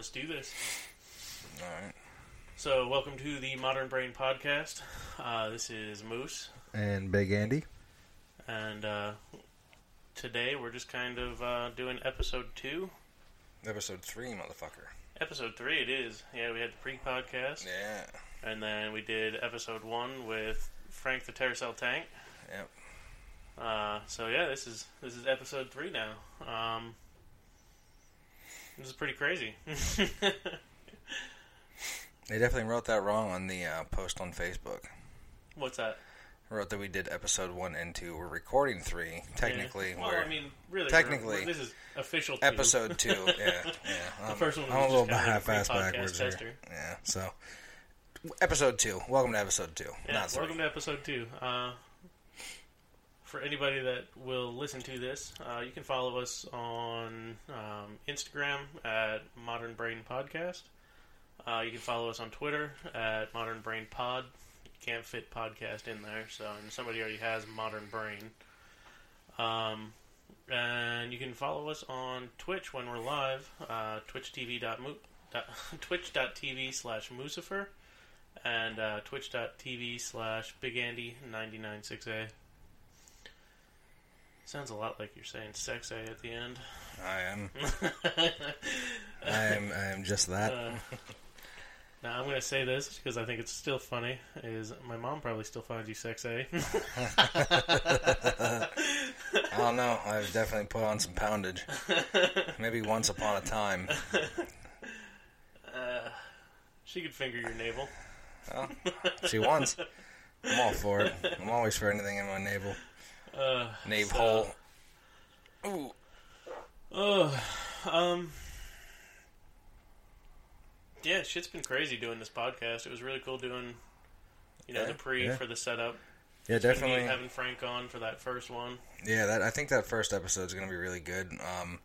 Let's do this. All right. So, welcome to the Modern Brain Podcast. Uh, this is Moose, And Big Andy. and uh, today we're just kind of uh, doing episode two. Episode three, motherfucker. Episode three, it is. Yeah, we had the pre-podcast, Yeah. and then we did episode one with Frank the Terracell Tank. Yep. Uh, so yeah, this is this is episode three now. Um, this is pretty crazy. They definitely wrote that wrong on the uh, post on Facebook. What's that? Wrote that we did episode one and two. We're recording three. Technically, Yeah. Well, we're I mean, really, technically, we're- this is official. two. episode two. Yeah, yeah. The first one was I'm a little kind of a half-ass backwards tester. here. Yeah. So, episode two. Welcome to episode two. Yeah, three. welcome to episode two. Uh, for anybody that will listen to this, uh, you can follow us on um, Instagram at Modern Brain Podcast. Uh, you can follow us on Twitter at Modern Brain Pod. Can't fit podcast in there, so and somebody already has Modern Brain. Um, and you can follow us on Twitch when we're live. Uh, twitch.tv slash Mucifer and uh, twitch.tv slash bigandy996a. Sounds a lot like you're saying sex A at the end. I am. I am. I am just that. Uh, now I'm going to say this because I think it's still funny. Is my mom probably still finds you sex A? I don't know. I've definitely put on some poundage. Maybe once upon a time. uh, she could finger your navel. Well, she wants. I'm all for it. I'm always for anything in my navel. Uh, Nave so- hole. Ooh. Oh, um, yeah, shit's been crazy doing this podcast. It was really cool doing, you know, Yeah, the pre yeah. for the setup. Yeah, It's definitely. having Frank on for that first one. Yeah, that I think that first episode is going to be really good. Um,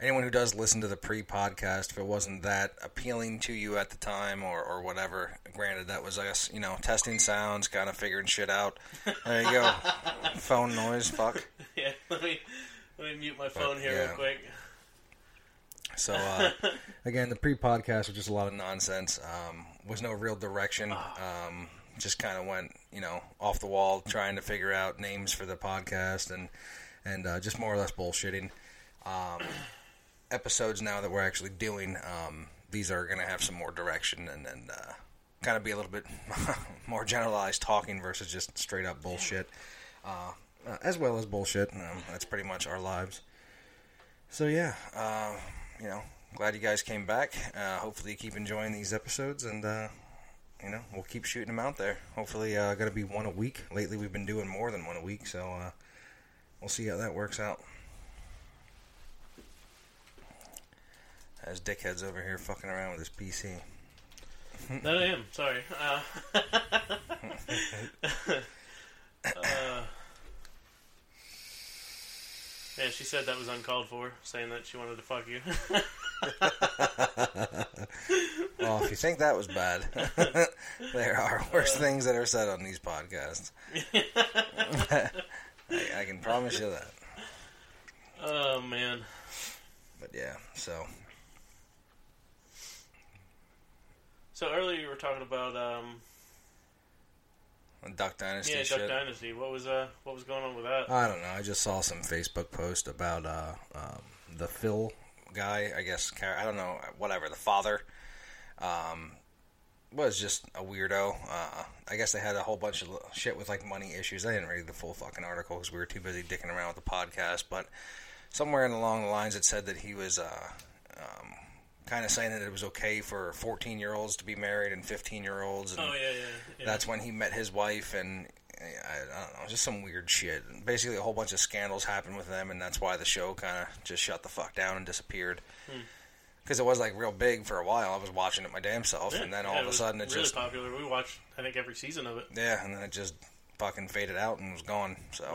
anyone who does listen to the pre-podcast, if it wasn't that appealing to you at the time or, or whatever, granted that was us, you know, testing sounds, kind of figuring shit out. There you go. Phone noise, fuck. yeah, let me let me mute my phone here yeah. real quick. So uh, again, the pre-podcast was just a lot of nonsense. Um, was no real direction. Um, just kind of went, you know, off the wall, trying to figure out names for the podcast and and uh, just more or less bullshitting. Um, episodes now that we're actually doing, um, these are going to have some more direction and and uh, kind of be a little bit more generalized talking versus just straight up bullshit. Uh, uh, as well as bullshit. Um, that's pretty much our lives. So yeah, uh, you know, glad you guys came back. Uh, hopefully, you keep enjoying these episodes, and uh, you know, we'll keep shooting them out there. Hopefully, uh, going to be one a week. Lately, we've been doing more than one a week, so uh, we'll see how that works out. As dickheads over here fucking around with his PC. That I am. Sorry. Uh, uh, yeah, she said that was uncalled for, saying that she wanted to fuck you. Well, if you think that was bad, there are worse things that are said on these podcasts. I, I can promise you that. oh man. But yeah, so So earlier you were talking about um, Duck Dynasty yeah, shit. Duck Dynasty. What was uh, what was going on with that? I don't know. I just saw some Facebook post about uh, um, the Phil guy. I guess I don't know. Whatever the father um, was just a weirdo. Uh, I guess they had a whole bunch of shit with like money issues. I didn't read the full fucking article because we were too busy dicking around with the podcast. But somewhere along the lines, it said that he was uh, um, kind of saying that it was okay for 14 year olds to be married and 15 year olds. And Oh yeah, yeah. yeah. that's when he met his wife, and I, I don't know, just some weird shit. Basically, a whole bunch of scandals happened with them, and that's why the show kind of just shut the fuck down and disappeared. Hmm. Because it was like real big for a while. I was watching it my damn self, Yeah, and then all it of a sudden it really just popular. We watched, I think, every season of it. yeah, and then it just fucking faded out and was gone. So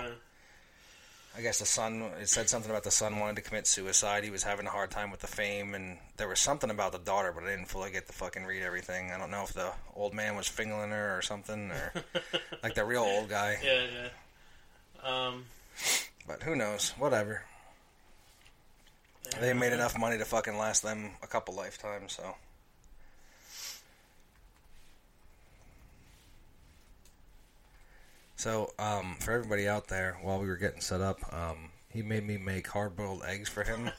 I guess the son. It said something about the son wanted to commit suicide. He was having a hard time with the fame, and there was something about the daughter, but I didn't fully get to fucking read everything. I don't know if the old man was fingering her or something, or like the real old guy. yeah, yeah. Um, But who knows? Whatever. They made enough money to fucking last them a couple lifetimes, so. So, um, for everybody out there, while we were getting set up, um, he made me make hard-boiled eggs for him,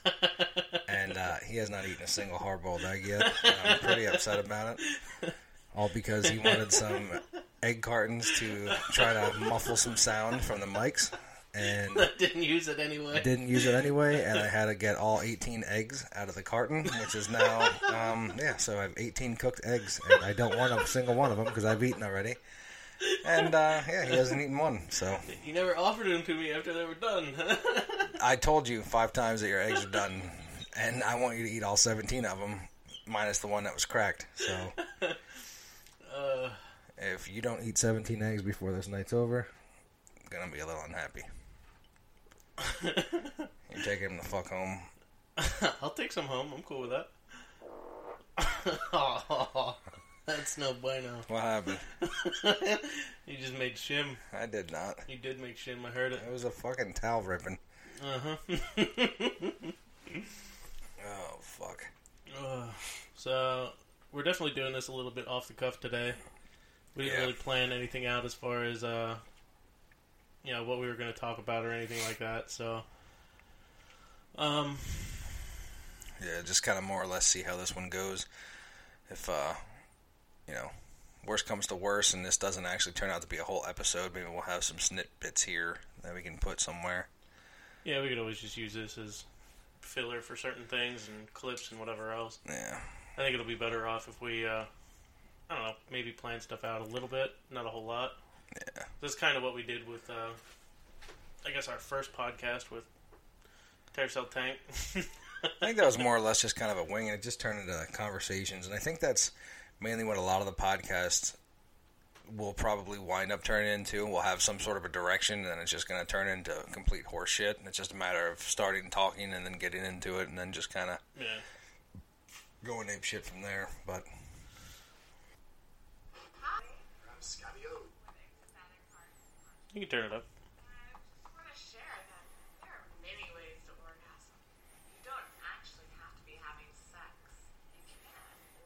and uh, he has not eaten a single hard-boiled egg yet. And I'm pretty upset about it, all because he wanted some egg cartons to try to muffle some sound from the mics, and Didn't use it anyway. didn't use it anyway, and I had to get all 18 eggs out of the carton, which is now, um, yeah, so I have 18 cooked eggs, and I don't want a single one of them because I've eaten already. And, uh, yeah, he hasn't eaten one, so. You never offered them to me after they were done. I told you five times that your eggs are done, and I want you to eat all 17 of them, minus the one that was cracked, so. uh, If you don't eat 17 eggs before this night's over, I'm gonna be a little unhappy. you take him the fuck home. I'll take some home. I'm cool with that. That's no bueno. What happened? you just made shim. I did not. You did make shim. I heard it. It was a fucking towel ripping. Uh huh. Oh fuck. Uh, so we're definitely doing this a little bit off the cuff today. We didn't Yeah. really plan anything out as far as uh, you know what we were going to talk about or anything like that. So, um, Yeah, just kind of more or less see how this one goes. If uh, you know, worst comes to worst, and this doesn't actually turn out to be a whole episode, maybe we'll have some snippets here that we can put somewhere. yeah, we could always just use this as filler for certain things and clips and whatever else. Yeah. I think it'll be better off if we, uh, I don't know, maybe plan stuff out a little bit, not a whole lot. Yeah. This is kind of what we did with, uh, I guess, our first podcast with Terracell Tank. I think that was more or less just kind of a wing, and it just turned into conversations. And I think that's mainly what a lot of the podcasts will probably wind up turning into. We'll have some sort of a direction, and then it's just going to turn into complete horseshit. And it's just a matter of starting talking and then getting into it, and then just kind of yeah. going ape shit from there. But I'm Scotty O. You can turn it up. I just want to share that there are many ways to orgasm. You don't actually have to be having sex. You can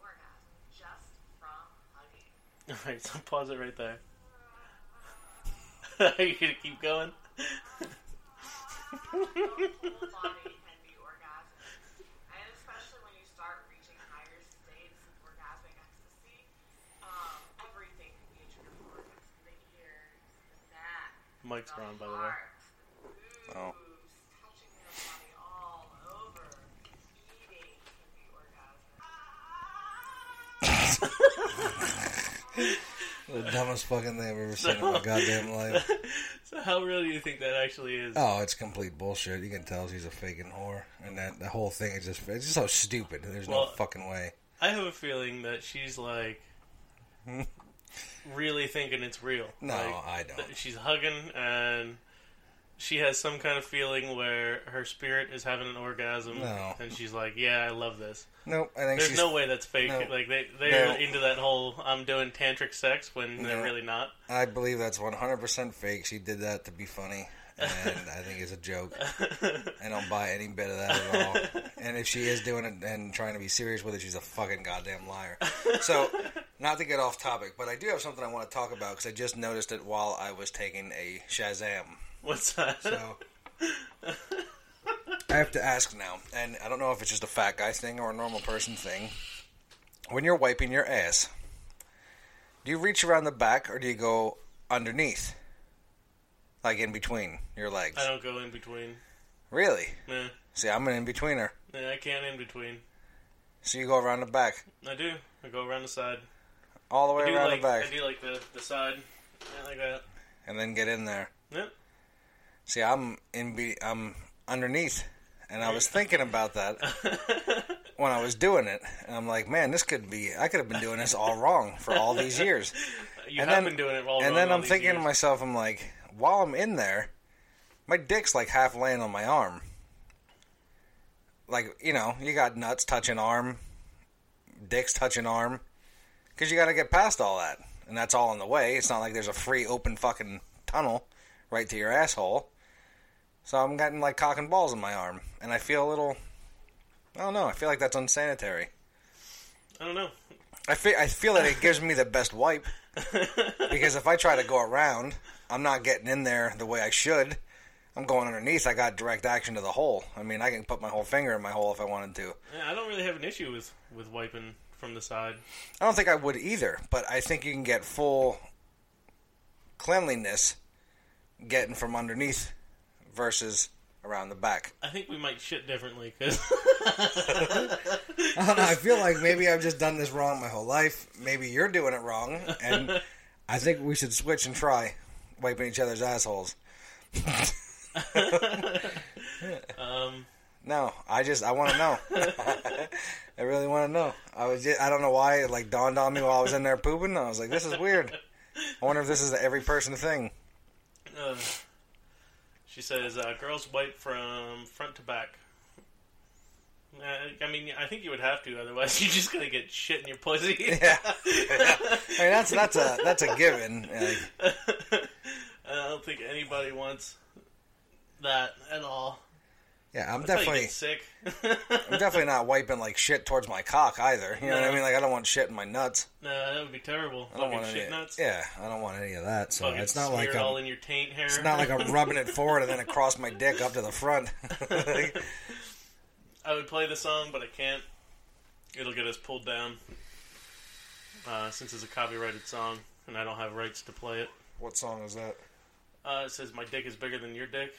orgasm just from hugging. Alright, so pause it right there. Are you gonna keep going? The whole body can be orgasmic. And especially when you start reaching higher states of orgasmic ecstasy, um, everything can be a trigger for orgasm. The ears, the neck, Mic's the on, by the way. heart, the Oh. the dumbest fucking thing I've ever seen in my goddamn life. So how real do you think that actually is? Oh, it's complete bullshit. You can tell she's a faking whore, and that the whole thing is just it's just so stupid. There's no fucking way. I have a feeling that she's like hmm? really thinking it's real. No, Like, I don't. She's hugging and she has some kind of feeling where her spirit is having an orgasm, No. and she's like, "Yeah, I love this." Nope. I think There's no way that's fake. No. Like they they're No. into that whole "I'm doing tantric sex" when they're really not. I believe that's 100% fake. She did that to be funny, and I think it's a joke. I don't buy any bit of that at all. And if she is doing it and trying to be serious with it, she's a fucking goddamn liar. So, not to get off topic, but I do have something I want to talk about because I just noticed it while I was taking a Shazam. What's that? So I have to ask now, and I don't know if it's just a fat guy thing or a normal person thing. When you're wiping your ass, do you reach around the back or do you go underneath? Like in between your legs? I don't go in between. Really? Nah, See, I'm an in betweener. nah, I can't in between. So you go around the back, I do. I go around the side. all the way around like the back, I do like the the side, yeah, like that. and then get in there. Yep. See, I'm in be I'm underneath, and I was thinking about that when I was doing it, and I'm like, man, this could be. I could have been doing this all wrong for all these years. You And have then- been doing it all and wrong then all I'm these thinking to years. myself, I'm like, while I'm in there, my dick's like half laying on my arm. Like, you know, you got nuts touching arm, dicks touching arm, because you got to get past all that. And that's all in the way. It's not like there's a free open fucking tunnel right to your asshole. So I'm getting like cock and balls in my arm. And I feel a little I don't know. I feel like that's unsanitary. I don't know. I feel I feel that it gives me the best wipe because if I try to go around, I'm not getting in there the way I should. I'm going underneath. I got direct action to the hole. I mean, I can put my whole finger in my hole if I wanted to. Yeah, I don't really have an issue with with wiping from the side. I don't think I would either, but I think you can get full cleanliness getting from underneath versus around the back. I think we might shit differently because I don't know. I feel like maybe I've just done this wrong my whole life. Maybe you're doing it wrong, and I think we should switch and try wiping each other's assholes. um, No, I just I want to know. I really want to know. I was just, I don't know why it like dawned on me while I was in there pooping. I was like, this is weird. I wonder if this is the every person thing. uh, she says uh, girls wipe from front to back. Uh, I mean, I think you would have to, otherwise you're just gonna get shit in your pussy. Yeah. I mean that's that's a that's a given. Like, I don't think anybody wants that at all. Yeah, I'm That's how you definitely sick. I'm definitely not wiping like shit towards my cock either. You know what I mean? Like I don't want shit in my nuts. no, that would be terrible. I don't Fucking want shit nuts. Yeah, I don't want any of that. So Fucking it's not like all I'm, in your taint hair. it's not like I'm rubbing it forward and then across my dick up to the front. I would play the song, but I can't. It'll get us pulled down. Uh, since it's a copyrighted song, and I don't have rights to play it. what song is that? Uh, it says, My dick is bigger than your dick.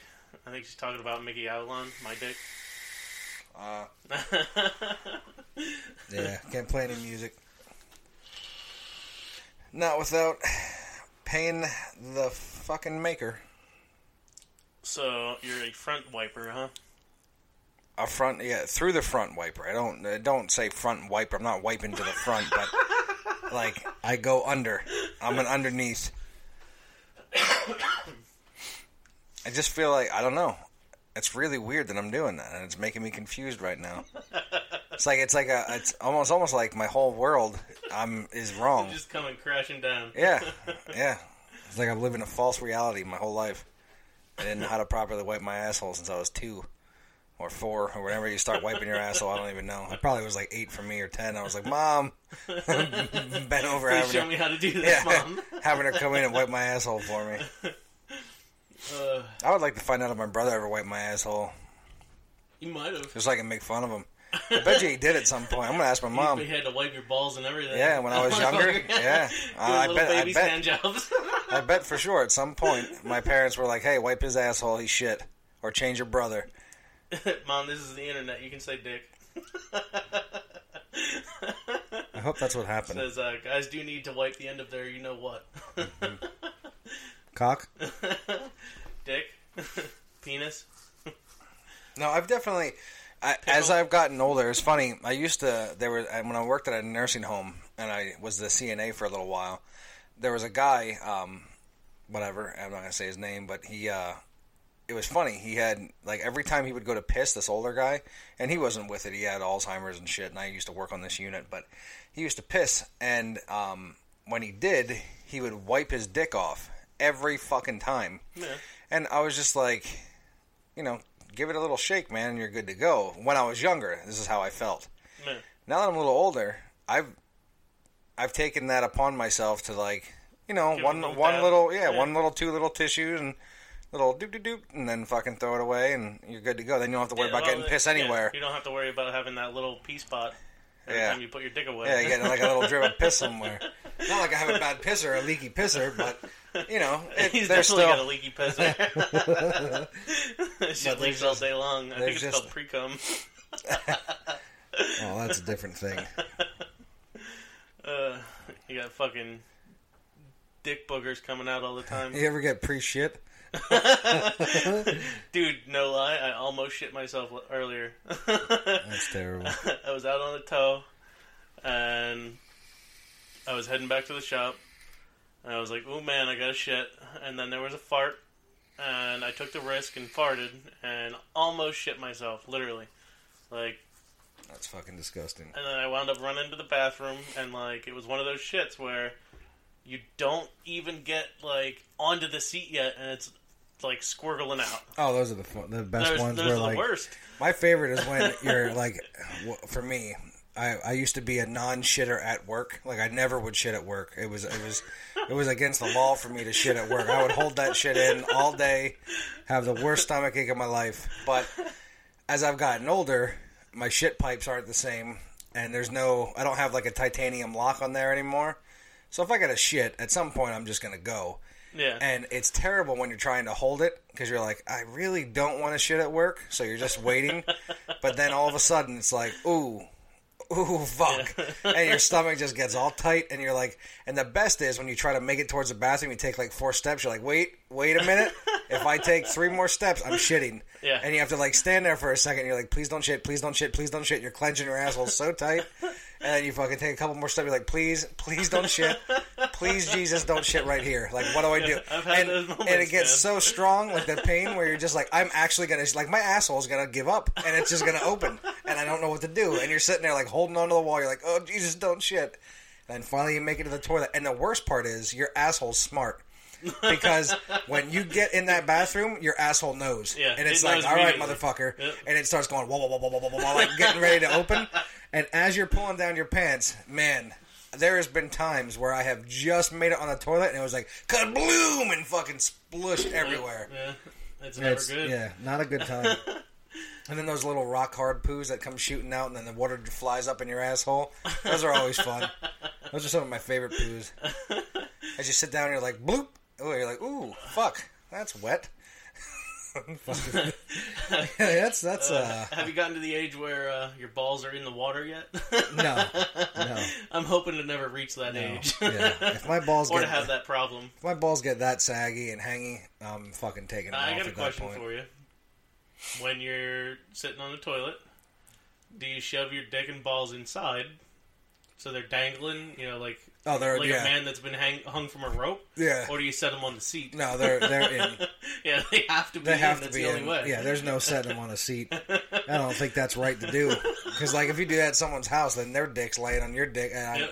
I think she's talking about Mickey Avalon, my dick. Uh, yeah, can't play any music. Not without paying the fucking maker. so, you're a front wiper, huh? A front, yeah, through the front wiper. I don't, uh, don't say front wiper. I'm not wiping to the front, but like I go under. I'm an underneath. I just feel like I don't know. It's really weird that I'm doing that, and it's making me confused right now. It's like it's like a it's almost almost like my whole world I'm is wrong. Just coming crashing down. Yeah, yeah. It's like I'm living a false reality my whole life. I didn't know how to properly wipe my asshole since I was two or four or whenever you start wiping your asshole. I don't even know. I probably was like eight for me or ten. I was like, Mom, bent over Please show her, me how to do this, yeah, Mom. having her come in and wipe my asshole for me. Uh, I would like to find out if my brother ever wiped my asshole, you might have. just so I can make fun of him. I bet you he did at some point. I'm gonna ask my mom. You had to wipe your balls and everything. Yeah, when I was younger. Yeah, Doing I bet. I bet. I bet for sure at some point my parents were like, "Hey, wipe his asshole. He's shit." Or change your brother. Mom, this is the internet. You can say dick. I hope that's what happened. Says uh, guys do need to wipe the end of their you know what. Cock? dick, penis. No, I've definitely. I, as I've gotten older, it's funny. I used to there was when I worked at a nursing home and I was the CNA for a little while. There was a guy, um, whatever. I'm not gonna say his name, but he. Uh, it was funny. He had like every time he would go to piss, this older guy, and he wasn't with it. He had Alzheimer's and shit. And I used to work on this unit, but he used to piss, and um, when he did, he would wipe his dick off every fucking time. Yeah. And I was just like, you know, give it a little shake, man, and you're good to go. When I was younger, this is how I felt. Yeah. Now that I'm a little older, I've I've taken that upon myself to like, you know, Give one little one dab. little yeah, Yeah. one little two little tissues and little doop doop doop, and then fucking throw it away, and you're good to go. Then you don't have to worry Yeah, about well, getting piss anywhere. you don't have to worry about having that little pee spot every Yeah. time you put your dick away. Yeah, getting like a little drip of piss somewhere. Not like I have a bad pisser, a leaky pisser, but you know, it, He's definitely still got a leaky pisser. Just leaks all day long. I think it's there's called just- pre cum. Oh, that's a different thing. Uh, you got fucking dick boogers coming out all the time. You ever get pre shit? Dude, no lie, I almost shit myself earlier. That's terrible. I was out on the tow, and I was heading back to the shop. And I was like, "Oh man, I got a shit." And then there was a fart, and I took the risk and farted, and almost shit myself, literally. Like, That's fucking disgusting. and then I wound up running to the bathroom, and like, it was one of those shits where you don't even get like onto the seat yet, and it's like squirgling out. Oh, those are the fun, the best Those, ones. those where are the worst. my favorite is when you're like, for me, I, I used to be a non-shitter at work. Like I never would shit at work. It was it was it was against the law for me to shit at work. I would hold that shit in all day, have the worst stomach ache of my life. But as I've gotten older, my shit pipes aren't the same, and there's no I don't have like a titanium lock on there anymore. So if I got a shit, at some point I'm just gonna go. Yeah. And it's terrible when you're trying to hold it because you're like, I really don't want to shit at work, so you're just waiting. but then all of a sudden, it's like, ooh, ooh, fuck, and your stomach just gets all tight, and you're like, and the best is when you try to make it towards the bathroom, you take like four steps. You're like, wait, wait a minute. if I take three more steps, I'm shitting. Yeah. And you have to like stand there for a second. You're like, please don't shit, please don't shit, please don't shit. You're clenching your asshole so tight. And then you fucking take a couple more steps. You're like, please, please don't shit. Please, Jesus, don't shit right here. Like, what do I do? And, moments, and it gets man. so strong, like the pain, where you're just like, I'm actually gonna, like, my asshole's gonna give up, and it's just gonna open, and I don't know what to do. And you're sitting there like holding onto the wall. You're like, oh Jesus, don't shit. And finally you make it to the toilet. And the worst part is your asshole's smart. Because when you get in that bathroom, your asshole knows, Yeah, and it's it like, "All right, motherfucker," Yep. and it starts going whoa, whoa, whoa, whoa, whoa, whoa, whoa, like getting ready to open. And as you're pulling down your pants, man, there has been times where I have just made it on the toilet and it was like kabloom and fucking splushed everywhere. Yeah. It's never It's- good. Yeah, not a good time. and then those little rock hard poos that come shooting out, and then the water flies up in your asshole. Those are always fun. Those are some of my favorite poos. As you sit down, you're like bloop. Oh, you're like ooh, fuck, that's wet. Yeah, that's that's uh Have you gotten to the age where uh, your balls are in the water yet? no no I'm hoping to never reach that no. age. Yeah, if my balls or get to have that problem. if my balls get that saggy and hangy, I'm fucking taking them I off got a question point. for you. When you're sitting on the toilet, do you shove your dick and balls inside so they're dangling? You know, like Oh, they're like yeah a man that's been hang, hung from a rope, yeah. or do you set them on the seat? No, they're they're in. yeah, they have to be. They in. have to That's be the only in. way. Yeah, there's no setting them on a seat. I don't think that's right to do. Because like if you do that at someone's house, then their dick's laying on your dick. And I-.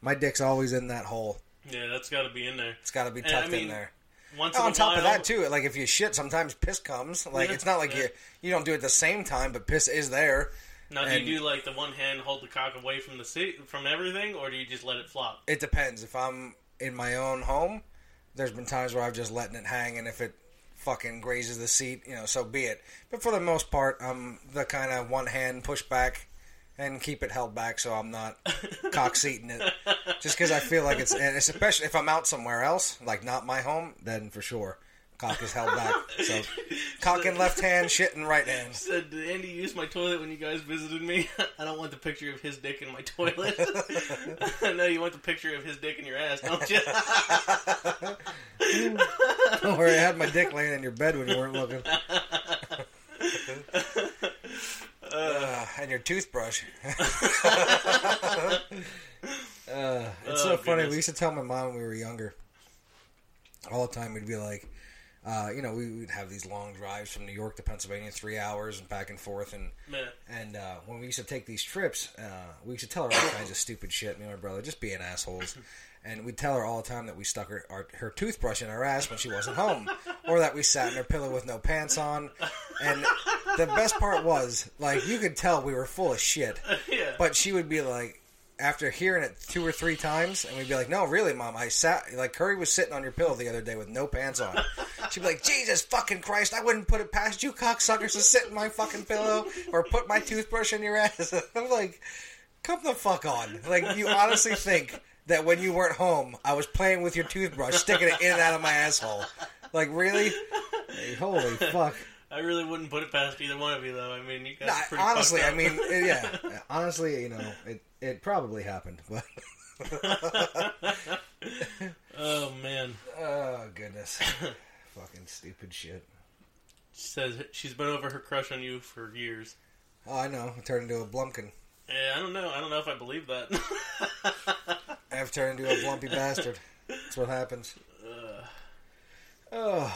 My dick's always in that hole. Yeah, that's got to be in there. It's got to be And, I tucked mean, in there. Once oh, on top while, of that too, like if you shit, sometimes piss comes. Like Yeah, it's not like yeah. you you don't do it at the same time, but piss is there. Now, do and- you do like the one hand hold the cock away from the seat from everything, or do you just let it flop? It depends. If I'm in my own home, there's been times where I've just letting it hang, and if it fucking grazes the seat, you know, so be it. But for the most part, I'm the kind of one hand push back and keep it held back, so I'm not cock seating it. Just because I feel like it's, and it's especially if I'm out somewhere else, like not my home, then for sure, cock is held back. So cock in left hand, shit in right hand. Said, did Andy use my toilet when you guys visited me? I don't want the picture of his dick in my toilet. I know you want the picture of his dick in your ass, don't you? Don't worry, I had my dick laying in your bed when you weren't looking. Uh, and your toothbrush. Uh, it's so Oh, funny. goodness. We used to tell my mom when we were younger. All the time, we'd be like, uh, you know, we would have these long drives from New York to Pennsylvania, three hours and back and forth. And Man, and uh, when we used to take these trips, uh, we used to tell her all kinds of stupid shit. Me and my brother just being assholes. And we'd tell her all the time that we stuck her, our, her toothbrush in her ass when she wasn't home, or that we sat in her pillow with no pants on. And the best part was, like, you could tell we were full of shit. yeah. But she would be like, after hearing it two or three times, and we'd be like, "No, really, mom, I sat like Curry was sitting on your pillow the other day with no pants on." She'd be like, "Jesus fucking Christ, I wouldn't put it past you cocksuckers to sit in my fucking pillow or put my toothbrush in your ass." I'm like, "Come the fuck on!" Like, you honestly think that when you weren't home, I was playing with your toothbrush, sticking it in and out of my asshole? Like, really? Holy fuck! I really wouldn't put it past either one of you, though. I mean, you guys Nah, pretty honestly, I mean, yeah. Honestly, you know, it it probably happened, but oh man, oh goodness, fucking stupid shit. she says she's been over her crush on you for years. Oh, I know. I turned into a blumpkin. Yeah, I don't know. I don't know if I believe that. I've turned into a blumpy bastard. That's what happens. Oh,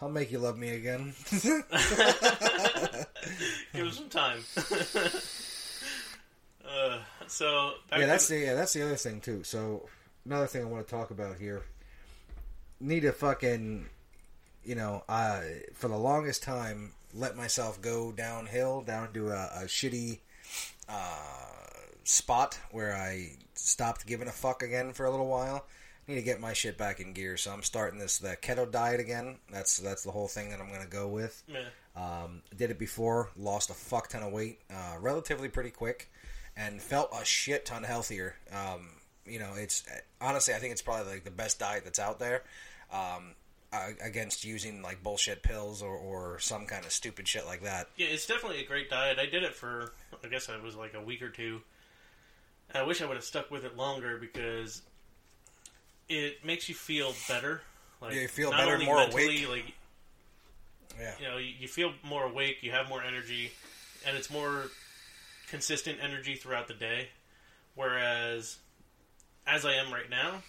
I'll make you love me again. Give him some time. uh, so yeah, that's the- the yeah, that's the other thing too. So another thing I want to talk about here. Need to fucking you know, I for the longest time let myself go downhill down to a, a shitty uh, spot where I stopped giving a fuck again for a little while. Need to get my shit back in gear, so I'm starting this the keto diet again. That's that's the whole thing that I'm gonna go with. Yeah. Um, did it before, lost a fuck ton of weight, uh, relatively pretty quick, and felt a shit ton healthier. Um, you know, it's honestly, I think it's probably like the best diet that's out there. Um, against using like bullshit pills or, or some kind of stupid shit like that. Yeah, it's definitely a great diet. I did it for, I guess it was like a week or two. I wish I would have stuck with it longer because it makes you feel better. Like Yeah, you feel better, more mentally, awake. Like Yeah, you know, you you feel more awake, you have more energy, and it's more consistent energy throughout the day. Whereas, as I am right now,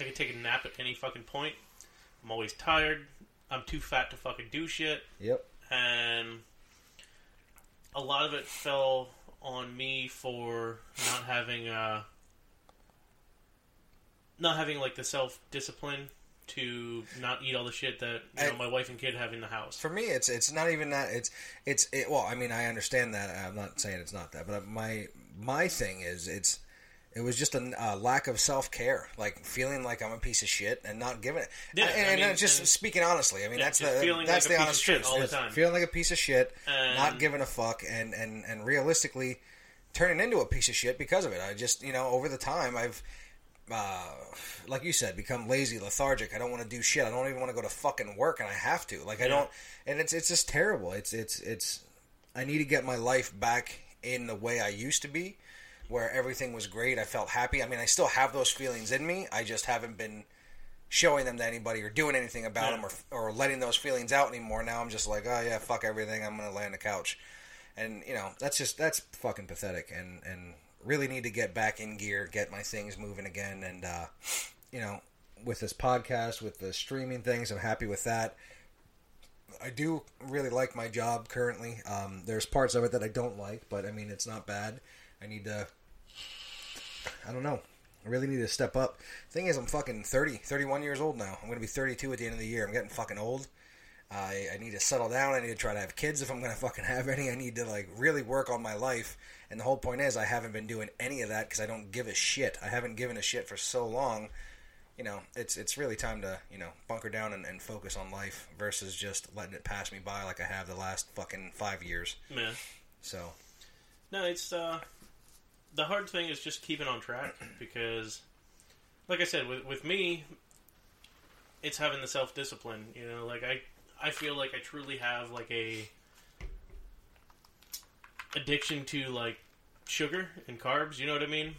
I can take a nap at any fucking point. I'm always tired. I'm too fat to fucking do shit yep, and a lot of it fell on me for not having uh not having like the self discipline to not eat all the shit that you know, I- my wife and kid have in the house. for me, it's it's not even that. It's it's it, well, I mean, I understand that. I'm not saying it's not that, but my my thing is it's it was just a uh, lack of self care, like feeling like I'm a piece of shit and not giving it. Yeah, and, I mean, just and- speaking honestly, I mean Yeah, that's the feeling that's like the honest truth. all the time. Feeling like a piece of shit, And- not giving a fuck, and and and realistically turning into a piece of shit because of it. I just you know over the time I've. Uh, like you said, become lazy, lethargic. I don't want to do shit. I don't even want to go to fucking work, and I have to. Like I Yeah. don't, and it's it's just terrible. It's it's it's. I need to get my life back in the way I used to be, where everything was great. I felt happy. I mean, I still have those feelings in me. I just haven't been showing them to anybody or doing anything about Yeah. them or or letting those feelings out anymore. Now I'm just like, oh yeah, fuck everything. I'm gonna lay on the couch, and you know that's just that's fucking pathetic. And and really need to get back in gear, get my things moving again, and uh, you know, with this podcast, with the streaming things, I'm happy with that. I do really like my job currently. Um, there's parts of it that I don't like, but I mean, it's not bad. I need to. I don't know. I really need to step up. Thing is, I'm fucking 30, 31 years old now. I'm going to be 32 at the end of the year. I'm getting fucking old. I, I need to settle down. I need to try to have kids if I'm going to fucking have any. I need to like really work on my life. And the whole point is, I haven't been doing any of that because I don't give a shit. I haven't given a shit for so long. You know, it's it's really time to you know bunker down and, and focus on life versus just letting it pass me by like I have the last fucking five years. Man, So no, it's uh, the hard thing is just keeping on track because, like I said, with with me, it's having the self discipline. You know, like I I feel like I truly have like a addiction to like sugar and carbs. You know what I mean?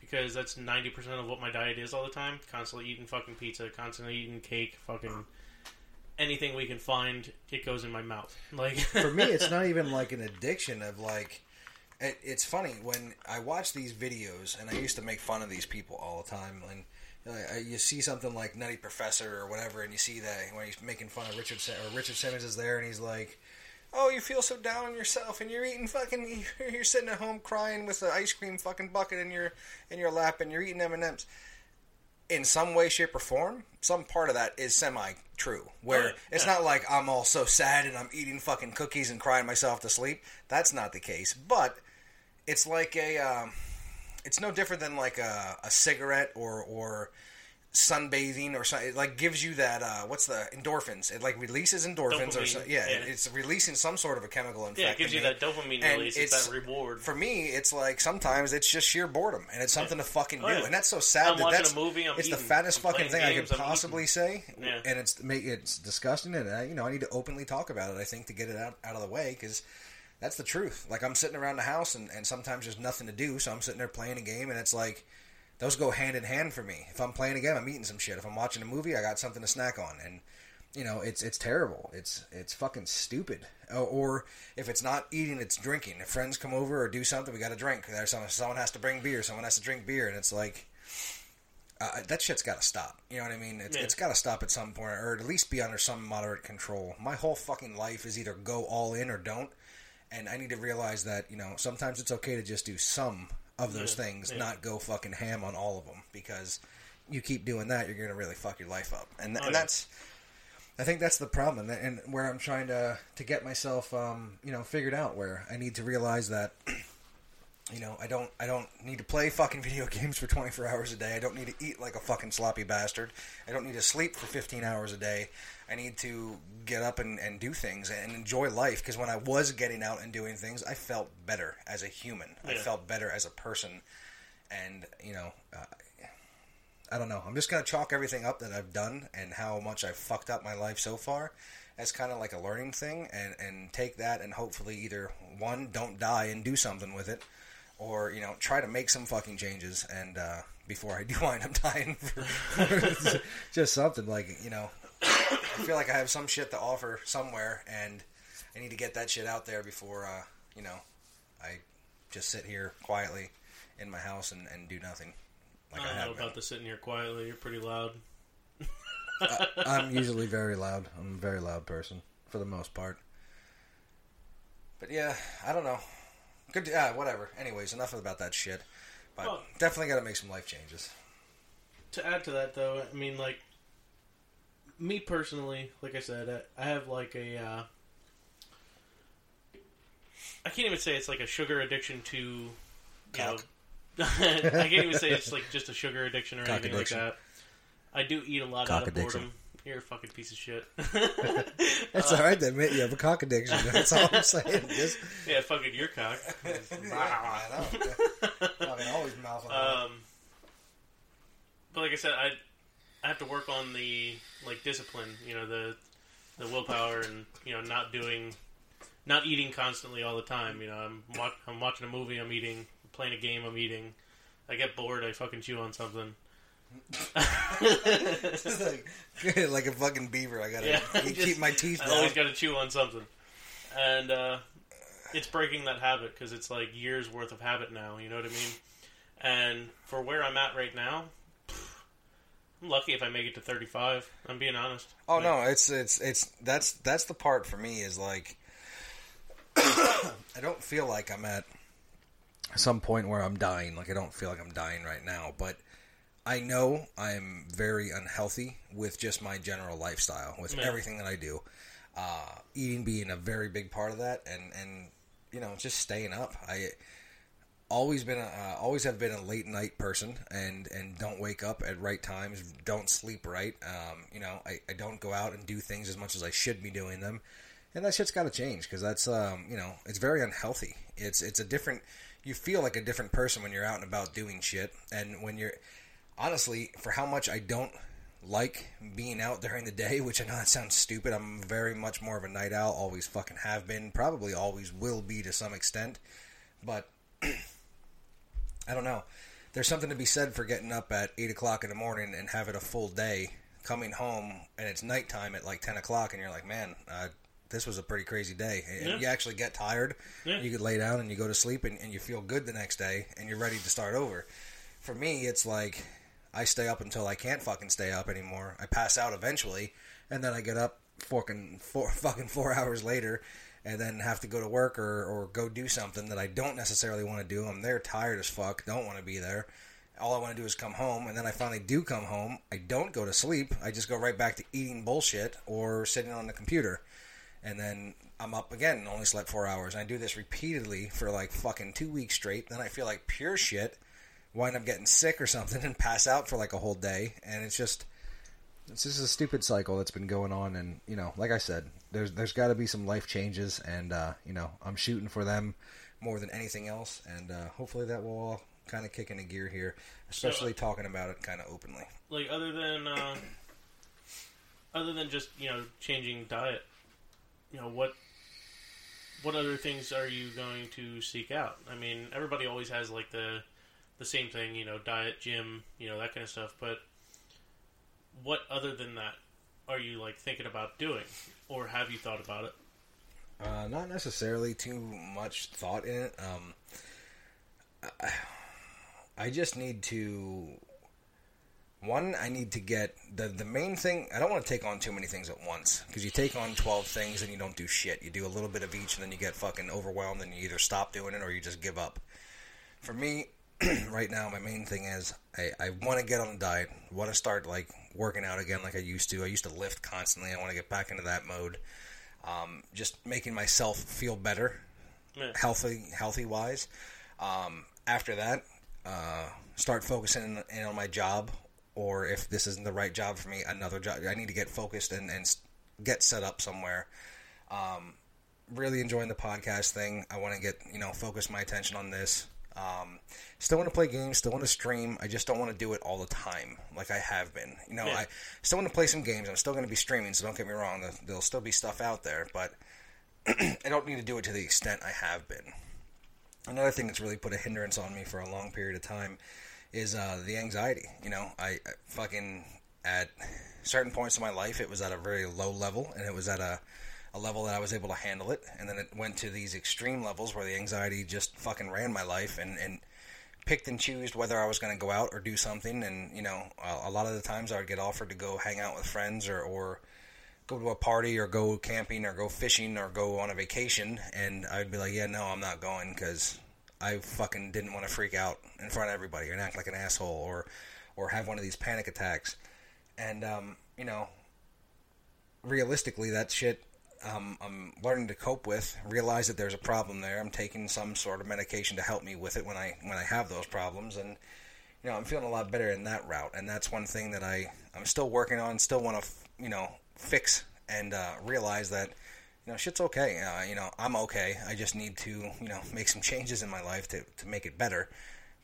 Because that's ninety percent of what my diet is all the time. Constantly eating fucking pizza, constantly eating cake, fucking anything we can find. It goes in my mouth. Like for me, it's not even like an addiction of like. It, it's funny when I watch these videos, and I used to make fun of these people all the time. And uh, you see something like Nutty Professor or whatever, and you see that when he's making fun of Richard Sim- or Richard Simmons is there, and he's like, "Oh, you feel so down on yourself, and you're eating fucking, you're sitting at home crying with the ice cream fucking bucket in your in your lap, and you're eating M and M's." in some way, shape, or form, some part of that is semi true. Where Oh, yeah. it's not like I'm all so sad and I'm eating fucking cookies and crying myself to sleep. That's not the case. But it's like a, um, it's no different than like a, a cigarette or or sunbathing or something. It like gives you that uh, what's the endorphins? It like releases endorphins or Dopamine, so, yeah, yeah. it's releasing some sort of a chemical. In yeah, it gives you that dopamine And release. It's, it's- that reward. For me, it's like sometimes it's just sheer boredom, and it's something to fucking do, Oh, yeah. and that's so sad. I'm that watching that's, a movie, I'm it's the fattest I'm fucking thing I could I'm possibly say, Yeah. and it's make it's disgusting, and I, you know I need to openly talk about it. I think to get it out, out of the way because that's the truth. Like I'm sitting around the house, and, and sometimes there's nothing to do, so I'm sitting there playing a game, and it's like those go hand in hand for me. If I'm playing a game, I'm eating some shit. If I'm watching a movie, I got something to snack on, and you know it's it's terrible. It's it's fucking stupid. Or, or if it's not eating, it's drinking. If friends come over or do something, we got to drink. There's someone, someone has to bring beer. Someone has to drink beer, and it's like uh, that shit's got to stop. You know what I mean? It's, Yeah. it's got to stop at some point, or at least be under some moderate control. My whole fucking life is either go all in or don't, and I need to realize that you know sometimes it's okay to just do some of those Yeah, things, yeah. not go fucking ham on all of them, because you keep doing that, you're gonna really fuck your life up, and Oh, and yeah. that's I think that's the problem, and, and where I'm trying to to get myself, um, you know, figured out. Where I need to realize that, you know, I don't I don't need to play fucking video games for 24 hours a day. I don't need to eat like a fucking sloppy bastard. I don't need to sleep for 15 hours a day. I need to get up and, and do things and enjoy life. Because when I was getting out and doing things, I felt better as a human. I felt better as a person, and you know. Uh, I don't know. I'm just gonna chalk everything up that I've done and how much I've fucked up my life so far as kind of like a learning thing, and and take that and hopefully either one don't die and do something with it, or you know try to make some fucking changes and uh, before I do wind up dying for, for just something like you know I feel like I have some shit to offer somewhere and I need to get that shit out there before uh, you know I just sit here quietly in my house and, and do nothing. Like I don't know have been. about the sitting here quietly. You're pretty loud. I'm usually very loud. I'm a very loud person for the most part. But yeah, I don't know. Good, yeah, whatever. Anyways, enough about that shit. But Well- definitely got to make some life changes. To add to that, though, I mean, like me personally, like I said, I, have like a. Uh, I can't even say it's like a sugar addiction to. You know, I can't even say it's like just a sugar addiction or Cock anything addiction. like that. I do eat a lot Cock out of addiction. boredom. You're a fucking piece of shit. It's all right to admit you have a cock addiction. That's all I'm saying. Just, yeah, fucking your cock. I. Fucking always mouthing. Um, but like I said, I I have to work on the like discipline. You know, the the willpower and you know not doing, not eating constantly all the time. You know, I'm wa- I'm watching a movie, I'm eating, playing a game, I'm eating. I get bored, I fucking chew on something. Like, like a fucking beaver. I gotta Yeah, keep, just- keep my teeth I always got to chew on something, and uh, it's breaking that habit because it's like years worth of habit now. You know what I mean? And for where I'm at right now, I'm lucky if I make it to 35. I'm being honest. Oh no, it's it's it's that's that's the part for me is like I don't feel like I'm at some point where I'm dying. Like I don't feel like I'm dying right now, but I know I'm very unhealthy with just my general lifestyle, with Yeah. everything that I do. Uh, eating being a very big part of that, and and you know just staying up. I always been a, uh, always have been a late night person and and don't wake up at right times don't sleep right um, you know I, I don't go out and do things as much as I should be doing them and that shit's got to change because that's um, you know it's very unhealthy it's it's a different you feel like a different person when you're out and about doing shit and when you're honestly for how much I don't like being out during the day which I know that sounds stupid I'm very much more of a night owl always fucking have been probably always will be to some extent but I don't know. There's something to be said for getting up at eight o'clock in the morning and having a full day, coming home and it's nighttime at like ten o'clock, and you're like, man, uh, this was a pretty crazy day. And Yeah. you actually get tired. Yeah. You could lay down and you go to sleep, and, and you feel good the next day, and you're ready to start over. For me, it's like I stay up until I can't fucking stay up anymore. I pass out eventually, and then I get up fucking four fucking four hours later, and then have to go to work or, or go do something that I don't necessarily want to do. I'm there tired as fuck, don't want to be there. All I want to do is come home, and then I finally do come home. I don't go to sleep. I just go right back to eating bullshit or sitting on the computer. And then I'm up again and only slept four hours. And I do this repeatedly for like fucking two weeks straight. Then I feel like pure shit, wind up getting sick or something, and pass out for like a whole day. And it's just, it's just a stupid cycle that's been going on. And you know, like I said, there's there's got to be some life changes, and uh, you know, I'm shooting for them more than anything else. And uh, hopefully that will all kind of kick into gear here, especially talking about it kind of openly. Like other than uh, other than just you know changing diet, you know what what other things are you going to seek out? I mean, everybody always has like the the same thing, you know, diet, gym, you know, that kind of stuff. But what other than that are you like thinking about doing, or have you thought about it? Uh, not necessarily too much thought in it. Um, I, I just need to. One, I need to get the the main thing. I don't want to take on too many things at once because you take on twelve things and you don't do shit. You do a little bit of each and then you get fucking overwhelmed and you either stop doing it or you just give up. For me, right now, my main thing is I, I want to get on a diet. Want to start like working out again like I used to. I used to lift constantly. I want to get back into that mode. Um, just making myself feel better, Yeah. healthy, healthy wise. Um, after that, uh, start focusing in, in on my job, or if this isn't the right job for me, another job. I need to get focused and, and get set up somewhere. Um, really enjoying the podcast thing. I want to get you know focus my attention on this. Um, still want to play games. Still want to stream. I just don't want to do it all the time like I have been. You know, Yeah. I still want to play some games. I'm still going to be streaming, so don't get me wrong. There- There'll still be stuff out there, but I don't need to do it to the extent I have been. Another thing that's really put a hindrance on me for a long period of time is uh, the anxiety. You know, I, I fucking at certain points in my life, it was at a very low level, and it was at a a level that I was able to handle it, and then it went to these extreme levels where the anxiety just fucking ran my life and and picked and chose whether I was going to go out or do something. And you know, a, a lot of the times I would get offered to go hang out with friends or or go to a party or go camping or go fishing or go on a vacation, and I'd be like, yeah, no, I'm not going because I fucking didn't want to freak out in front of everybody and act like an asshole or or have one of these panic attacks. And um, you know, realistically, that shit um, I'm learning to cope with. Realize that there's a problem there. I'm taking some sort of medication to help me with it when I when I have those problems, and you know I'm feeling a lot better in that route. And that's one thing that I I'm still working on. Still want to you know fix and uh, realize that you know shit's okay. Uh, you know I'm okay. I just need to you know make some changes in my life to to make it better.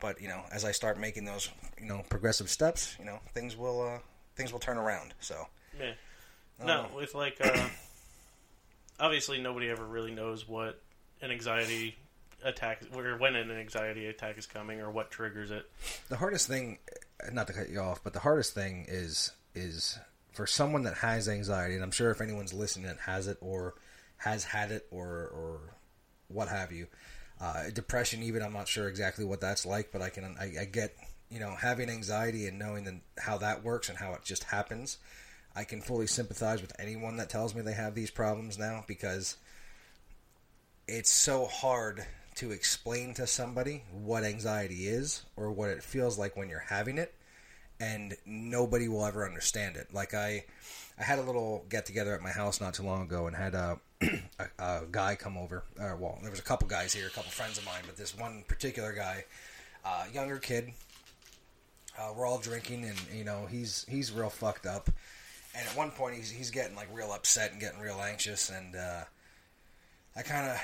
But you know as I start making those you know progressive steps, you know things will uh, things will turn around. So. Yeah. No, know. with like, uh, obviously nobody ever really knows what an anxiety attack, or when an anxiety attack is coming, or what triggers it. the hardest thing not to cut you off but the hardest thing is is for someone that has anxiety and i'm sure if anyone's listening that has it or has had it or or what have you uh, depression even i'm not sure exactly what that's like but i can I, I get you know having anxiety and knowing that how that works and how it just happens i can fully sympathize with anyone that tells me they have these problems now because it's so hard to explain to somebody what anxiety is or what it feels like when you're having it and nobody will ever understand it. Like i i had a little get together at my house not too long ago and had a a, a guy come over well there was a couple guys here a couple friends of mine but this one particular guy uh, younger kid uh, we're all drinking and you know he's he's real fucked up and at one point he's he's getting like real upset and getting real anxious and uh, I kind of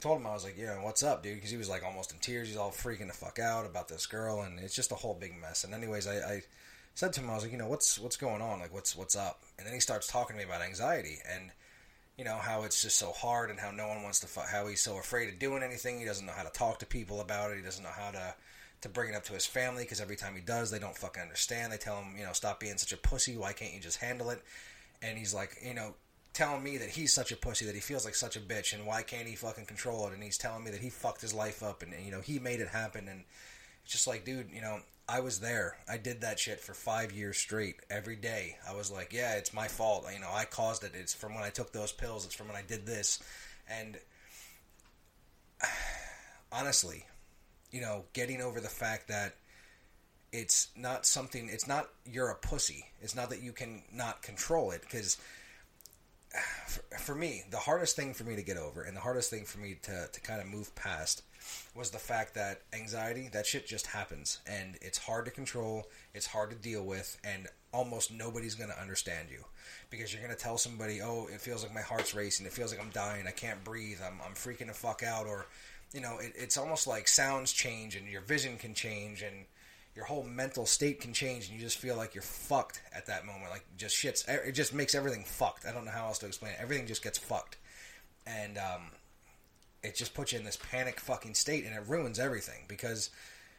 told him I was like, know, what's up, dude? Because he was like almost in tears. He's all freaking the fuck out about this girl, and it's just a whole big mess. And anyways, I, I said to him, I was like, you know, what's what's going on? Like, what's what's up? And then he starts talking to me about anxiety and you know how it's just so hard and how no one wants to fu- how he's so afraid of doing anything. He doesn't know how to talk to people about it. He doesn't know how to to bring it up to his family because every time he does, they don't fucking understand. They tell him, you know, stop being such a pussy. Why can't you just handle it? And he's like, you know, telling me that he's such a pussy, that he feels like such a bitch, and why can't he fucking control it? And he's telling me that he fucked his life up, and you know he made it happen. And it's just like, dude, you know, I was there. I did that shit for five years straight, every day. I was like, yeah, it's my fault. You know, I caused it. It's from when I took those pills. It's from when I did this, and honestly, you know, getting over the fact that it's not something. It's not you're a pussy. It's not that you can not control it because for, for me, the hardest thing for me to get over and the hardest thing for me to, to kind of move past was the fact that anxiety, that shit just happens. And it's hard to control, it's hard to deal with, and almost nobody's going to understand you. Because you're going to tell somebody, oh, it feels like my heart's racing, it feels like I'm dying, I can't breathe, I'm, I'm freaking the fuck out, or, you know, it, it's almost like sounds change and your vision can change and your whole mental state can change and you just feel like you're fucked at that moment. Like just shits it just makes everything fucked. I don't know how else to explain it. Everything just gets fucked. And um, it just puts you in this panic fucking state and it ruins everything because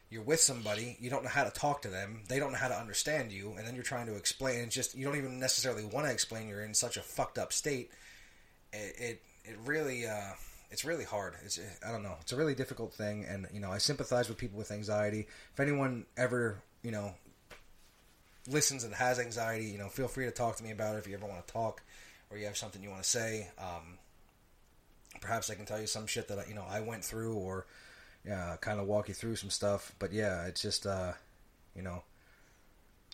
you're with somebody you don't know how to talk to them they don't know how to understand you and then you're trying to explain it's just you don't even necessarily want to explain you're in such a fucked up state. It it, it really uh, it's really hard. It's I don't know. It's a really difficult thing, and you know I sympathize with people with anxiety. If anyone ever you know listens and has anxiety, you know feel free to talk to me about it if you ever want to talk or you have something you want to say. Um, perhaps I can tell you some shit that you know I went through or uh, kind of walk you through some stuff. But yeah, it's just uh, you know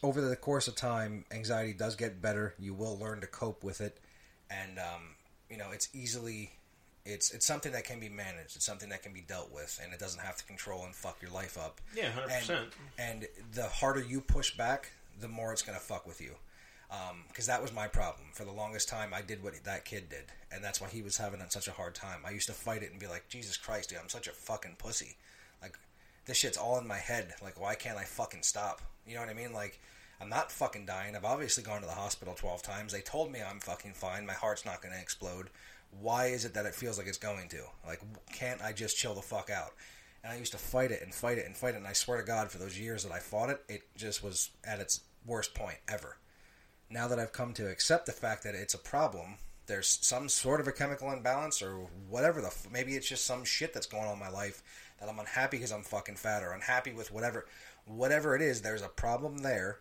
over the course of time, anxiety does get better. You will learn to cope with it, and um, you know it's easily it's it's something that can be managed. It's something that can be dealt with, and it doesn't have to control and fuck your life up. Yeah, hundred And, percent. and the harder you push back, the more it's going to fuck with you. Um, because that was my problem. For the longest time, I did what that kid did, and that's why he was having such a hard time. I used to fight it and be like, Jesus Christ, dude, I'm such a fucking pussy. Like, this shit's all in my head. Like, why can't I fucking stop? You know what I mean? Like, I'm not fucking dying. I've obviously gone to the hospital 12 times. They told me I'm fucking fine. My heart's not going to explode. Why is it that it feels like it's going to? Like, can't I just chill the fuck out? And I used to fight it and fight it and fight it. And I swear to God, for those years that I fought it, it just was at its worst point ever. Now that I've come to accept the fact that it's a problem, there's some sort of a chemical imbalance or whatever the f- maybe it's just some shit that's going on in my life that I'm unhappy because I'm fucking fat or unhappy with whatever whatever it is there's a problem there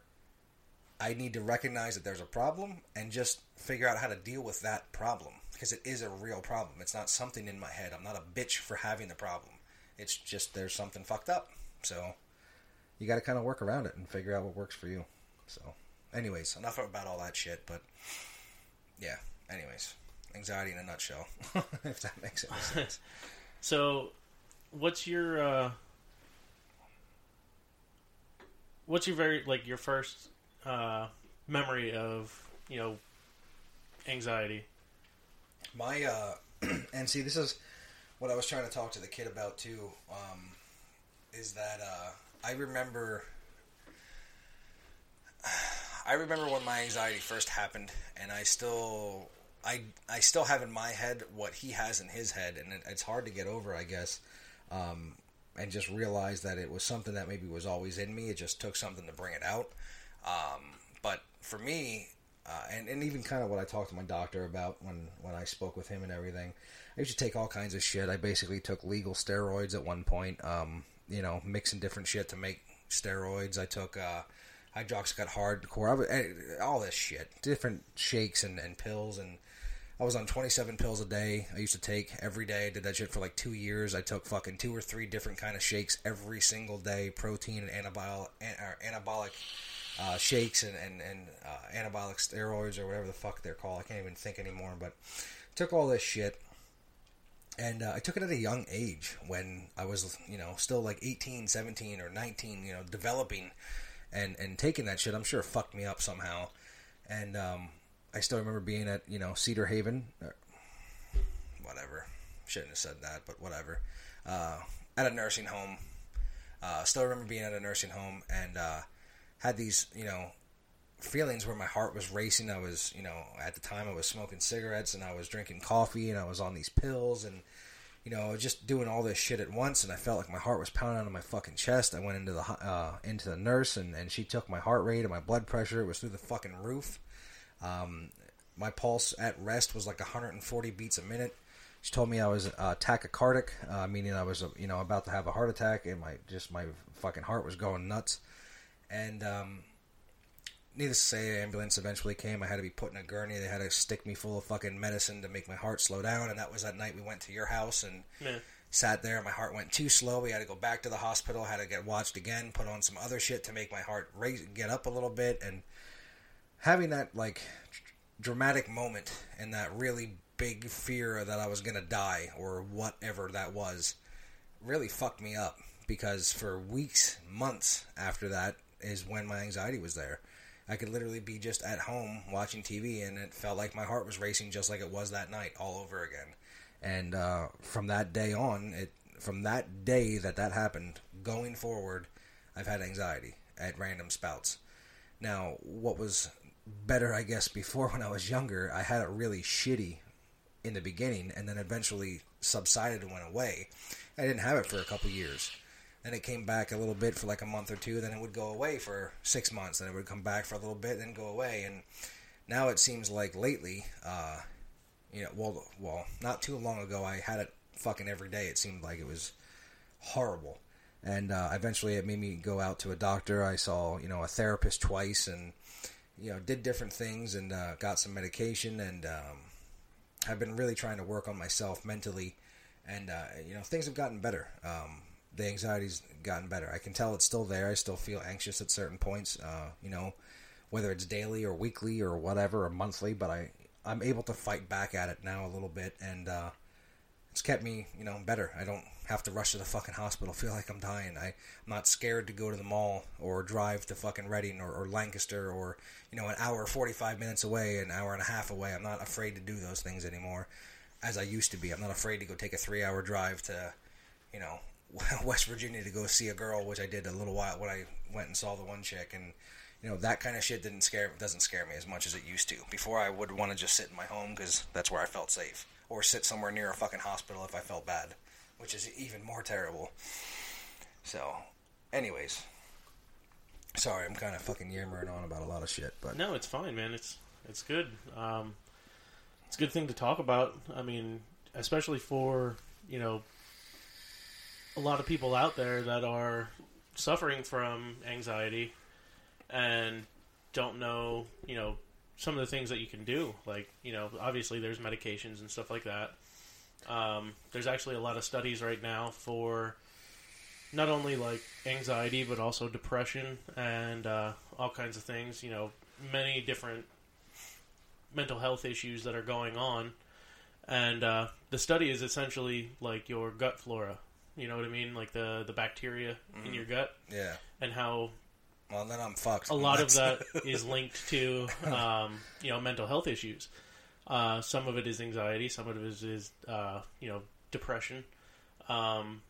I need to recognize that there's a problem and just figure out how to deal with that problem because it is a real problem. It's not something in my head. I'm not a bitch for having the problem. It's just there's something fucked up. So you got to kind of work around it and figure out what works for you. So anyways enough about all that shit but yeah. Anyways anxiety in a nutshell if that makes any sense. So, what's your uh, what's your very like your first uh, memory of you know anxiety? My uh, and see, this is what I was trying to talk to the kid about too. Um, is that uh, I remember, I remember when my anxiety first happened, and I still, I, I still have in my head what he has in his head, and it, it's hard to get over, I guess. Um, and just realize that it was something that maybe was always in me. It just took something to bring it out. Um, but for me, uh, and, and even kind of what I talked to my doctor about when, when I spoke with him and everything, I used to take all kinds of shit. I basically took legal steroids at one point, um, you know, mixing different shit to make steroids. I took uh, hydroxycut hardcore, I was, eh, all this shit, different shakes and, and pills. And I was on 27 pills a day. I used to take every day. I did that shit for like two years. I took fucking two or three different kind of shakes every single day, protein and anabolic, an- anabolic uh, shakes and, and, and uh, anabolic steroids or whatever the fuck they're called. I can't even think anymore. But took all this shit. And uh, I took it at a young age when I was, you know, still like 18, 17, or 19, you know, developing and, and taking that shit. I'm sure fucked me up somehow. And um, I still remember being at, you know, Cedar Haven. Whatever. Shouldn't have said that, but whatever. Uh, at a nursing home. Uh, still remember being at a nursing home and uh, had these, you know, feelings where my heart was racing. I was, you know, at the time I was smoking cigarettes and I was drinking coffee and I was on these pills and, you know, just doing all this shit at once. And I felt like my heart was pounding on my fucking chest. I went into the uh, into the nurse and, and she took my heart rate and my blood pressure. It was through the fucking roof. Um, my pulse at rest was like 140 beats a minute. She told me I was uh, tachycardic, uh, meaning I was, uh, you know, about to have a heart attack, and my just my fucking heart was going nuts. And um, needless to say, the ambulance eventually came. I had to be put in a gurney. They had to stick me full of fucking medicine to make my heart slow down. And that was that night we went to your house and Yeah. sat there. My heart went too slow. We had to go back to the hospital. Had to get watched again. Put on some other shit to make my heart raise, get up a little bit. And having that like dramatic moment and that really big fear that I was gonna die or whatever that was really fucked me up because for weeks, months after that is when my anxiety was there. I could literally be just at home watching TV and it felt like my heart was racing just like it was that night all over again. And uh, from that day on, it from that day that that happened going forward, I've had anxiety at random spouts. Now, what was better, I guess, before when I was younger, I had it really shitty in the beginning, and then eventually subsided and went away. I didn't have it for a couple years. Then it came back a little bit for like a month or two. Then it would go away for six months. Then it would come back for a little bit, then go away. And now it seems like lately, uh, you know, well, well, not too long ago, I had it fucking every day. It seemed like it was horrible. And uh, eventually, it made me go out to a doctor. I saw, you know, a therapist twice, and you know, did different things, and uh, got some medication, and um, I've been really trying to work on myself mentally, and uh, you know, things have gotten better. Um, the anxiety's gotten better. I can tell it's still there. I still feel anxious at certain points. Uh, you know, whether it's daily or weekly or whatever or monthly, but I I'm able to fight back at it now a little bit, and uh, it's kept me you know better. I don't have to rush to the fucking hospital. Feel like I'm dying. I, I'm not scared to go to the mall or drive to fucking Reading or, or Lancaster or you know an hour forty five minutes away, an hour and a half away. I'm not afraid to do those things anymore, as I used to be. I'm not afraid to go take a three hour drive to, you know, West Virginia to go see a girl, which I did a little while when I went and saw the one chick, and you know that kind of shit didn't scare doesn't scare me as much as it used to. Before I would want to just sit in my home because that's where I felt safe, or sit somewhere near a fucking hospital if I felt bad, which is even more terrible. So, anyways, sorry, I'm kind of fucking yammering on about a lot of shit, but No, it's fine, man. It's it's good. Um, it's a good thing to talk about. I mean, especially for you know a lot of people out there that are suffering from anxiety and don't know, you know, some of the things that you can do. Like, you know, obviously there's medications and stuff like that. Um, there's actually a lot of studies right now for not only like anxiety but also depression and uh, all kinds of things. You know, many different mental health issues that are going on, and uh, the study is essentially like your gut flora. You know what I mean, like the the bacteria in your gut yeah. and how Well, then I'm fucked. a lot of That's- linked to um, you know mental health issues. Uh, some of it is anxiety. Some of it is, is uh, you know depression. Um,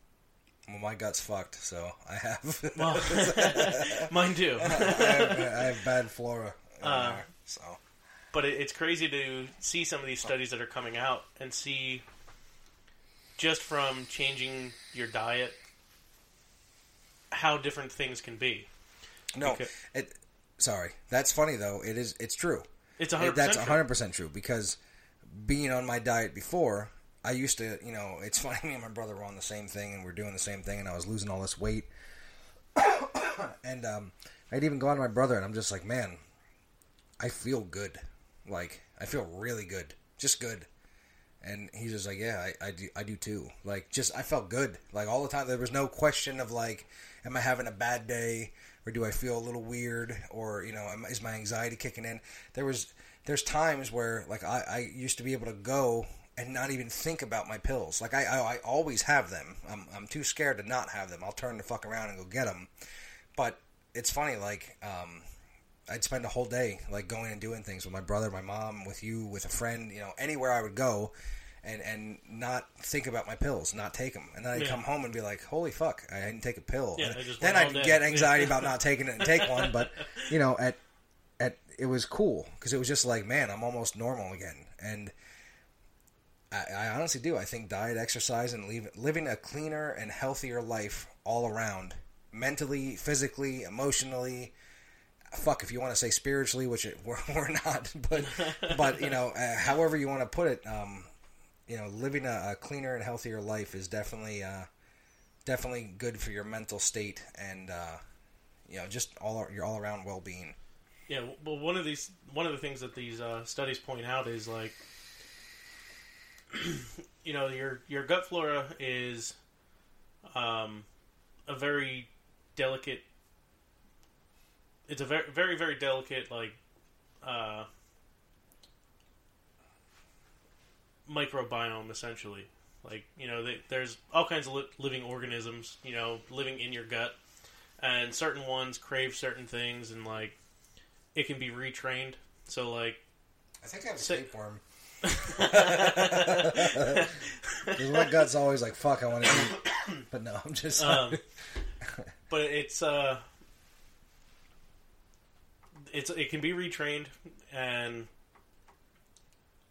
well, my gut's fucked, so I have. well, mine too. I, have I have bad flora. Uh, there, so but it, it's crazy to see some of these studies that are coming out and see just from changing your diet how different things can be. no, okay. it. Sorry, that's funny though. It is. It's true. It's It- 100% that's true. 100% true because being on my diet before, I used to, you know, it's funny, me and my brother were on the same thing and we're doing the same thing and I was losing all this weight. and um, I'd even gone to my brother and I'm just like, man, I feel good. Like, I feel really good. Just good. And he's just like, yeah, I, I, do, I do too. Like, just, I felt good. Like, all the time. There was no question of, like, am I having a bad day? Or do I feel a little weird? Or, you know, is my anxiety kicking in? There was, there's times where, like, I, I used to be able to go and not even think about my pills. Like, I, I, I always have them. I'm, I'm too scared to not have them. I'll turn the fuck around and go get them. But it's funny, like, um, I'd spend a whole day like going and doing things with my brother, my mom, with you, with a friend, you know, anywhere I would go, and and not think about my pills, not take them, and then I'd Yeah. come home and be like, "Holy fuck, I didn't take a pill." Yeah, And then I'd day. get anxiety about not taking it and take one, but you know, at at it was cool because it was just like, man, I'm almost normal again, and I, I honestly do. I think diet, exercise, and leave, living a cleaner and healthier life all around, mentally, physically, emotionally. Fuck, if you want to say spiritually, which it, we're, we're not, but but you know, uh, however you want to put it, um, you know, living a, a cleaner and healthier life is definitely uh, definitely good for your mental state and uh, you know just all your all around well being. Yeah, well, one of these, one of the things that these uh, studies point out is like, you know, your your gut flora is um, a very delicate. It's a very, very, very delicate, like, uh, microbiome, essentially. Like, you know, they, there's all kinds of li- living organisms, you know, living in your gut, and certain ones crave certain things, and like, it can be retrained. So like I think I have a Sick. tapeworm. Because my gut's always like, "Fuck, I want to eat," but no, I'm just. um, but it's uh it's it can be retrained and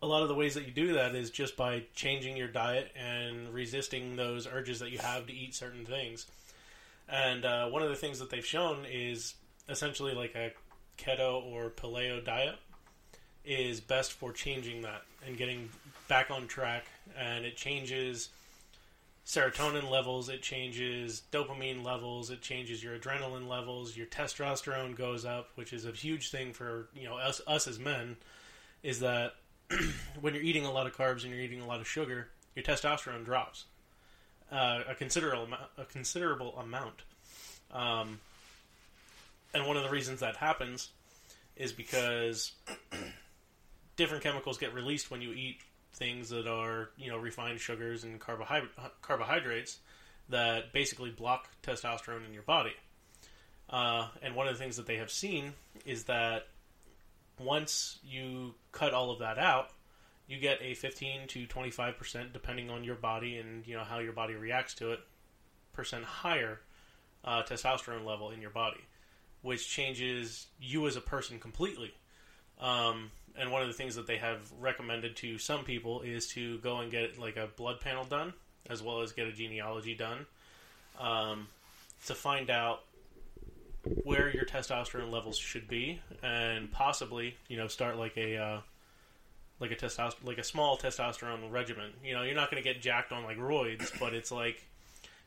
a lot of the ways that you do that is just by changing your diet and resisting those urges that you have to eat certain things. And uh, one of the things that they've shown is essentially like a keto or paleo diet is best for changing that and getting back on track. And it changes serotonin levels, it changes dopamine levels, it changes your adrenaline levels, your testosterone goes up, which is a huge thing for you know us us as men. Is that when you're eating a lot of carbs and you're eating a lot of sugar, your testosterone drops, uh, a considerable a considerable amount. Um, and one of the reasons that happens is because different chemicals get released when you eat things that are you know refined sugars and carbohydrate, carbohydrates that basically block testosterone in your body. Uh, and one of the things that they have seen is that once you cut all of that out, you get a 15 to 25 percent, depending on your body and you know how your body reacts to it, percent higher uh, testosterone level in your body, which changes you as a person completely. Um, and one of the things that they have recommended to some people is to go and get like a blood panel done, as well as get a genealogy done, um, to find out where your testosterone levels should be, and possibly you know start like a uh, like a testosterone like a small testosterone regimen. You know, you're not going to get jacked on like roids, but it's like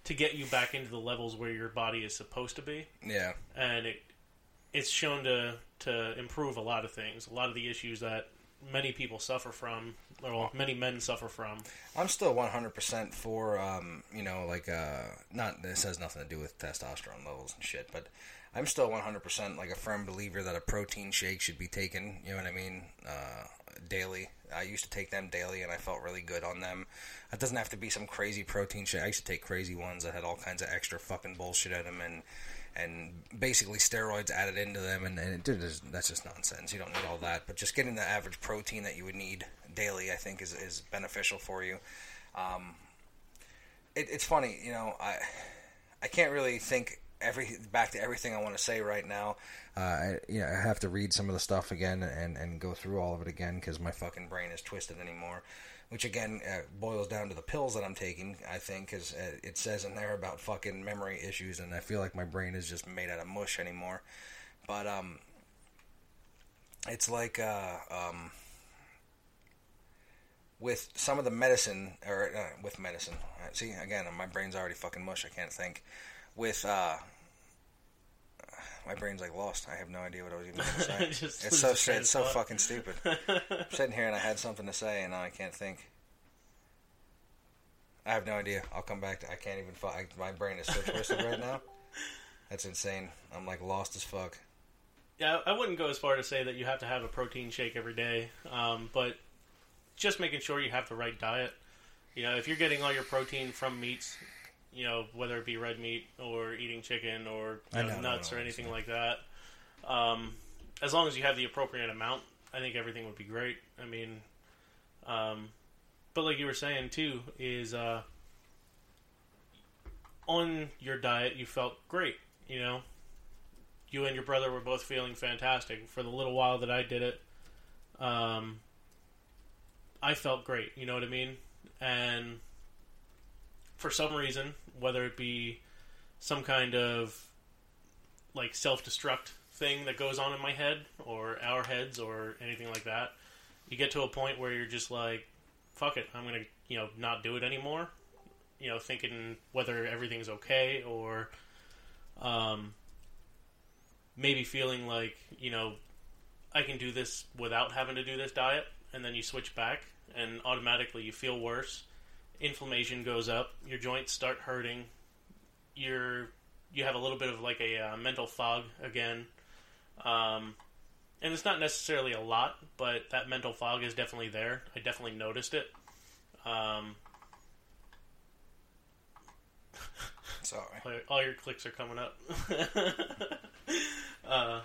to get you back into the levels where your body is supposed to be, Yeah. and it it's shown to to improve a lot of things, a lot of the issues that many people suffer from, or many men suffer from. I'm still 100% for, um, you know, like, uh, not, this has nothing to do with testosterone levels and shit, but I'm still 100% like a firm believer that a protein shake should be taken, you know what I mean, uh, daily. I used to take them daily and I felt really good on them. It doesn't have to be some crazy protein shake. I used to take crazy ones that had all kinds of extra fucking bullshit in them and, and basically steroids added into them, and, and that's just nonsense. You don't need all that, but just getting the average protein that you would need daily, I think, is, is beneficial for you. Um, it, it's funny, you know, I I can't really think every back to everything I want to say right now. Uh, I, you know, I have to read some of the stuff again and, and go through all of it again because my fucking brain is twisted anymore. Which again uh, boils down to the pills that I'm taking. I think because uh, it says in there about fucking memory issues, and I feel like my brain is just made out of mush anymore. But um, it's like uh, um, with some of the medicine, or uh, with medicine. Uh, see, again, my brain's already fucking mush. I can't think. With uh, my brain's like lost. I have no idea what I was even going to say. It's so it's so thought. fucking stupid. I'm sitting here and I had something to say and now I can't think. I have no idea. I'll come back to. I can't even. I, my brain is so twisted right now. That's insane. I'm like lost as fuck. Yeah, I wouldn't go as far to say that you have to have a protein shake every day, um, but just making sure you have the right diet. You know, if you're getting all your protein from meats, you know, whether it be red meat or eating chicken or you know, know, nuts or anything understand. like that, um, as long as you have the appropriate amount, I think everything would be great. I mean, um, but like you were saying too, is uh, on your diet you felt great. You know, you and your brother were both feeling fantastic for the little while that I did it. Um, I felt great. You know what I mean? And for some reason, whether it be some kind of like self-destruct thing that goes on in my head or our heads or anything like that, you get to a point where you're just like, "Fuck it, I'm gonna you know not do it anymore." You know, thinking whether everything's okay or um, maybe feeling like you know I can do this without having to do this diet, and then you switch back, and automatically you feel worse. Inflammation goes up, your joints start hurting. You're you have a little bit of like a uh, mental fog again, um, and it's not necessarily a lot, but that mental fog is definitely there. I definitely noticed it. Um, Sorry. all your, all your clicks are coming up. uh,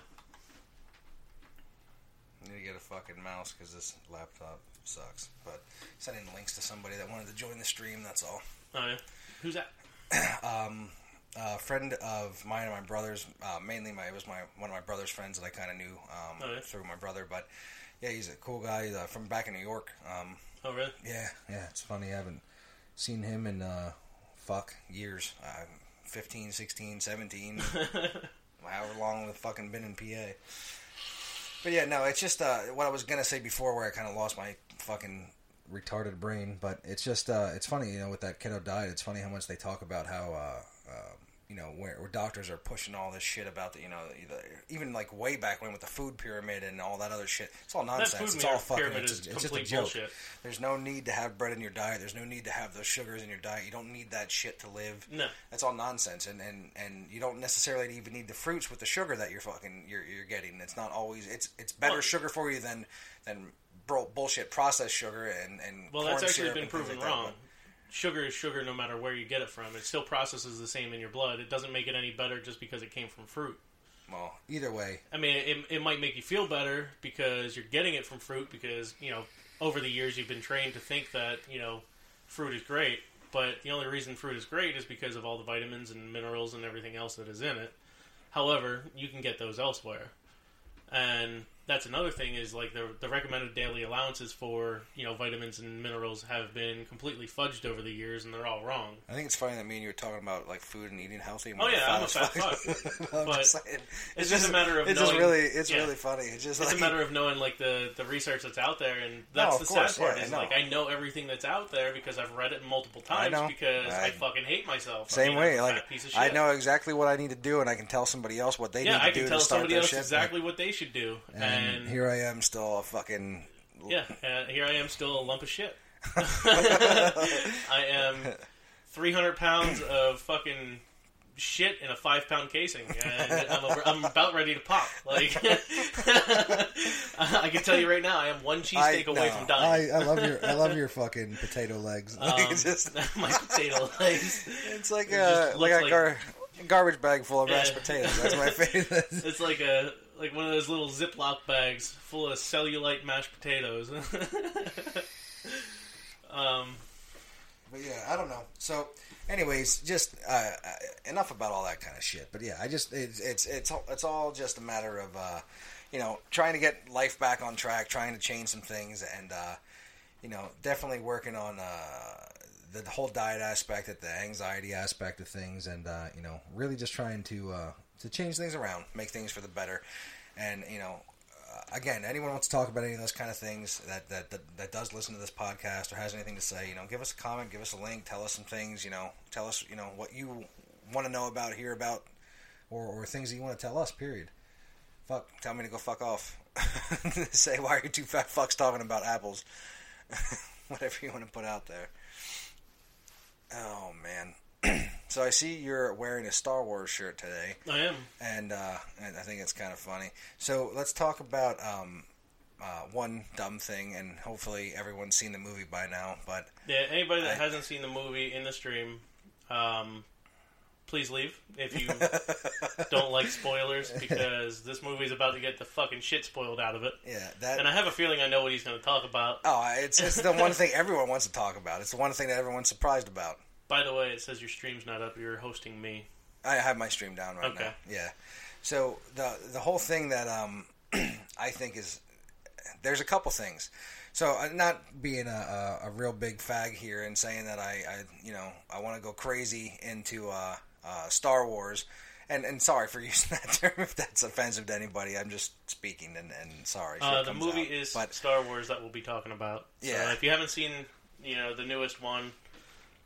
I need to get a fucking mouse because this laptop sucks. But sending links to somebody that wanted to join the stream. That's all. oh, yeah. Who's that? Um, a friend of mine and my brother's, uh, mainly my it was my one of my brother's friends that I kind of knew um, Oh, yeah? through my brother. But yeah, he's a cool guy He's, uh, from back in New York. Um, Oh, really? yeah, yeah, it's funny. I haven't seen him in uh, fuck years. Uh, 15, 16, 17, however long we've fucking been in PA. But yeah, no, it's just uh, what I was gonna say before, where I kind of lost my fucking retarded brain. But it's just uh, it's funny, you know, with that keto diet. It's funny how much they talk about how uh, uh, you know where, where doctors are pushing all this shit about the you know the, even like way back when with the food pyramid and all that other shit. It's all nonsense. it's all fucking. It's, is it's just a joke. bullshit. There's no need to have bread in your diet. There's no need to have those sugars in your diet. You don't need that shit to live. No. That's all nonsense, and, and, and you don't necessarily even need the fruits with the sugar that you're fucking you're, you're getting. It's not always it's it's better Well- sugar for you than than bro, bullshit processed sugar and and Well, corn that's actually syrup been proven like that, wrong. Sugar is sugar no matter where you get it from. It still processes the same in your blood. It doesn't make it any better just because it came from fruit. well, either way, I mean, it, it might make you feel better because you're getting it from fruit because, you know, over the years you've been trained to think that, you know, fruit is great. But the only reason fruit is great is because of all the vitamins and minerals and everything else that is in it. However, you can get those elsewhere. And that's another thing is like the the recommended daily allowances for you know vitamins and minerals have been completely fudged over the years and they're all wrong. I think it's funny that me and you were talking about like food and eating healthy. and Oh, yeah, I'm a fat fuck. I'm But just saying, it's just a matter of it's just knowing- really it's yeah. really funny. It's just It's like a matter of knowing like the the research that's out there, and that's of the course, sad part. yeah, I is like I know everything that's out there because I've read it multiple I times know. because I, I- fucking hate myself. Same I'm way. Like fat piece of shit. I know exactly what I need to do, and I can tell somebody else what they Yeah, need to I do tell to start somebody their else shit. exactly what they should do, And, and, here I am, still a fucking yeah, and here I am still a lump of shit. I am 300 pounds of fucking shit in a five pound casing, and I'm, a, I'm about ready to pop. Like, I can tell you right now, I am one cheesesteak away no, from dying. I, I love your I love your fucking potato legs. Um, it's just my potato legs. it's like it a like a like- gar- garbage bag full of mashed Yeah. potatoes. That's my favorite. It's like a like one of those little Ziploc bags full of cellulite mashed potatoes. um, But yeah, I don't know. So, anyways, just uh, uh, enough about all that kind of shit. But yeah, I just it's it's it's all, it's all just a matter of uh, you know trying to get life back on track, trying to change some things, and uh, you know definitely working on uh, the whole diet aspect, at the anxiety aspect of things, and uh, you know really just trying to to change things around, make things for the better, and you know uh, again, anyone wants to talk about any of those kind of things that, that that that does listen to this podcast or has anything to say, you know, give us a comment, give us a link, tell us some things, you know, tell us, you know, what you want to know about, hear about, or, or things that you want to tell us. Period. Fuck, tell me to go fuck off. say why are you two fat fucks talking about apples? Whatever you want to put out there. Oh man. so I see you're wearing a Star Wars shirt today I am. and, uh, I think it's kind of funny. So let's talk about um, uh, one dumb thing, and hopefully everyone's seen the movie by now. But Yeah, anybody that I- hasn't seen the movie in the stream, um, please leave if you don't like spoilers because this movie's about to get the fucking shit spoiled out of it. yeah, that And I have a feeling I know what he's going to talk about. oh, it's it's the one thing everyone wants to talk about. It's the one thing that everyone's surprised about. By the way, it says your stream's not up. You're hosting me. I have my stream down right Okay. now. Yeah. So the the whole thing that um I think is there's a couple things. So uh, not being a, a, a real big fag here and saying that I, I you know I want to go crazy into uh, uh, Star Wars. And, and sorry for using that term if that's offensive to anybody. I'm just speaking and, and sorry. Uh, the movie out. is but Star Wars that we'll be talking about. So Yeah. if you haven't seen, you know, the newest one,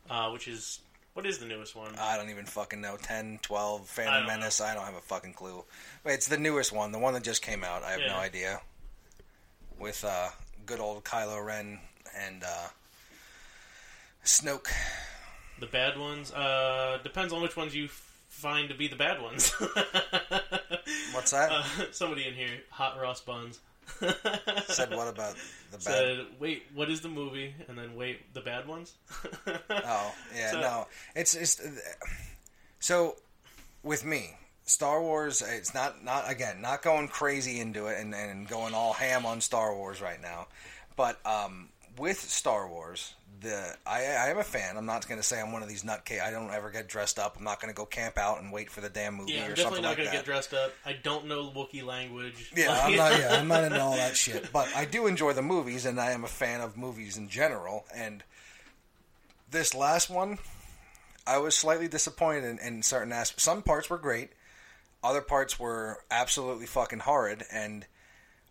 uh, which is what is the newest one? I don't even fucking know. 10, 12, Phantom don't Menace. I don't have a fucking clue. But it's the newest one, the one that just came out. I have no idea. With uh, good old Kylo Ren and uh, Snoke. the bad ones. Uh, depends on which ones you find to be the bad ones. What's that? Uh, somebody in here, hot Ross buns. Said what about the bad? Said, wait, what is the movie? And then wait, the bad ones. Oh, yeah, So- no. It's just so with me, Star Wars. It's not not again not going crazy into it and, and going all ham on Star Wars right now, but um, with Star Wars, the I, I am a fan. I'm not going to say I'm one of these nutcase. I don't ever get dressed up. I'm not going to go camp out and wait for the damn movie Yeah, I'm or definitely something not like going to get dressed up. I don't know Wookiee language. Yeah, Like- I'm not. Yeah, I'm not into all that shit. But I do enjoy the movies, and I am a fan of movies in general. And this last one, I was slightly disappointed in, in certain aspects. Some parts were great, other parts were absolutely fucking horrid. And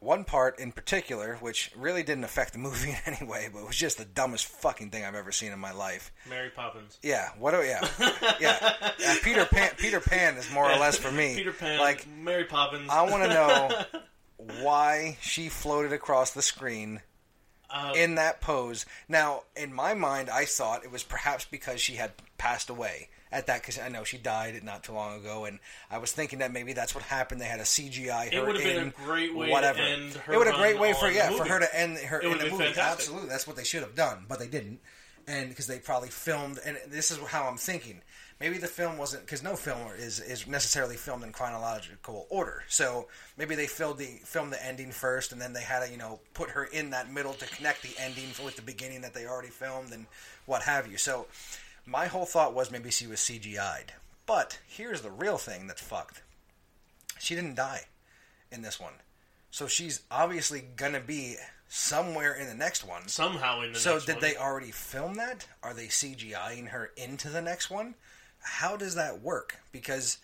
one part in particular, which really didn't affect the movie in any way, but was just the dumbest fucking thing I've ever seen in my life. Mary Poppins. Yeah, what? Do, yeah, yeah. Uh, Peter Pan. Peter Pan is more or less for me. Peter Pan. Like Mary Poppins. I want to know why she floated across the screen Uh, in that pose. Now, in my mind, I thought it was perhaps because she had passed away at that. Because I know she died not too long ago, and I was thinking that maybe that's what happened. They had a CGI her It would've been in, a great way to end her it would have a great way for yeah for her to end her It in the movie. fantastic. Absolutely, that's what they should have done, but they didn't. And because they probably filmed, and this is how I'm thinking. Maybe the film wasn't because no film is is necessarily filmed in chronological order. So maybe they filmed the filmed the ending first, and then they had to you know put her in that middle to connect the ending with the beginning that they already filmed and what have you. So my whole thought was maybe she was CGI'd. But here's the real thing that's fucked. She didn't die in this one, so she's obviously gonna be somewhere in the next one. somehow in the next one. So next did one. they already film that? Are they CGIing her into the next one? How does that work? Because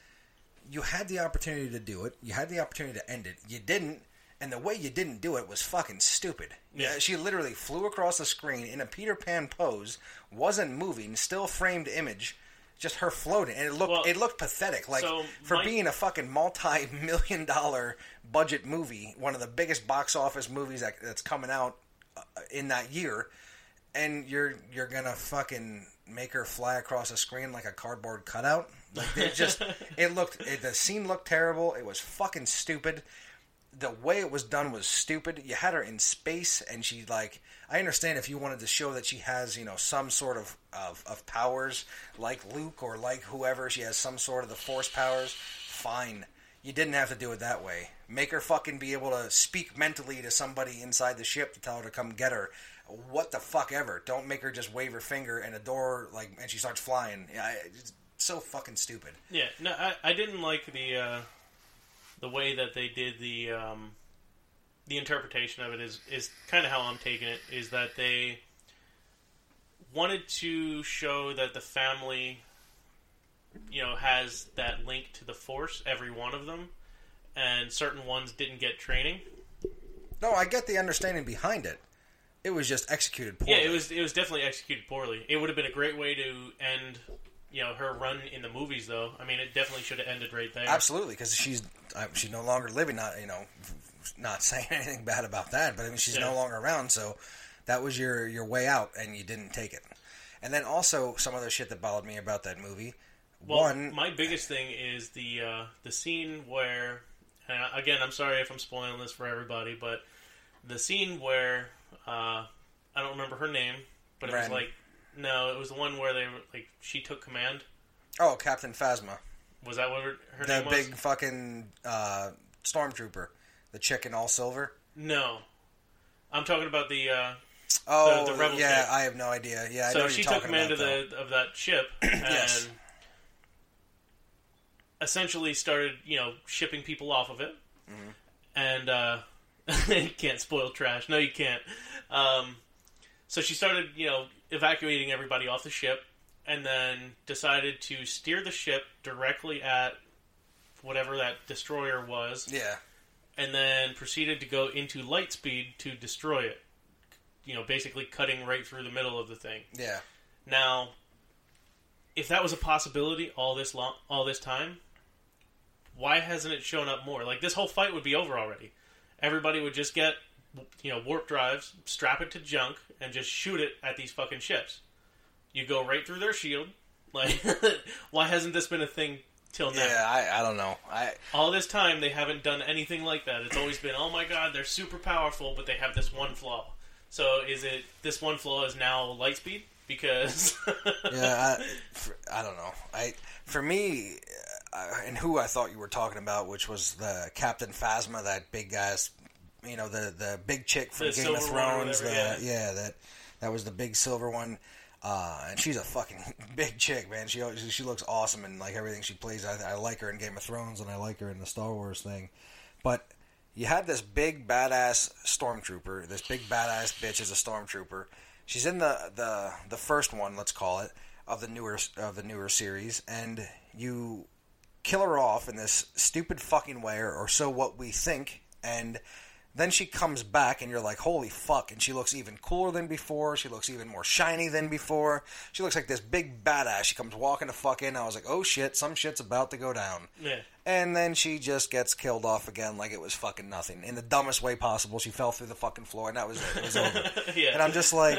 you had the opportunity to do it. You had the opportunity to end it. You didn't. And the way you didn't do it was fucking stupid. Yeah. She literally flew across the screen in a Peter Pan pose, wasn't moving, still framed image, just her floating, and it looked Well, it looked pathetic. Like so for my- being a fucking multi-million dollar budget movie, one of the biggest box office movies that, that's coming out uh, in that year, and you're you're gonna fucking make her fly across a screen like a cardboard cutout. Like it just it looked it, the scene looked terrible. It was fucking stupid. The way it was done was stupid. You had her in space, and she like I understand if you wanted to show that she has you know some sort of of, of powers like Luke or like whoever. She has some sort of the Force powers. Fine. You didn't have to do it that way. Make her fucking be able to speak mentally to somebody inside the ship to tell her to come get her. What the fuck ever. Don't make her just wave her finger and a door like and she starts flying. It's so fucking stupid. Yeah, no, I, I didn't like the uh, the way that they did the um, the interpretation of it is is kind of how I'm taking it is that they wanted to show that the family you know has that link to the force every one of them and certain ones didn't get training No, I get the understanding behind it. It was just executed poorly. yeah it was it was definitely executed poorly it would have been a great way to end you know her run in the movies though i mean it definitely should have ended right there Absolutely, because she's uh, she's no longer living. Not you know, not saying anything bad about that, but I mean she's Yeah. no longer around. So that was your your way out, and you didn't take it. And then also some other shit that bothered me about that movie. Well, One, my biggest thing is the uh, the scene where, and again, I'm sorry if I'm spoiling this for everybody, but the scene where uh, I don't remember her name, but it Ren. was like no, it was the one where they were, like she took command. oh Captain Phasma, Was that what her, her the name was? big fucking uh, stormtrooper, the chick in all silver. No, I'm talking about the. Uh, Oh, the rebel yeah, chick. I have no idea. Yeah, I know so she took command about, of the of that ship and Yes. essentially started, you know, shipping people off of it. Mm-hmm. And uh, you can't spoil trash. No, you can't. Um, so she started, you know, evacuating everybody off the ship, and then decided to steer the ship directly at whatever that destroyer was. Yeah, and then proceeded to go into light speed to destroy it. You know, basically cutting right through the middle of the thing. yeah. Now, if that was a possibility all this long, all this time, why hasn't it shown up more? Like this whole fight would be over already. Everybody would just get, you know, warp drives, strap it to junk, and just shoot it at these fucking ships. You go right through their shield. Like, why hasn't this been a thing till now? Yeah, I, I don't know. I All this time, they haven't done anything like that. It's always been, oh my god, they're super powerful, but they have this one flaw. So is it this one flaw is now light speed? Because yeah, I, for, I don't know. I for me, uh, and who I thought you were talking about, which was the Captain Phasma, that big guy's, you know, the the big chick from The Game of silver one or Thrones. whatever, the, yeah. that that was the big silver one. Uh, and she's a fucking big chick, man. She she looks awesome and like everything she plays. I, I like her in Game of Thrones and I like her in the Star Wars thing. But you had this big badass stormtrooper. This big badass bitch is a stormtrooper. She's in the, the the first one, let's call it, of the newer of the newer series, and you kill her off in this stupid fucking way, or, or so what we think. And Then she comes back, and you're like, holy fuck. And she looks even cooler than before. She looks even more shiny than before. She looks like this big badass. She comes walking the fuck in. I was like, oh shit, some shit's about to go down. Yeah. And then she just gets killed off again like it was fucking nothing. In the dumbest way possible. She fell through the fucking floor, and that was it. It was over. Yeah. And I'm just like,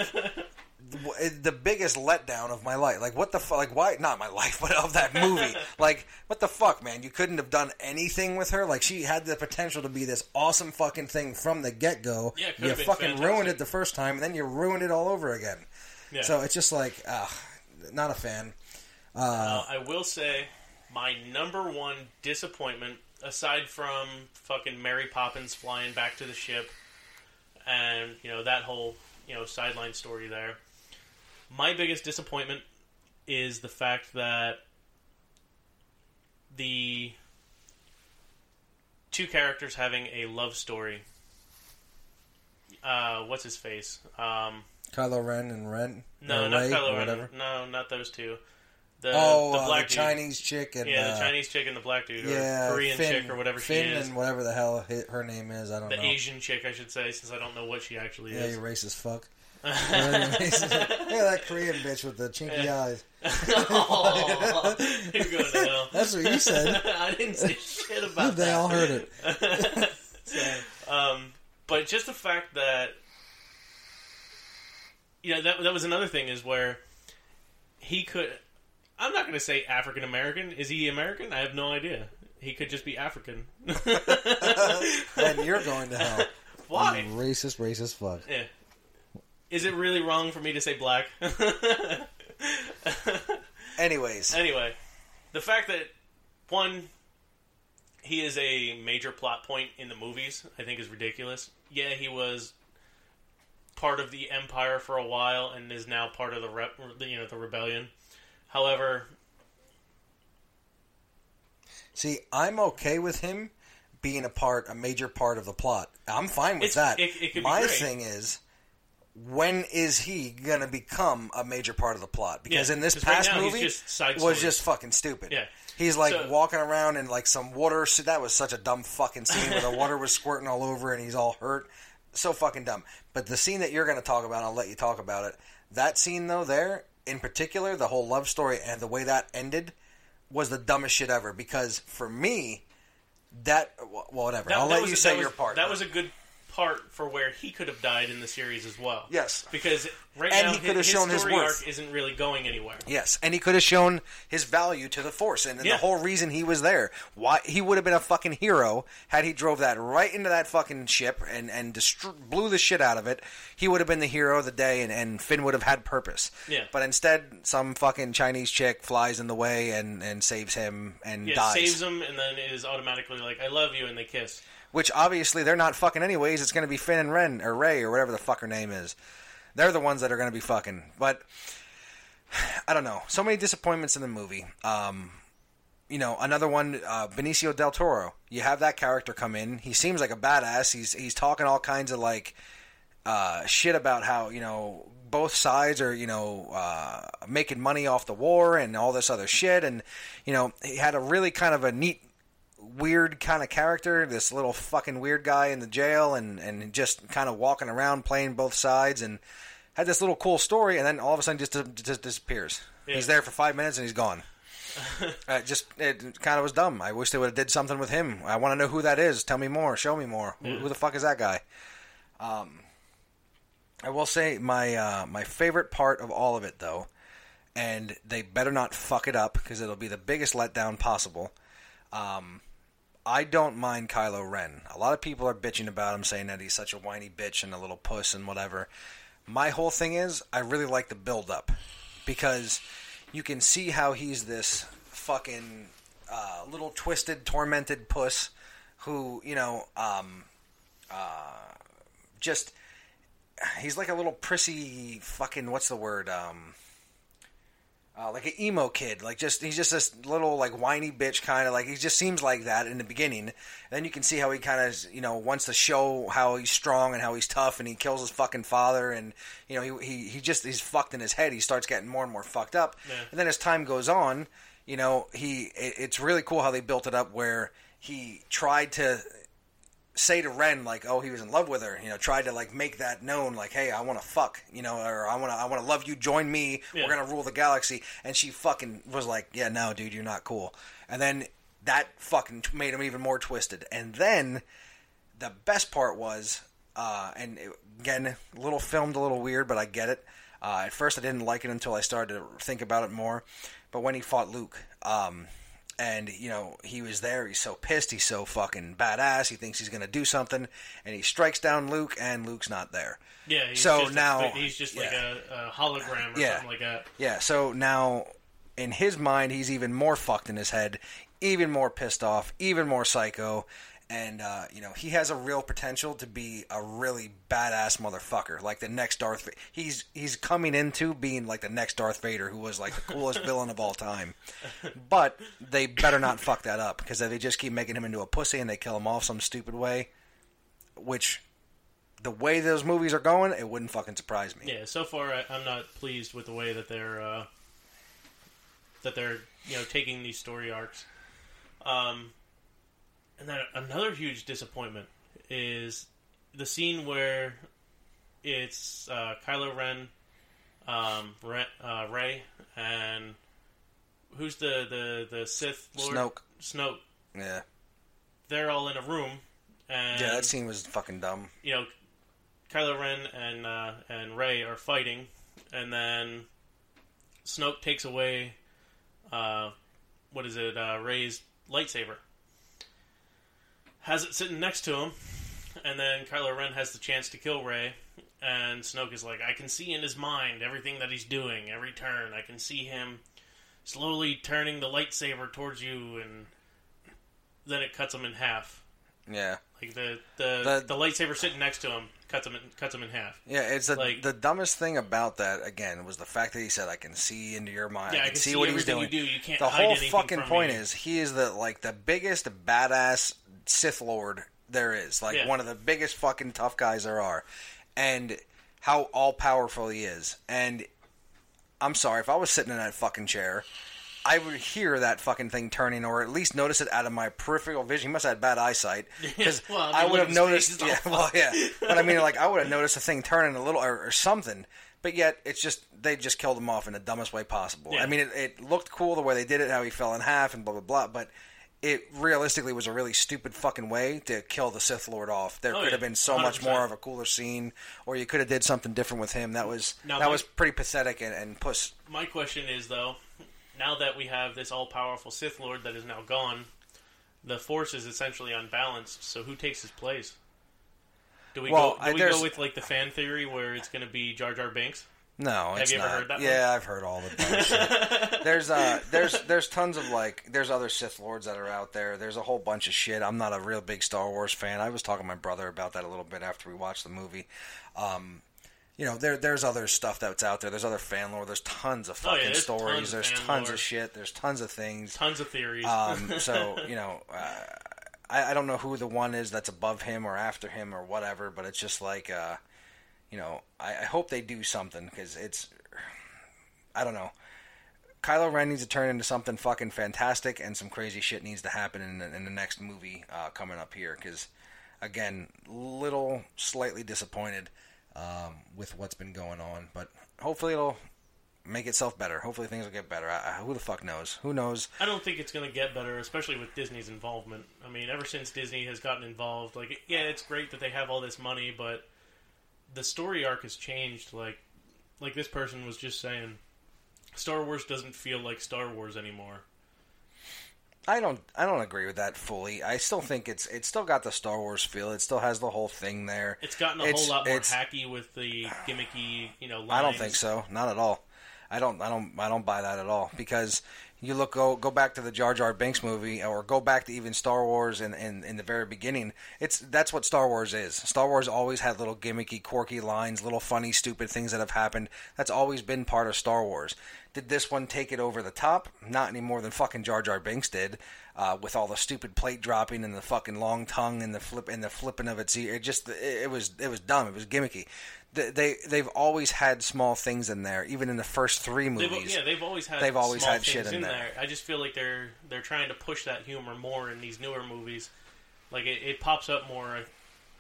the biggest letdown of my life. Like, what the fuck? Like, why? Not my life, but of that movie. like, what the fuck, man? You couldn't have done anything with her. Like, she had the potential to be this awesome fucking thing from the get go. Yeah, you fucking fantastic. ruined it the first time, and then you ruined it all over again. Yeah. So it's just like, uh, not a fan. Uh, I will say, my number one disappointment, aside from fucking Mary Poppins flying back to the ship, and you know that whole you know sideline story there, my biggest disappointment is the fact that the two characters having a love story. Uh, what's his face? Um, Kylo Ren and Ren. no, not Rey, Kylo Ren. No, not those two. The, oh, the uh, black the dude. Chinese chick and Yeah, uh, the Chinese chick and the black dude, or yeah, Korean Finn, chick, or whatever Finn she is. and whatever the hell her name is. I don't The know. Asian chick, I should say, since I don't know what she actually Yeah, is. Yeah, you racist fuck. yeah, that Korean bitch with the chinky eyes. Aw, you're going to hell. That's what you said. I didn't say shit about they that. all heard it. Um, but just the fact that you know that that was another thing is where he could. I'm not going to say African American. Is he American? I have no idea. He could just be African. Then you're going to hell. Why? You racist, racist fuck. Yeah. Is it really wrong for me to say black? Anyways, anyway, the fact that one, he is a major plot point in the movies, I think is ridiculous. Yeah, he was part of the Empire for a while and is now part of the rep, you know, the rebellion. However, see, I'm okay with him being a part, a major part of the plot. I'm fine with that. it- it My thing is, when is he gonna become a major part of the plot? Because Yeah, in this 'cause right past now movie, just was just fucking stupid. Yeah. He's like So- walking around in like some water. So that was such a dumb fucking scene where the water was squirting all over and he's all hurt. So fucking dumb. But the scene that you're going to talk about, I'll let you talk about it. That scene though, there in particular, the whole love story and the way that ended was the dumbest shit ever. Because for me, that well, whatever. that, I'll that let was, you say was- your part. That was a good part for where he could have died in the series as well. Yes. because right And now he could have shown his worth. arc isn't really going anywhere. Yes, and he could have shown his value to the Force, and, and Yeah. the whole reason he was there. Why he would have been a fucking hero had he drove that right into that fucking ship and and destro- blew the shit out of it. He would have been the hero of the day, and, and Finn would have had purpose. Yeah. But instead, some fucking Chinese chick flies in the way and and saves him and Yeah, dies. saves him and then is automatically like, "I love you," and they kiss. Which obviously they're not fucking anyways. It's going to be Finn and Ren or Rey or whatever the fuck her name is. They're the ones that are going to be fucking. But I don't know. So many disappointments in the movie. Um, you know, another one, uh, Benicio del Toro. You have that character come in. He seems like a badass. He's he's talking all kinds of like uh, shit about how you know both sides are you know uh, making money off the war and all this other shit. And you know, he had a really kind of a neat weird kind of character, this little fucking weird guy in the jail, and and just kind of walking around playing both sides, and had this little cool story, and then all of a sudden just just disappears. Yeah. He's there for five minutes and he's gone. uh, just it kind of was dumb. I wish they would have did something with him. I want to know who that is. Tell me more. Show me more. Who, who the fuck is that guy? Um, I will say my uh, my favorite part of all of it though, and they better not fuck it up because it'll be the biggest letdown possible. Um, I don't mind Kylo Ren. A lot of people are bitching about him, saying that he's such a whiny bitch and a little puss and whatever. My whole thing is, I really like the build up because you can see how he's this fucking uh, little twisted, tormented puss who, you know, um, uh, just he's like a little prissy fucking what's the word um uh, like an emo kid, like just he's just this little like whiny bitch kind of like he just seems like that in the beginning. And then you can see how he kind of you know wants to show how he's strong and how he's tough, and he kills his fucking father, and you know he he, he just he's fucked in his head. He starts getting more and more fucked up, Yeah. and then as time goes on, you know he it, it's really cool how they built it up where he tried to say to Ren like, "Oh, he was in love with her," you know, tried to like make that known, like, "Hey, I want to fuck," you know, or "I want to, I want to love you, join me, Yeah. we're gonna rule the galaxy," and she fucking was like, "Yeah, no, dude, you're not cool," and then that fucking t- made him even more twisted, and then the best part was, uh, and it, again, a little filmed, a little weird, but I get it. Uh, at first, I didn't like it until I started to think about it more. But when he fought Luke, um, and you know he was there, he's so pissed, he's so fucking badass. He thinks he's gonna do something, and he strikes down Luke, and Luke's not there. Yeah. He's So just a- now- he's just like a, a hologram or Yeah. something like that. Yeah, so now in his mind, he's even more fucked in his head, even more pissed off, even more psycho. And, uh, you know, he has a real potential to be a really badass motherfucker, like the next Darth Vader. He's, he's coming into being like the next Darth Vader, who was like the coolest villain of all time. But they better not fuck that up, because if they just keep making him into a pussy and they kill him off some stupid way, which the way those movies are going, it wouldn't fucking surprise me. Yeah. So far, I, I'm not pleased with the way that they're uh, that they're you know taking these story arcs. Um, and then another huge disappointment is the scene where it's uh, Kylo Ren, um, Ren, uh, Rey, and who's the the the Sith Lord? Snoke. Snoke. Yeah. They're all in a room, and Yeah, that scene was fucking dumb. you know, Kylo Ren and uh, and Rey are fighting, and then Snoke takes away, uh, what is it, uh, Rey's lightsaber. Has it sitting next to him, and then Kylo Ren has the chance to kill Rey, and Snoke is like, I can see in his mind everything that he's doing, every turn. I can see him slowly turning the lightsaber towards you, and then it cuts him in half. Yeah. Like the the, The- the lightsaber sitting next to him cuts him in, cuts him in half. Yeah, it's the, Like- the dumbest thing about that again was the fact that he said, "I can see into your mind. Yeah, I can see, what he's doing." you do. You can't the whole fucking point me. is he is the like the biggest badass Sith Lord there is. Like Yeah. one of the biggest fucking tough guys there are, and how all powerful he is. And I'm sorry if I was sitting in that fucking chair. I would hear that fucking thing turning, or at least notice it out of my peripheral vision. He must have had bad eyesight because Well, I mean, I, would have noticed. Yeah, well, yeah, but I mean, like I would have noticed the thing turning a little or, or something. But yet, it's just they just killed him off in the dumbest way possible. Yeah. I mean, it, it looked cool the way they did it, how he fell in half and blah blah blah. But it realistically was a really stupid fucking way to kill the Sith Lord off. There Oh, could have been so much 100%. more of a cooler scene, or you could have did something different with him. That was Now, that my- was pretty pathetic and, and puss. My question is though, now that we have this all powerful Sith Lord that is now gone, the Force is essentially unbalanced. So who takes his place? Do we Well, go? Do we go with like the fan theory where it's going to be Jar Jar Binks? No, Have it's you ever not. heard that one? Yeah, I've heard all the. There's uh, there's there's tons of like there's other Sith lords that are out there. There's a whole bunch of shit. I'm not a real big Star Wars fan. I was talking to my brother about that a little bit after we watched the movie. Um, you know, there there's other stuff that's out there. There's other fan lore. There's tons of Oh, yeah, fucking there's stories. tons there's fan tons lore. of shit. There's tons of things. Tons of theories. Um, so you know, uh, I, I don't know who the one is that's above him or after him or whatever, but it's just like, uh, you know, I, I hope they do something because it's, I don't know. Kylo Ren needs to turn into something fucking fantastic, and some crazy shit needs to happen in the, in the next movie uh, coming up here. Because, again, little slightly disappointed um, with what's been going on, but hopefully it'll make itself better. Hopefully things will get better. I, I, who the fuck knows? Who knows? I don't think it's going to get better, especially with Disney's involvement. I mean, ever since Disney has gotten involved, like, yeah, it's great that they have all this money, but the story arc has changed. Like, like this person was just saying, Star Wars doesn't feel like Star Wars anymore. I don't I don't agree with that fully. I still think it's it's still got the Star Wars feel. It still has the whole thing there. It's gotten a It's- whole lot more hacky with the gimmicky, you know. Lines. I don't think so. Not at all. I don't I don't I don't buy that at all because you look go go back to the Jar Jar Binks movie or go back to even Star Wars in, in, in the very beginning. It's that's what Star Wars is. Star Wars always had little gimmicky, quirky lines, little funny, stupid things that have happened. That's always been part of Star Wars. Did this one take it over the top? Not any more than fucking Jar Jar Binks did, uh, with all the stupid plate dropping and the fucking long tongue and the flip and the flipping of its ear. It just it, it was it was dumb. It was gimmicky. They, they they've always had small things in there, even in the first three They've, movies. yeah, they've always had. They've always small had shit things in in there. I just feel like they're they're trying to push that humor more in these newer movies. Like it, it pops up more,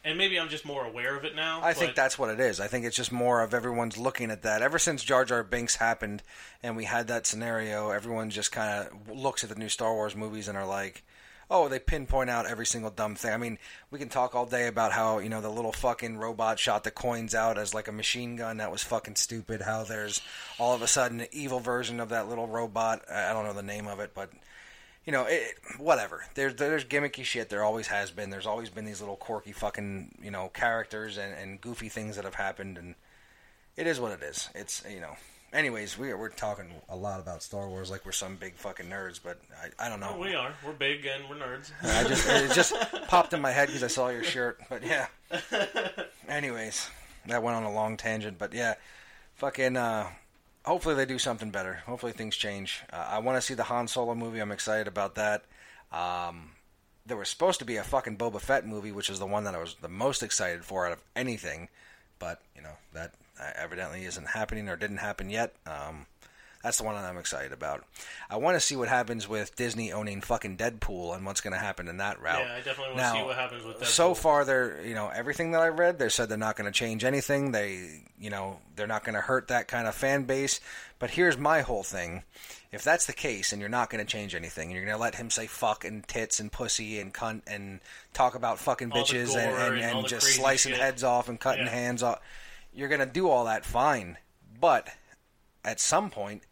and maybe I'm just more aware of it now. I think that's what it is. I think it's just more of everyone's looking at that. Ever since Jar Jar Binks happened and we had that scenario, everyone just kind of looks at the new Star Wars movies and are like, oh, they pinpoint out every single dumb thing. I mean, we can talk all day about how, you know, the little fucking robot shot the coins out as like a machine gun. That was fucking stupid. How there's all of a sudden an evil version of that little robot. I don't know the name of it, but you know, it, whatever. There's there's gimmicky shit. There always has been. There's always been these little quirky fucking you know characters and, and goofy things that have happened, and it is what it is. It's you know. Anyways, we we're talking a lot about Star Wars like we're some big fucking nerds, but I, I don't know. Oh, we are. We're big and we're nerds. I just it just popped in my head because I saw your shirt. But yeah. Anyways, that went on a long tangent, but yeah, fucking. uh Hopefully they do something better. Hopefully things change. Uh, I want to see the Han Solo movie. I'm excited about that. Um, there was supposed to be a fucking Boba Fett movie, which is the one that I was the most excited for out of anything, but you know that uh, evidently isn't happening or didn't happen yet. Um, that's the one that I'm excited about. I want to see what happens with Disney owning fucking Deadpool and what's going to happen in that route. Yeah, I definitely want to see what happens with that. So far, they're you know everything that I read, they said they're not going to change anything. They you know they're not going to hurt that kind of fan base. But here's my whole thing: if that's the case, and you're not going to change anything, and you're going to let him say fuck and tits and pussy and cunt and talk about fucking bitches and, and, and and just slicing shit. heads off and cutting Yeah. hands off, you're going to do all that fine. But at some point,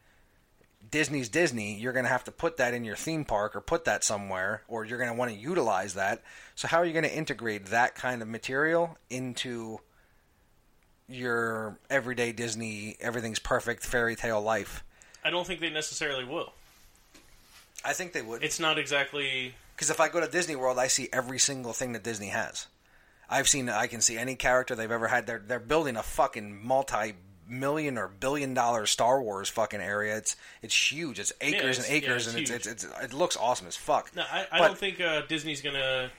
Disney's Disney, you're going to have to put that in your theme park or put that somewhere, or you're going to want to utilize that. So, how are you going to integrate that kind of material into your everyday Disney, everything's perfect fairy tale life? I don't think they necessarily will. I think they would. It's not exactly. Because if I go to Disney World, I see every single thing that Disney has. I've seen, I can see any character they've ever had. They're they're building a fucking multi million or billion dollar Star Wars fucking area. It's it's huge. It's acres it's- and acres, yeah, it's and it's, it's, it's it looks awesome as fuck. No, I, I But- don't think uh, Disney's gonna.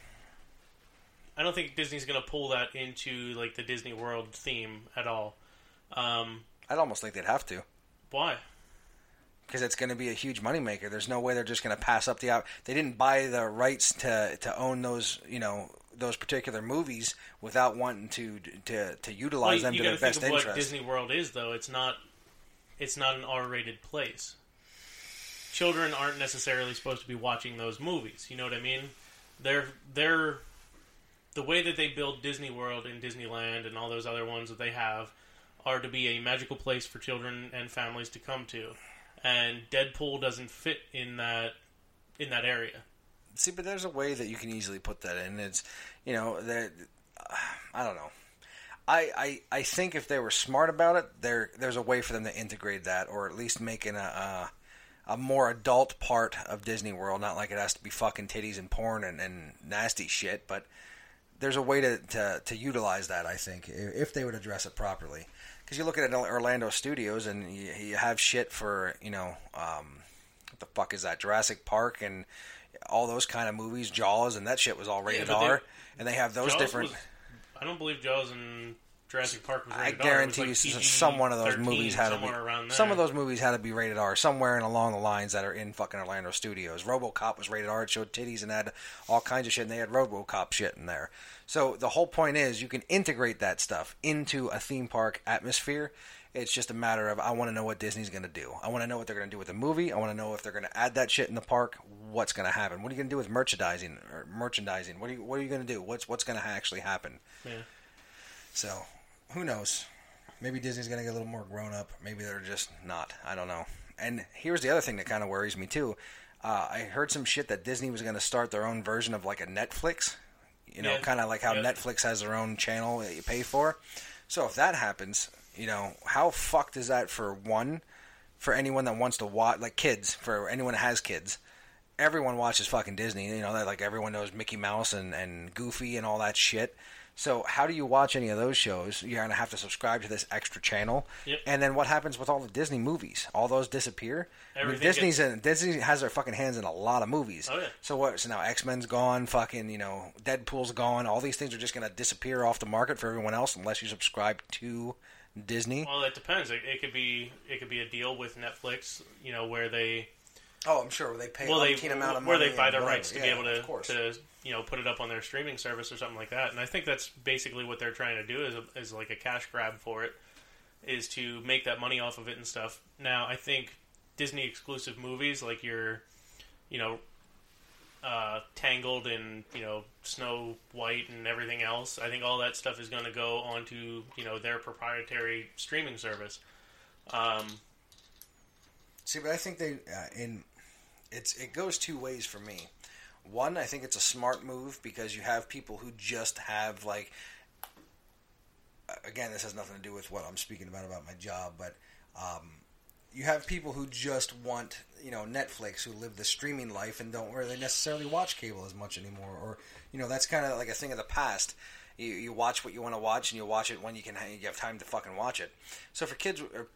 I don't think Disney's gonna pull that into like the Disney World theme at all. Um, I'd almost think they'd have to. why? because it's going to be a huge moneymaker. There's no way they're just going to pass up the out. They didn't buy the rights to to own those, you know, those particular movies without wanting to to to utilize Well, them you to their think best of what. Disney World is, though. It's not. It's not an R-rated place. Children aren't necessarily supposed to be watching those movies. You know what I mean? They're they're the way that they build Disney World and Disneyland and all those other ones that they have are to be a magical place for children and families to come to. And Deadpool doesn't fit in that in that area. See, but there's a way that you can easily put that in. It's, you know, that I don't know. I, I I think if they were smart about it, there there's a way for them to integrate that, or at least making a a, a more adult part of Disney World. Not like it has to be fucking titties and porn and, and nasty shit, but there's a way to, to, to utilize that. I think if they would address it properly, because you look at Orlando Studios and you, you have shit for you know um, what the fuck is that Jurassic Park and all those kind of movies, Jaws, and that shit was all rated they- R, and they have those Jaws different. was- I don't believe Jaws and Jurassic Park was I rated R. Guarantee like you, s- some one of those movies had to be. somewhere around there. Some of those movies had to be rated R somewhere and along the lines that are in fucking Orlando Studios. RoboCop was rated R. It showed titties and had all kinds of shit, and they had RoboCop shit in there. So the whole point is, you can integrate that stuff into a theme park atmosphere. It's just a matter of I want to know what Disney's going to do. I want to know what they're going to do with the movie. I want to know if they're going to add that shit in the park. What's going to happen? What are you going to do with merchandising? Or merchandising? What are you What are you going to do? What's What's going to actually happen? Yeah. So, who knows? Maybe Disney's going to get a little more grown up. Maybe they're just not. I don't know. And here's the other thing that kind of worries me too. Uh, I heard some shit that Disney was going to start their own version of like a Netflix. You know, Yeah. kind of like how Yeah. Netflix has their own channel that you pay for. So if that happens, you know, how fucked is that for one, for anyone that wants to watch, like kids, for anyone that has kids. Everyone watches fucking Disney. You know, that like everyone knows Mickey Mouse and, and Goofy and all that shit. So how do you watch any of those shows? You're gonna have to subscribe to this extra channel. Yep. And then what happens with all the Disney movies? All those disappear. I mean, Disney's in, Disney has their fucking hands in a lot of movies. Oh, yeah. So what? So now X Men's gone. Fucking you know Deadpool's gone. All these things are just gonna disappear off the market for everyone else unless you subscribe to Disney. Well, it depends. It, it could be it could be a deal with Netflix, you know, where they Oh, I'm sure Where they pay well, they amount of money. where they buy the whatever. rights to Yeah, be able to to you know put it up on their streaming service or something like that. And I think that's basically what they're trying to do is a, is like a cash grab for it, is to make that money off of it and stuff. Now, I think Disney exclusive movies like your, you know. Uh, Tangled and you know Snow White and everything else. I think all that stuff is going to go onto you know their proprietary streaming service. Um, See, but I think they uh, in it's it goes two ways for me. One, I think it's a smart move because you have people who just have like again, this has nothing to do with what I'm speaking about about my job, but um, you have people who just want you know Netflix who live the streaming life and don't really necessarily watch cable as much anymore, or you know that's kind of like a thing of the past. You, you watch what you want to watch and you watch it when you can you have time to fucking watch it. So for kids or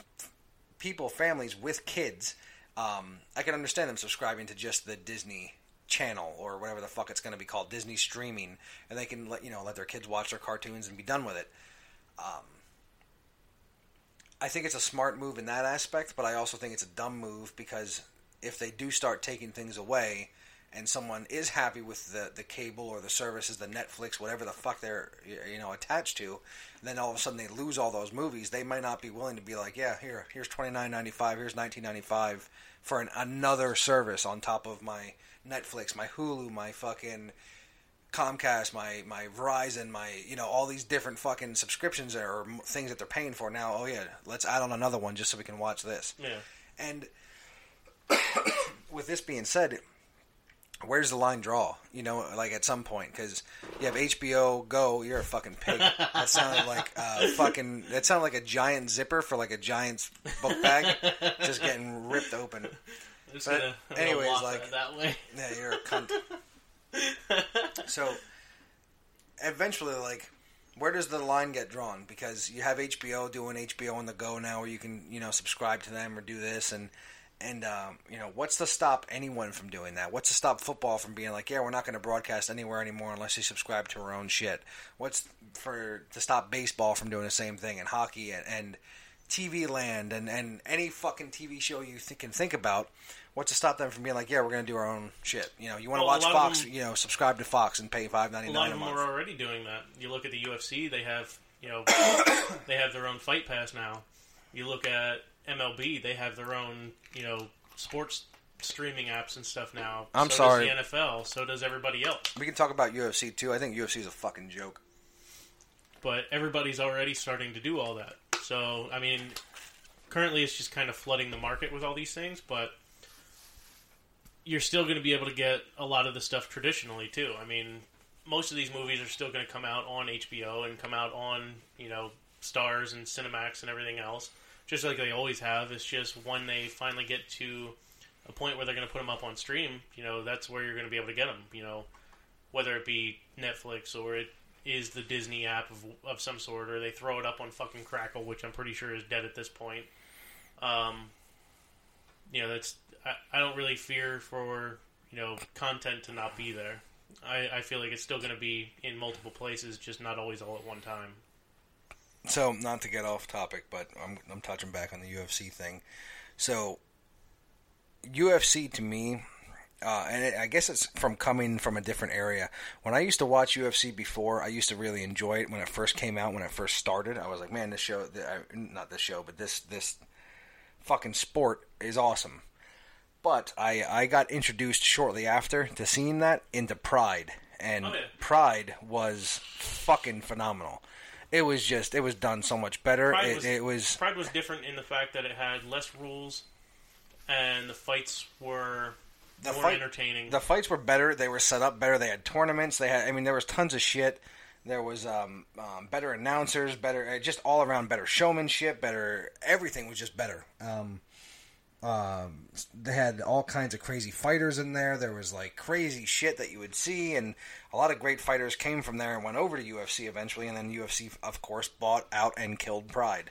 people, families with kids, um, I can understand them subscribing to just the Disney channel or whatever the fuck it's going to be called, Disney streaming, and they can let you know let their kids watch their cartoons and be done with it. Um, I think it's a smart move in that aspect, but I also think it's a dumb move because if they do start taking things away, and someone is happy with the, the cable or the services, the Netflix, whatever the fuck they're you know attached to, then all of a sudden they lose all those movies. They might not be willing to be like, yeah, here, here's twenty nine ninety five, here's nineteen ninety five for an, another service on top of my Netflix, my Hulu, my fucking Comcast, my my Verizon, my you know all these different fucking subscriptions or things that they're paying for now. Oh yeah, let's add on another one just so we can watch this. yeah. And with this being said, where's the line draw? You know, like at some point, because you have HBO Go, you're a fucking pig. That sounded like uh, fucking. That sounded like a giant zipper for like a giant's book bag, just getting ripped open. Just But gonna, anyways, like- that way. Yeah, you're a cunt. so eventually, like, where does the line get drawn? Because you have HBO doing HBO on the go now, where you can you know subscribe to them or do this, and and um, you know what's to stop anyone from doing that? What's to stop football from being like, yeah, we're not going to broadcast anywhere anymore unless you subscribe to our own shit? What's for to stop baseball from doing the same thing and hockey and, and TV Land and, and any fucking TV show you th- can think about? What's to stop them from being like, yeah, we're going to do our own shit? You know, you want to Well, watch Fox? them- you know, subscribe to Fox and pay five ninety A lot of them are already doing that. You look at the UFC; they have you know they have their own fight pass now. You look at MLB; they have their own you know sports streaming apps and stuff now. I'm so sorry. Does the NFL, so does everybody else. We can talk about UFC too. I think UFC is a fucking joke. But everybody's already starting to do all that. So I mean, currently it's just kind of flooding the market with all these things, but you're still going to be able to get a lot of the stuff traditionally too. I mean, most of these movies are still going to come out on HBO and come out on you know Starz and Cinemax and everything else, just like they always have. It's just when they finally get to a point where they're going to put them up on stream, you know, that's where you're going to be able to get them. You know, whether it be Netflix or it is the Disney app of, of some sort, or they throw it up on fucking Crackle, which I'm pretty sure is dead at this point. Um, you know, that's I, I don't really fear for you know content to not be there. I, I feel like it's still going to be in multiple places, just not always all at one time. So, not to get off topic, but I'm I'm touching back on the UFC thing. So, UFC to me, uh, and it, I guess it's from coming from a different area. When I used to watch UFC before, I used to really enjoy it when it first came out. When it first started, I was like, man, this show, uh, not this show, but this this fucking sport is awesome. But I I got introduced shortly after to seeing that into Pride, and Oh, yeah. Pride was fucking phenomenal. It was just it was done so much better. Pride it, was, it was Pride was different in the fact that it had less rules, and the fights were The more fight- entertaining. the fights were better. They were set up better. They had tournaments. They had I mean there was tons of shit. There was um, um, better announcers, better uh, just all around better showmanship, better everything was just better. Um, um, they had all kinds of crazy fighters in there. There was like crazy shit that you would see, and a lot of great fighters came from there and went over to UFC eventually. And then UFC, of course, bought out and killed Pride,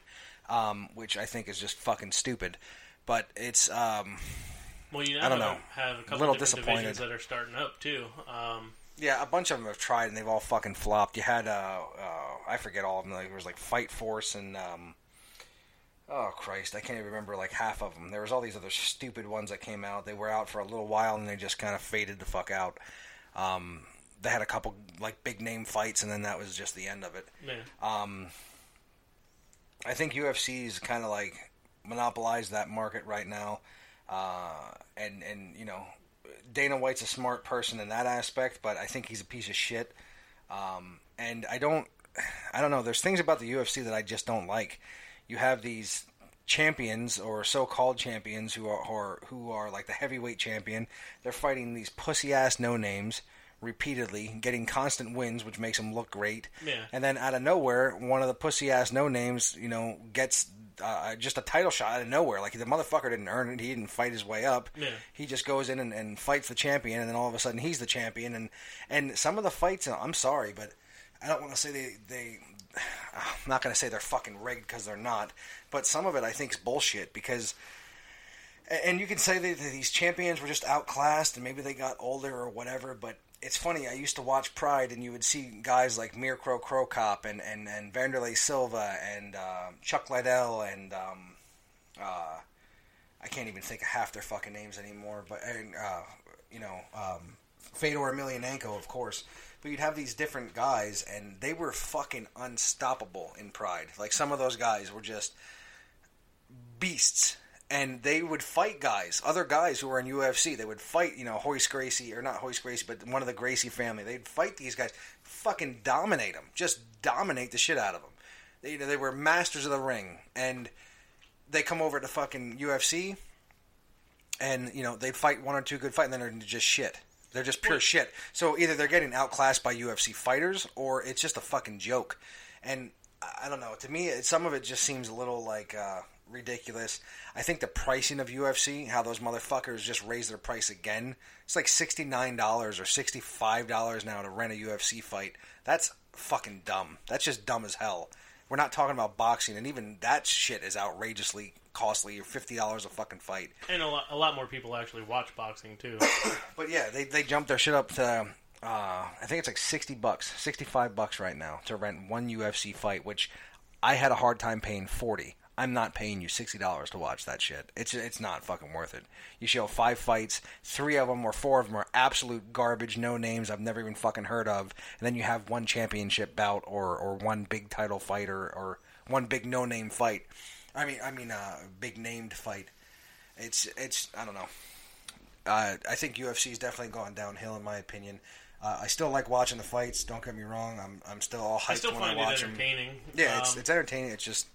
um, which I think is just fucking stupid. But it's um, well, you I don't know. have a couple little different disappointed. divisions that are starting up too. Um, Yeah, a bunch of them have tried and they've all fucking flopped. You had uh, uh I forget all of them. Like, there was like Fight Force and um, oh Christ, I can't even remember like half of them. There was all these other stupid ones that came out. They were out for a little while and they just kind of faded the fuck out. Um, they had a couple like big name fights and then that was just the end of it. Yeah. Um, I think UFC's kind of like monopolized that market right now, uh, and and you know, Dana White's a smart person in that aspect, but I think he's a piece of shit. Um, and I don't, I don't know. There's things about the UFC that I just don't like. You have these champions or so-called champions who are, who are who are like the heavyweight champion. They're fighting these pussy ass no names repeatedly, getting constant wins, which makes them look great. Yeah. And then out of nowhere, one of the pussy ass no names, you know, gets uh, just a title shot out of nowhere. Like the motherfucker didn't earn it. He didn't fight his way up. Yeah. He just goes in and, and fights the champion, and then all of a sudden he's the champion. And and some of the fights, I'm sorry, but I don't want to say they they. I'm not going to say they're fucking rigged because they're not, but some of it I think is bullshit because. And you can say that these champions were just outclassed, and maybe they got older or whatever. But it's funny. I used to watch Pride, and you would see guys like Mirko Cro Cop and and and Wanderlei Silva and uh, Chuck Liddell and um, uh, I can't even think of half their fucking names anymore. But and, uh, you know, um, Fedor Emelianenko, of course. But you'd have these different guys, and they were fucking unstoppable in Pride. Like some of those guys were just beasts. And they would fight guys, other guys who were in UFC. They would fight, you know, Hoist Gracie, or not Hoist Gracie, but one of the Gracie family. They'd fight these guys, fucking dominate them, just dominate the shit out of them. They, you know, they were masters of the ring, and they come over to fucking UFC, and you know they'd fight one or two good fights, and then they're just shit. They're just pure shit. So either they're getting outclassed by UFC fighters, or it's just a fucking joke. And I I don't know. To me, it, some of it just seems a little like uh, ridiculous. I think the pricing of UFC, how those motherfuckers just raised their price again. It's like sixty nine dollars or sixty five dollars now to rent a UFC fight. That's fucking dumb. That's just dumb as hell. We're not talking about boxing, and even that shit is outrageously costly. Fifty dollars a fucking fight. And a lot, a lot more people actually watch boxing too. But yeah, they they jumped their shit up to. Uh, I think it's like sixty bucks, sixty five bucks right now to rent one UFC fight, which I had a hard time paying forty. I'm not paying you sixty dollars to watch that shit. It's it's not fucking worth it. You show five fights, three of them or four of them are absolute garbage, no names I've never even fucking heard of, and then you have one championship bout or or one big title fight or, or one big no name fight. I mean I mean uh, big named fight. It's it's I don't know. Uh, I think UFC's definitely gone downhill in my opinion. Uh, I still like watching the fights. Don't get me wrong. I'm I'm still all hyped I still when find I it watch them. entertaining. Yeah, it's Um, it's entertaining. It's just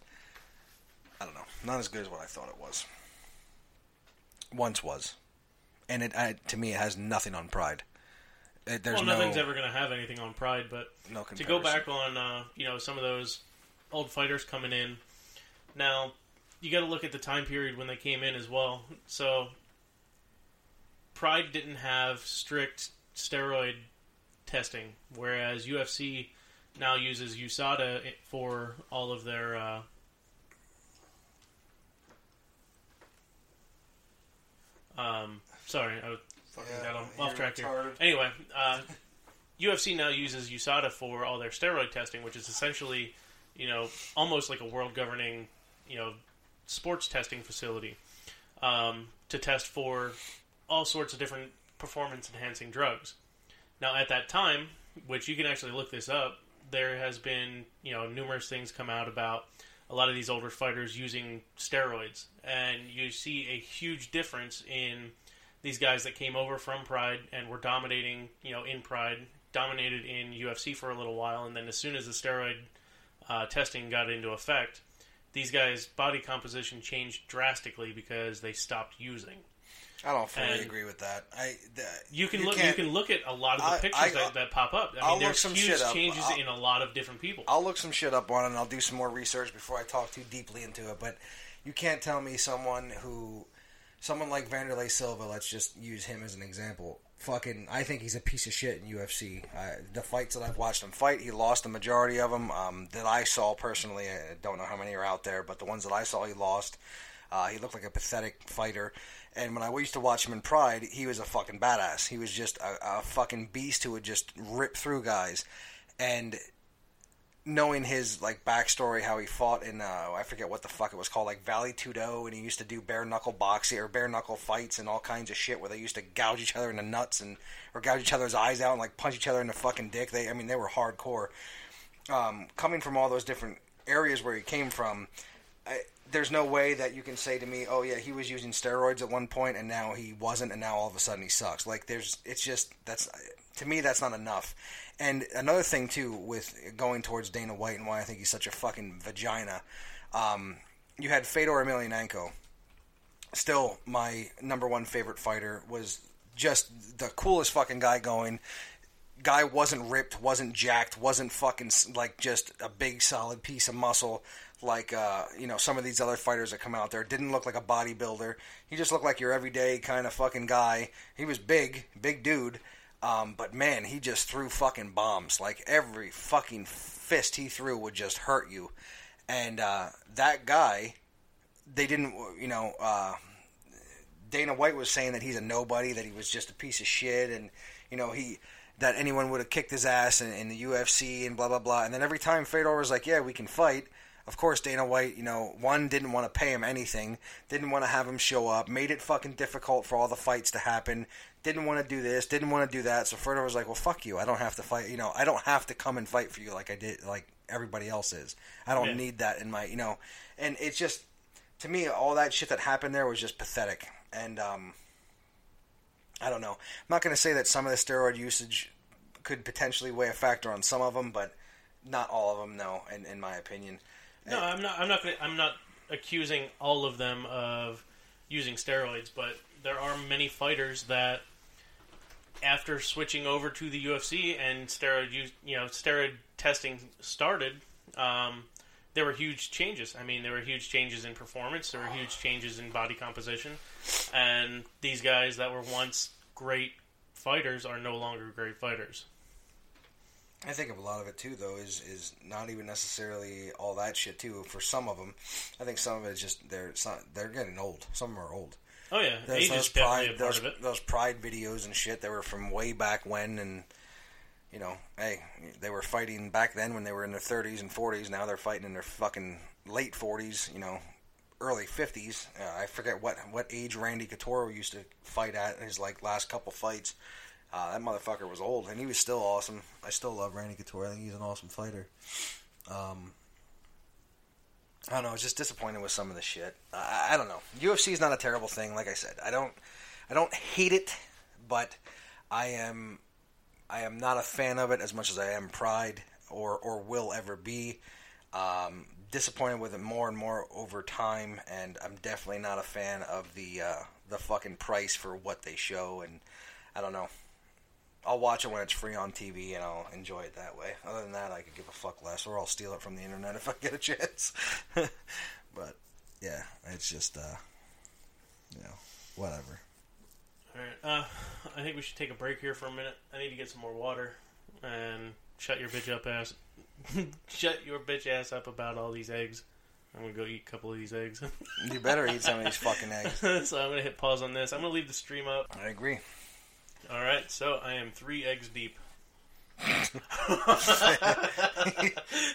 I don't know, not as good as what I thought it was. Once was, and it I, to me it has nothing on Pride. It, there's well, no nothing's ever going to have anything on Pride, but no to go back on, uh, you know, some of those old fighters coming in. Now, you got to look at the time period when they came in as well. So, Pride didn't have strict steroid testing, whereas UFC now uses USADA for all of their. Uh, um, sorry, I fucking Yeah, got off- track here. Anyway, uh, UFC now uses USADA for all their steroid testing, which is essentially, you know, almost like a world governing, you know, sports testing facility um, to test for all sorts of different performance enhancing drugs. Now, at that time, which you can actually look this up, there has been, you know, numerous things come out about a lot of these older fighters using steroids, and you see a huge difference in these guys that came over from Pride and were dominating, you know, in Pride, dominated in UFC for a little while, and then as soon as the steroid uh, testing got into effect, these guys' body composition changed drastically because they stopped using. I don't fully and- agree with that. I the, You can look. You can't- look at a lot of the I- pictures I- that, that pop up. I mean, I'll look there's some huge shit up. changes I'll- in a lot of different people. I'll look some shit up on it and I'll do some more research before I talk too deeply into it. But you can't tell me someone who, someone like Wanderlei Silva, let's just use him as an example. Fucking, I think he's a piece of shit in UFC. Uh, the fights that I've watched him fight, he lost the majority of them um, that I saw personally. I don't know how many are out there, but the ones that I saw, he lost. Uh, he looked like a pathetic fighter. And when I used to watch him in Pride, he was a fucking badass. He was just a, a fucking beast who would just rip through guys. And knowing his like backstory, how he fought in uh, I forget what the fuck it was called, like Vale Tudo, and he used to do bare knuckle boxing or bare knuckle fights and all kinds of shit where they used to gouge each other in the nuts and or gouge each other's eyes out and like punch each other in the fucking dick. They, I mean, they were hardcore. Um, coming from all those different areas where he came from, I, there's no way that you can say to me, "Oh yeah, he was using steroids at one point and now he wasn't, and now all of a sudden he sucks." Like there's, it's just that's to me that's not enough. And another thing too with going towards Dana White and why I think he's such a fucking vagina. Um, you had Fedor Emelianenko, still my number one favorite fighter, was just the coolest fucking guy going. Guy wasn't ripped, wasn't jacked, wasn't fucking like just a big solid piece of muscle like uh, you know some of these other fighters that come out there. Didn't look like a bodybuilder. He just looked like your everyday kind of fucking guy. He was big, big dude. Um, but man, he just threw fucking bombs. Like every fucking fist he threw would just hurt you. And uh, that guy, they didn't, you know, uh, Dana White was saying that he's a nobody, that he was just a piece of shit, and you know he that anyone would have kicked his ass in, in the UFC and blah blah blah. And then every time Fedor was like, "Yeah, we can fight." Of course, Dana White, you know, one didn't want to pay him anything, didn't want to have him show up, made it fucking difficult for all the fights to happen. Didn't want to do this, didn't want to do that. So Fedor was like, "Well, fuck you. I don't have to fight. You know, I don't have to come and fight for you like I did, like everybody else is. I don't Yeah. need that in my, you know." And it's just to me, all that shit that happened there was just pathetic. And um, I don't know. I'm not going to say that some of the steroid usage could potentially weigh a factor on some of them, but not all of them. No, in, in my opinion. No, I'm not. I'm not. Gonna, I'm not accusing all of them of using steroids, but there are many fighters that, after switching over to the UFC and steroid use, you know, steroid testing started, um, there were huge changes. I mean, there were huge changes in performance. There were huge changes in body composition, and these guys that were once great fighters are no longer great fighters. I think of a lot of it too, though, is is not even necessarily all that shit too. For some of them, I think some of it is just they're it's not, they're getting old. Some of them are old. Oh yeah, Those, age those pride, a part those, of it. those pride videos and shit. They were from way back when, and you know, hey, they were fighting back then when they were in their thirties and forties. Now they're fighting in their fucking late forties. You know, early fifties. Uh, I forget what what age Randy Couture used to fight at in his like last couple fights. Uh, that motherfucker was old, and he was still awesome. I still love Randy Couture. I think he's an awesome fighter. Um, I don't know. I was just disappointed with some of the shit. I, I don't know. UFC is not a terrible thing. Like I said, I don't, I don't hate it, but I am, I am not a fan of it as much as I am Pride or or will ever be. Um, disappointed with it more and more over time, and I'm definitely not a fan of the uh, the fucking price for what they show. And I don't know. I'll watch it when it's free on TV and I'll enjoy it that way. Other than that, I could give a fuck less, or I'll steal it from the internet if I get a chance. but yeah, it's just uh, you know, whatever. All right. Uh, I think we should take a break here for a minute. I need to get some more water and shut your bitch up ass. shut your bitch ass up about all these eggs. I'm gonna go eat a couple of these eggs. You better eat some of these fucking eggs. so I'm gonna hit pause on this. I'm gonna leave the stream up. I agree. All right. So I am three eggs deep.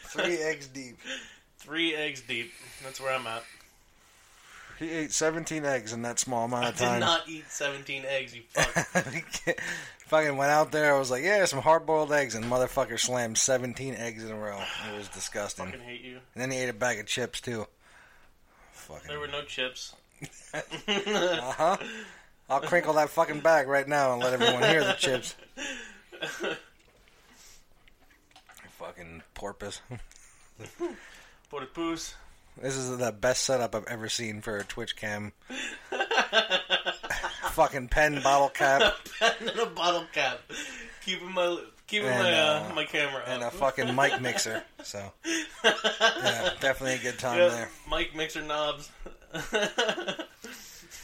Three eggs deep. Three eggs deep. That's where I'm at. He ate 17 eggs in that small amount I of did not eat 17 eggs. You fuck. fucking went out there. I was like, yeah, some hard boiled eggs, and motherfucker slammed 17 eggs in a row. It was disgusting. fucking hate you. And then he ate a bag of chips too. Fucking. There were no chips. Uh huh. I'll crinkle that fucking bag right now and let everyone hear the chips. fucking porpoise. Portapus. This is the best setup I've ever seen for a Twitch cam. fucking pen bottle cap pen and a bottle cap. Keeping my keeping And, my uh, uh, my camera and a fucking mic mixer. So yeah, definitely a good time Yeah, there. Mic mixer knobs.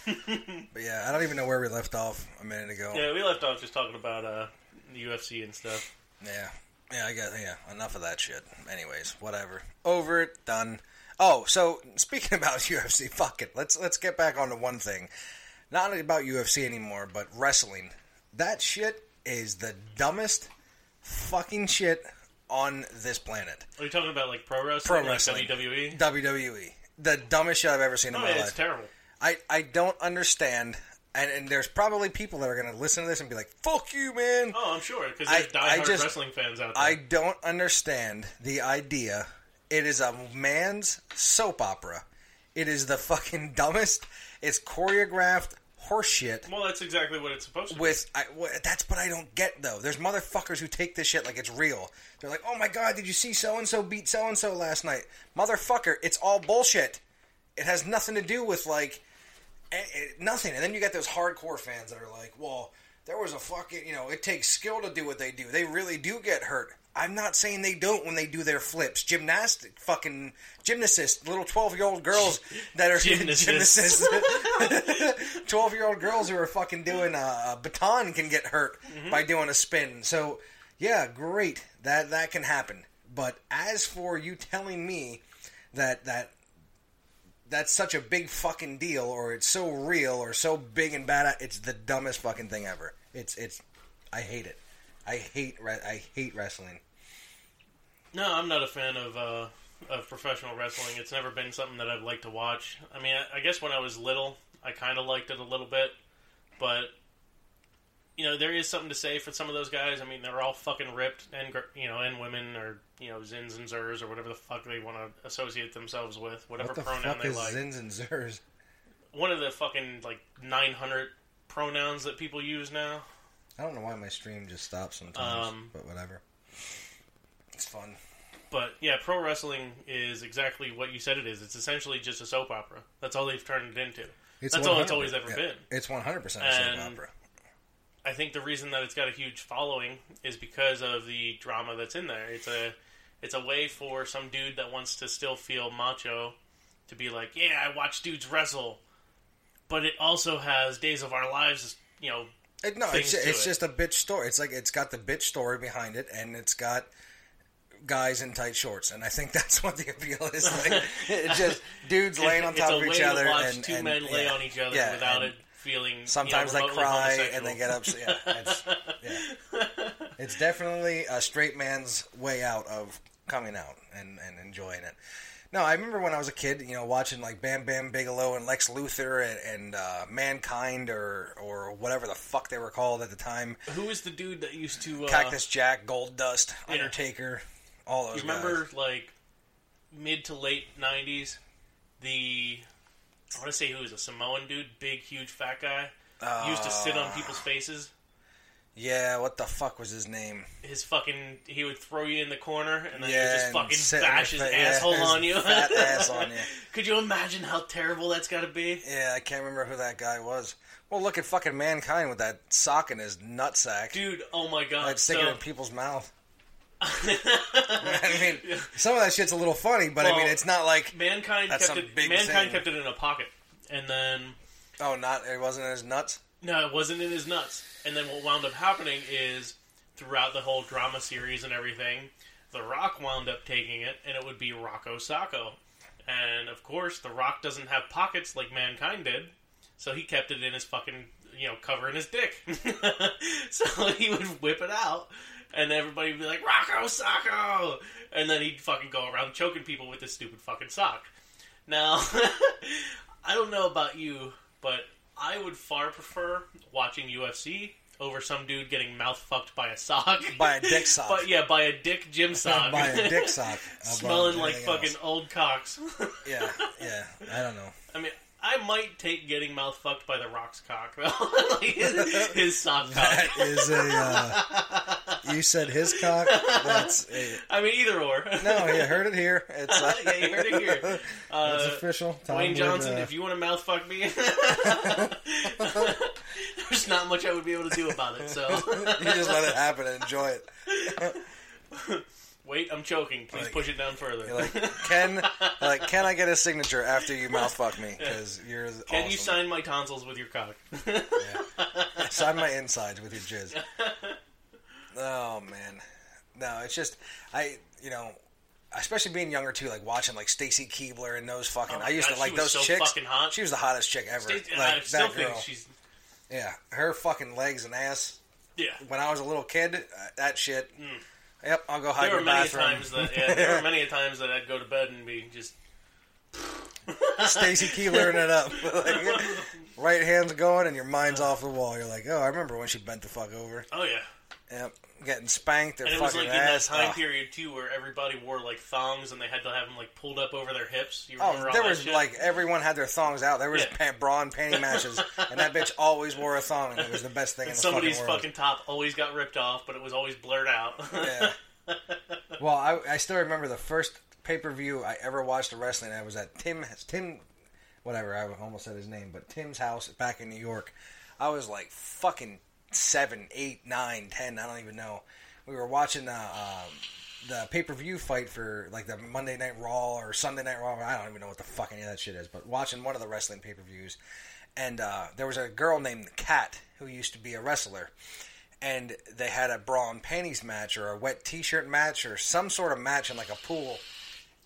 But yeah, I don't even know where we left off a minute ago. yeah, we left off just talking about uh, UFC and stuff. Yeah. Yeah, I got yeah, enough of that shit. Anyways, whatever. Over it, done. Oh, so speaking about UFC, fuck it. Let's let's get back onto one thing. Not about UFC anymore, but wrestling. That shit is the dumbest fucking shit on this planet. Are you talking about like pro wrestling, Pro like wrestling. WWE? WWE, E. the dumbest shit I've ever seen in Oh, my life. it's terrible. I, I don't understand, and, and there's probably people that are going to listen to this and be like, "Fuck you, man." Oh, I'm sure because there's I diehard just- wrestling fans out there. I don't understand the idea. It is a man's soap opera. It is the fucking dumbest. It's choreographed horseshit. well, that's exactly what it's supposed to. Be. With I, wha- that's what I don't get though. There's motherfuckers who take this shit like it's real. They're like, "Oh my god, did you see so and so beat so and so last night?" Motherfucker, it's all bullshit. It has nothing to do with like eh, eh, nothing. And then you get those hardcore fans that are like, "Well, there was a fucking, you know, it takes skill to do what they do. They really do get hurt." I'm not saying they don't when they do their flips. Gymnastic, fucking gymnasts, little twelve year old girls that are Gymnasts. Twelve year old girls who are fucking doing a, a baton can get hurt Mm-hmm. by doing a spin. So yeah, great that that can happen. But as for you telling me that that that's such a big fucking deal, or it's so real, or so big and bad, it's the dumbest fucking thing ever. It's it's I hate it. I hate I hate wrestling. No, I'm not a fan of uh, of professional wrestling. It's never been something that I've liked to watch. I mean, I, I guess when I was little, I kind of liked it a little bit, but you know, there is something to say for some of those guys. I mean, they're all fucking ripped, and you know, and women or you know, zins and zers or whatever the fuck they want to associate themselves with, whatever What the pronoun they like. zins and zers? One of the fucking like 900 pronouns that people use now. I don't know why my stream just stops sometimes, Um, but whatever. It's fun. But yeah, pro wrestling is exactly what you said it is. It's essentially just a soap opera. That's all they've turned it into. It's That's all it's always ever yeah, been. It's one hundred percent a soap opera. I think the reason that it's got a huge following is because of the drama that's in there. It's a it's a way for some dude that wants to still feel macho to be like, "Yeah, I watch dudes wrestle." But it also has Days of Our Lives, you know, It, no, it's it's it. just a bitch story. It's like it's got the bitch story behind it, and it's got guys in tight shorts, and I think that's what the appeal is. Like, it's just dudes laying on top of each other, and two and- men lay on each other Yeah, without and it feeling. Sometimes you know, they cry and they get upset. Yeah, it's, yeah. it's definitely a straight man's way out of coming out and, and enjoying it. No, I remember when I was a kid, you know, watching like Bam Bam Bigelow and Lex Luger and, and uh, Mankind or or whatever the fuck they were called at the time. Who is the dude that used to uh, Cactus Jack, Goldust, yeah. Undertaker, all those. You remember guys. like mid to late '90s? The I want to say who was a Samoan dude, big, huge, fat guy, used to sit on Uh, people's faces. Yeah, what the fuck was his name? His fucking he would throw you in the corner and then he would just fucking bash his fa- yeah, asshole his on you. Fat ass on you. Could you imagine how terrible that's got to be? Yeah, I can't remember who that guy was. Well, look at fucking mankind with that sock in his nutsack. Dude, oh my god! like sticking so, in people's mouth. I mean, some of that shit's a little funny, but I mean, it's not like mankind kept it. Mankind thing. kept it in a pocket, and then oh, not it wasn't in his nuts. No, it wasn't in his nuts. And then what wound up happening is throughout the whole drama series and everything, The Rock wound up taking it, and it would be Rocco Sacco. And of course, The Rock doesn't have pockets like Mankind did, so he kept it in his fucking, you know, covering his dick. so he would whip it out, and everybody would be like, Rocco Sacco! And then he'd fucking go around choking people with this stupid fucking sock. Now, I don't know about you, but I would far prefer watching UFC over some dude getting mouth fucked by a sock. By a dick sock. But yeah, by a dick gym sock. by a dick sock. Smelling like fucking else. old cocks. Yeah, yeah. I don't know. I mean, I might take getting mouth fucked by the Rock's cock though. like his, his sock cock. That is a. Uh, you said his cock. That's a, I mean, either or. no. You heard it here. It's uh, yeah, you heard it here. Uh, it's official. Tom would, Johnson, uh, if you want to mouth fuck me, there's not much I would be able to do about it. So you just let it happen and enjoy it. Wait, I'm choking. Please Like- push it down further. You're like, can like can I get a signature after you mouth fuck me? Because you're Can you sign my tonsils with your cock? sign my insides with your jizz? Oh man, no, it's just I you know. Especially being younger too, like watching like Stacy Keibler and those fucking. Oh I used God, to like she was those so chicks. fucking hot. She was the hottest chick ever. Stacey- like that girl. think she's Yeah, her fucking legs and ass. yeah. When I was a little kid, uh, that shit. Mm. Yep, I'll go hide There in the many bathroom. times that yeah, there were many times that I'd go to bed and be just Stacy Keeler'ing it up. Like, right hand's going and your mind's off the wall. You're like, oh, I remember when she bent the fuck over. oh yeah. Yep, getting spanked or And it was like in that time period too, where everybody wore like thongs and they had to have them like pulled up over their hips. You oh, remember Oh, all there that was shit? like everyone had their thongs out. There was Yeah. pa- bra and panty matches, and that bitch always wore a thong, and it was the best thing in the somebody's fucking world. Somebody's fucking top always got ripped off, but it was always blurred out. Yeah. well, I, I still remember the first pay per view I ever watched of wrestling. I was at Tim Tim, whatever I almost said his name, but Tim's house back in New York. I was like fucking seven, eight, nine, ten. I don't even know. We were watching uh, um, the pay per view fight for like the Monday Night Raw or Sunday Night Raw. I don't even know what the fuck any of that shit is. But watching one of the wrestling pay per views, and uh, there was a girl named Kat who used to be a wrestler and they had a bra and panties match or a wet t-shirt match or some sort of match in like a pool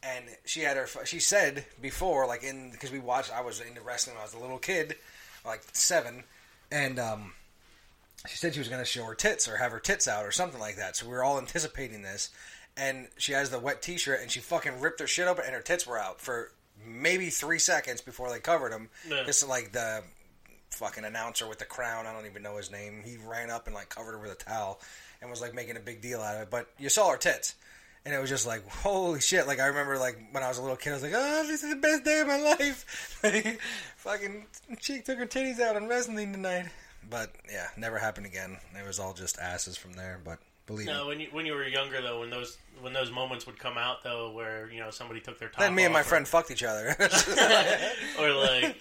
and she had her she said before like in because we watched i was into wrestling when i was a little kid like seven and um she said she was going to show her tits or have her tits out or something like that so we were all anticipating this and she has the wet t-shirt and she fucking ripped her shit open and her tits were out for maybe three seconds before they covered them Yeah. just like the fucking announcer with the crown. I don't even know his name. He ran up and like covered her with a towel and was like making a big deal out of it. But you saw her tits. And it was just like, holy shit. Like, I remember, like, when I was a little kid, I was like, oh, this is the best day of my life. Like, fucking chick took her titties out on wrestling tonight. But, yeah, never happened again. It was all just asses from there. But, believe no, me. when you when you were younger though, when those when those moments would come out though, where you know somebody took their top Then me and my or- friend fucked each other. or like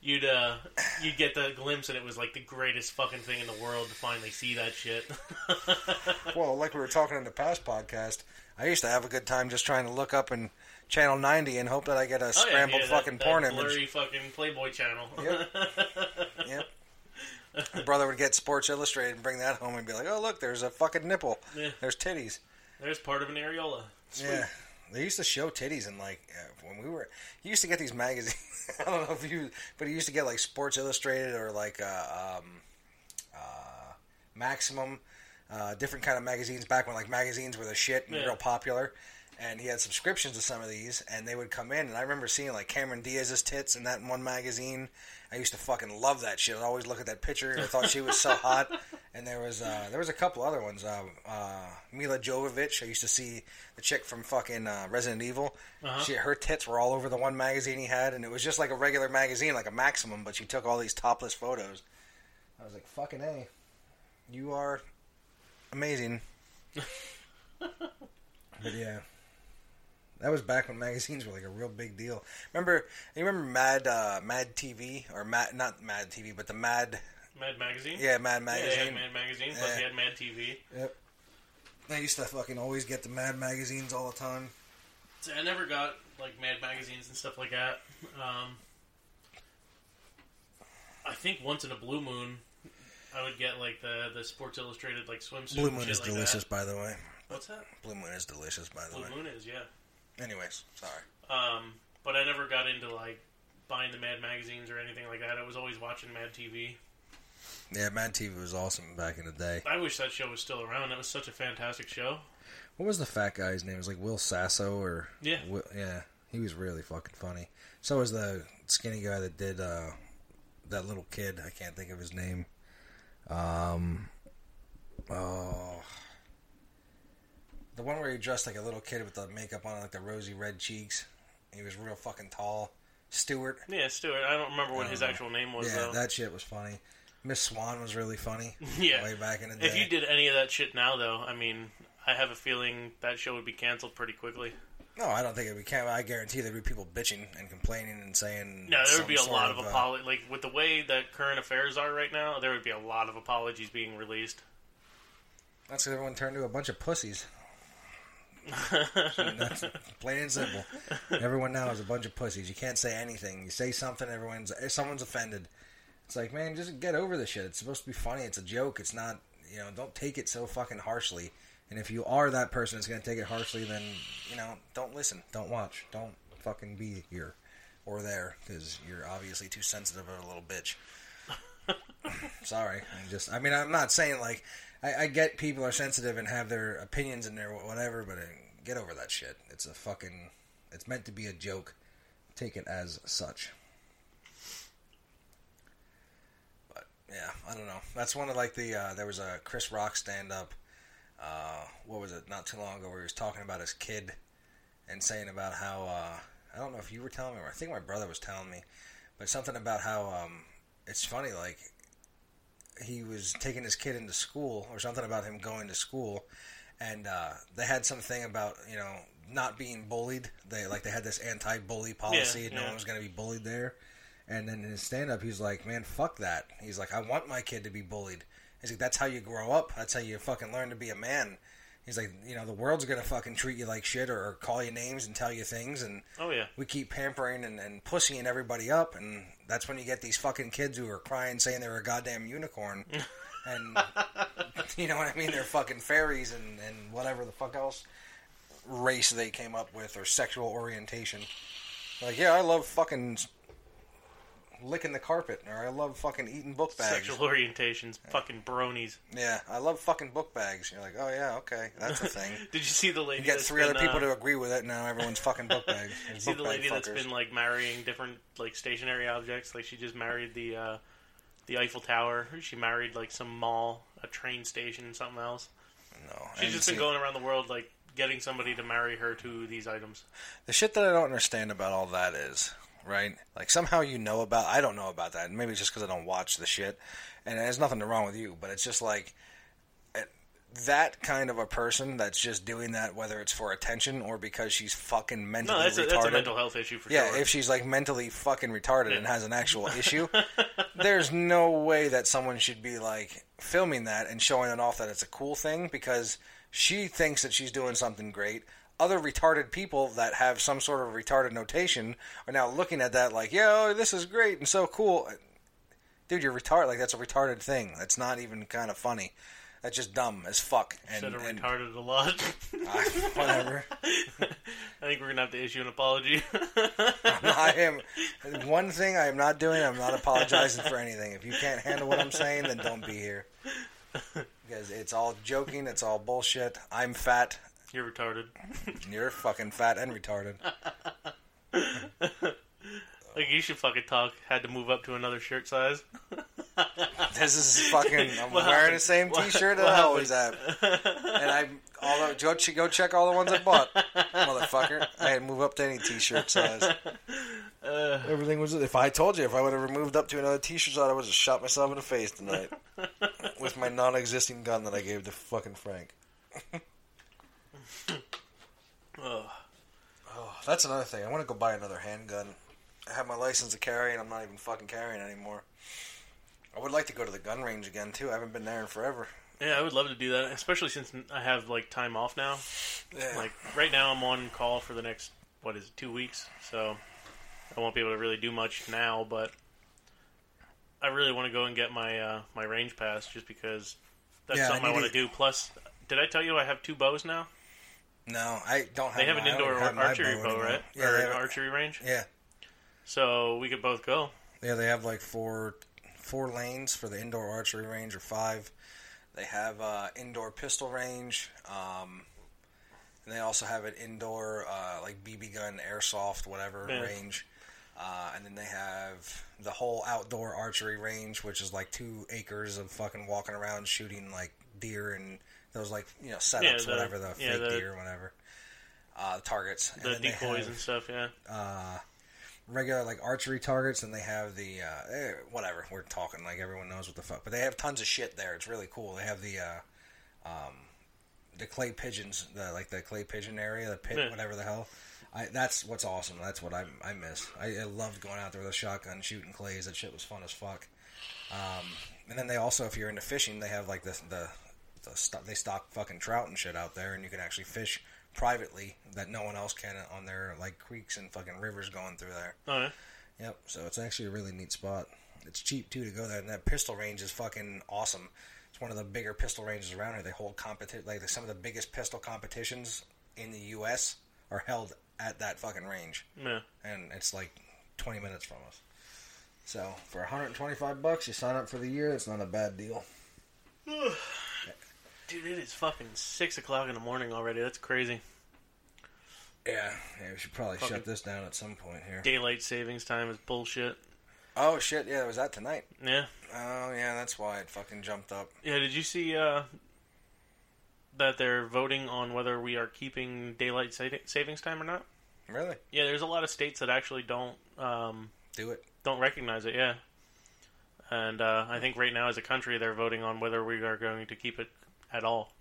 you'd uh you'd get the glimpse and it was like the greatest fucking thing in the world to finally see that shit. Well, like we were talking in the past podcast, I used to have a good time just trying to look up in Channel 90 and hope that I get a Oh, scrambled yeah, that- fucking that porn image. blurry fucking Playboy channel. Yep. Yep. My brother would get Sports Illustrated and bring that home and be like, "Oh, look, there's a fucking nipple. Yeah. There's titties." There's part of an areola. Sweet. Yeah. They used to show titties in like uh, when we were. You used to get these magazines. I don't know if you, but he used to get like Sports Illustrated or like uh, um, uh, Maximum, uh, different kind of magazines back when like magazines were the shit and Yeah. real popular. And he had subscriptions to some of these, and they would come in. And I remember seeing like Cameron Diaz's tits in that one magazine. I used to fucking love that shit. I'd always look at that picture. I thought she was so hot. And there was uh, there was a couple other ones. Uh, uh, Milla Jovovich. I used to see the chick from fucking uh, Resident Evil. Uh-huh. She her tits were all over the one magazine he had, and it was just like a regular magazine, like a Maximum. But she took all these topless photos. I was like, fucking a, you are amazing. but yeah. That was back when magazines were like a real big deal. Remember, you remember Mad uh, Mad TV or Mad not Mad TV, but the Mad Mad Magazine. yeah Mad Yeah, they magazine. had Mad Magazine. Plus Yeah. they had Mad TV. Yep. I used to fucking always get the Mad magazines all the time. See, I never got like Mad magazines and stuff like that. Um, I think once in a blue moon, I would get like the the Sports Illustrated like swimsuit. Blue Moon is like delicious, That. by the way. What's that? Blue Moon is delicious, by the Blue way. Blue Moon is yeah. Anyways, sorry. Um, but I never got into like buying the Mad magazines or anything like that. I was always watching Mad TV. Yeah, Mad TV was awesome back in the day. I wish that show was still around. That was such a fantastic show. What was the fat guy's name? It was like Will Sasso or Yeah. Will, yeah. He was really fucking funny. So was the skinny guy that did uh, that little kid. I can't think of his name. Um, oh, the one where he dressed like a little kid with the makeup on, like the rosy red cheeks. He was real fucking tall. Stuart. Yeah, Stuart. I don't remember what his Uh, actual name was yeah, though. that shit was funny. Miss Swan was really funny. Yeah. way back in the day. If you did any of that shit now, though, I mean, I have a feeling that show would be canceled pretty quickly. No, I don't think it would be. can- I guarantee there'd be people bitching and complaining and saying. No, there would be a lot of uh, apology. Like with the way that current affairs are right now, there would be a lot of apologies being released. That's 'cause everyone turned to a bunch of pussies. That's plain and simple. Everyone now is a bunch of pussies. You can't say anything. You say something, everyone's someone's offended. It's like, man, just get over the shit. It's supposed to be funny. It's a joke. It's not. You know, don't take it so fucking harshly. And if you are that person that's going to take it harshly, then you know, don't listen, don't watch, don't fucking be here or there because you're obviously too sensitive of a little bitch. Sorry, I just. I mean, I'm not saying like I, I get people are sensitive and have their opinions and their whatever, but uh, get over that shit. It's a fucking. It's meant to be a joke. Take it as such. But yeah, I don't know. That's one of like the. Uh, there was a Chris Rock stand up. Uh, what was it? Not too long ago, where he was talking about his kid and saying about how. Uh, I don't know if you were telling me, or I think my brother was telling me, but something about how um, it's funny, like he was taking his kid into school, or something about him going to school, and uh, they had something about you know not being bullied. They like they had this anti-bully policy. Yeah, no yeah. one was going to be bullied there. And then in his stand-up, he's like, "Man, fuck that." He's like, "I want my kid to be bullied." He's like, "That's how you grow up. That's how you fucking learn to be a man." He's like, "You know, the world's gonna fucking treat you like shit, or, or call you names and tell you things, and Oh yeah. we keep pampering and, and pussying everybody up, and that's when you get these fucking kids who are crying saying they're a goddamn unicorn, and you know what I mean? They're fucking fairies and, and whatever the fuck else race they came up with or sexual orientation. Like, yeah, I love fucking licking the carpet, or I love fucking eating book bags. Sexual orientations, fucking bronies. Yeah, I love fucking book bags. You're like, oh yeah, okay, that's a thing. Did you see the lady? You get three other people uh, to agree with it. Now everyone's fucking book bags. See Book the lady that's fuckers. been like marrying different like stationary objects. Like she just married the uh, the Eiffel Tower. She married like some mall, a train station, something else. No, She's just been going around the world like getting somebody to marry her to these items. The shit that I don't understand about all that is, right? Like somehow you know about. I don't know about that. Maybe it's just because I don't watch the shit, and there's nothing wrong with you. But it's just like eh, that kind of a person that's just doing that, whether it's for attention or because she's fucking mentally No, that's a, retarded. that's a mental health issue for yeah, sure. if she's like mentally fucking retarded and has an actual issue, there's no way that someone should be like filming that and showing it off that it's a cool thing because she thinks that she's doing something great. Other retarded people that have some sort of retarded notation are now looking at that like, yo, this is great and so cool. Dude, you're retarded. Like, that's a retarded thing. That's not even kind of funny. That's just dumb as fuck. And, Said and retarded a lot. I- whatever. I think we're gonna have to issue an apology. I am one thing I am not doing. I'm not apologizing for anything. If you can't handle what I'm saying, then don't be here. Because it's all joking. It's all bullshit. I'm fat. You're retarded. You're fucking fat and retarded. Like you should fucking talk. Had to move up to another shirt size. This is fucking. I'm What wearing happened? the same T-shirt that I always have, and I all the, go ch- go check all the ones I bought, motherfucker. I didn't move up to any T-shirt size. Uh, Everything was. If I told you, if I would have moved up to another T-shirt size, I would have shot myself in the face tonight with my non-existing gun that I gave to fucking Frank. Ugh. Oh, that's another thing. I want to go buy another handgun. I have my license to carry, and I'm not even fucking carrying anymore. I would like to go to the gun range again too. I haven't been there in forever. Yeah, I would love to do that, especially since I have like time off now. Yeah. Like right now, I'm on call for the next what is it, two weeks, so I won't be able to really do much now. But I really want to go and get my uh, my range pass just because that's Yeah, something I, need want to- do. Plus, did I tell you I have two bows now? No, I don't have. They have an indoor have archery bow, anymore. right? Yeah, or an archery range. yeah, So we could both go. yeah. They have like four four lanes for the indoor archery range, or five. They have uh, indoor pistol range. Um, and they also have an indoor uh, like BB gun, airsoft, whatever Yeah. range. Uh, and then they have the whole outdoor archery range, which is like two acres of fucking walking around shooting like deer and those like you know setups, Yeah, the- whatever the yeah, fake the- deer, whatever. Uh, targets, The and then decoys have, and stuff. Yeah. uh, regular like archery targets, and they have the uh, eh, whatever. We're talking like everyone knows what the fuck, but they have tons of shit there. It's really cool. They have the uh, um, the clay pigeons, the like the clay pigeon area, the pit, Yeah. whatever the hell. I, that's what's awesome. That's what I I miss. I, I loved going out there with a shotgun shooting clays. That shit was fun as fuck. Um, and then they also, if you're into fishing, they have like the the, the st- they stock fucking trout and shit out there, and you can actually fish privately that no one else can on their like creeks and fucking rivers going through there. Oh yeah. Yep. So it's actually a really neat spot. It's cheap too to go there, and that pistol range is fucking awesome. It's one of the bigger pistol ranges around here. They hold competi- like some of the biggest pistol competitions in the U.S. are held at that fucking range, Yeah. and it's like 20 minutes from us. So for 125 bucks, you sign up for the year. It's not a bad deal. Dude, it is fucking six o'clock in the morning already. That's crazy. Yeah, yeah. We should probably Fucking- shut this down at some point here. Daylight savings time is bullshit. Oh shit! Yeah, it was that tonight? Yeah. Oh yeah, that's why it fucking jumped up. Yeah, did you see uh, that they're voting on whether we are keeping daylight savings time or not? Really? Yeah, there's a lot of states that actually don't um, Do it. don't recognize it. Yeah, and uh, I think right now as a country they're voting on whether we are going to keep it at all.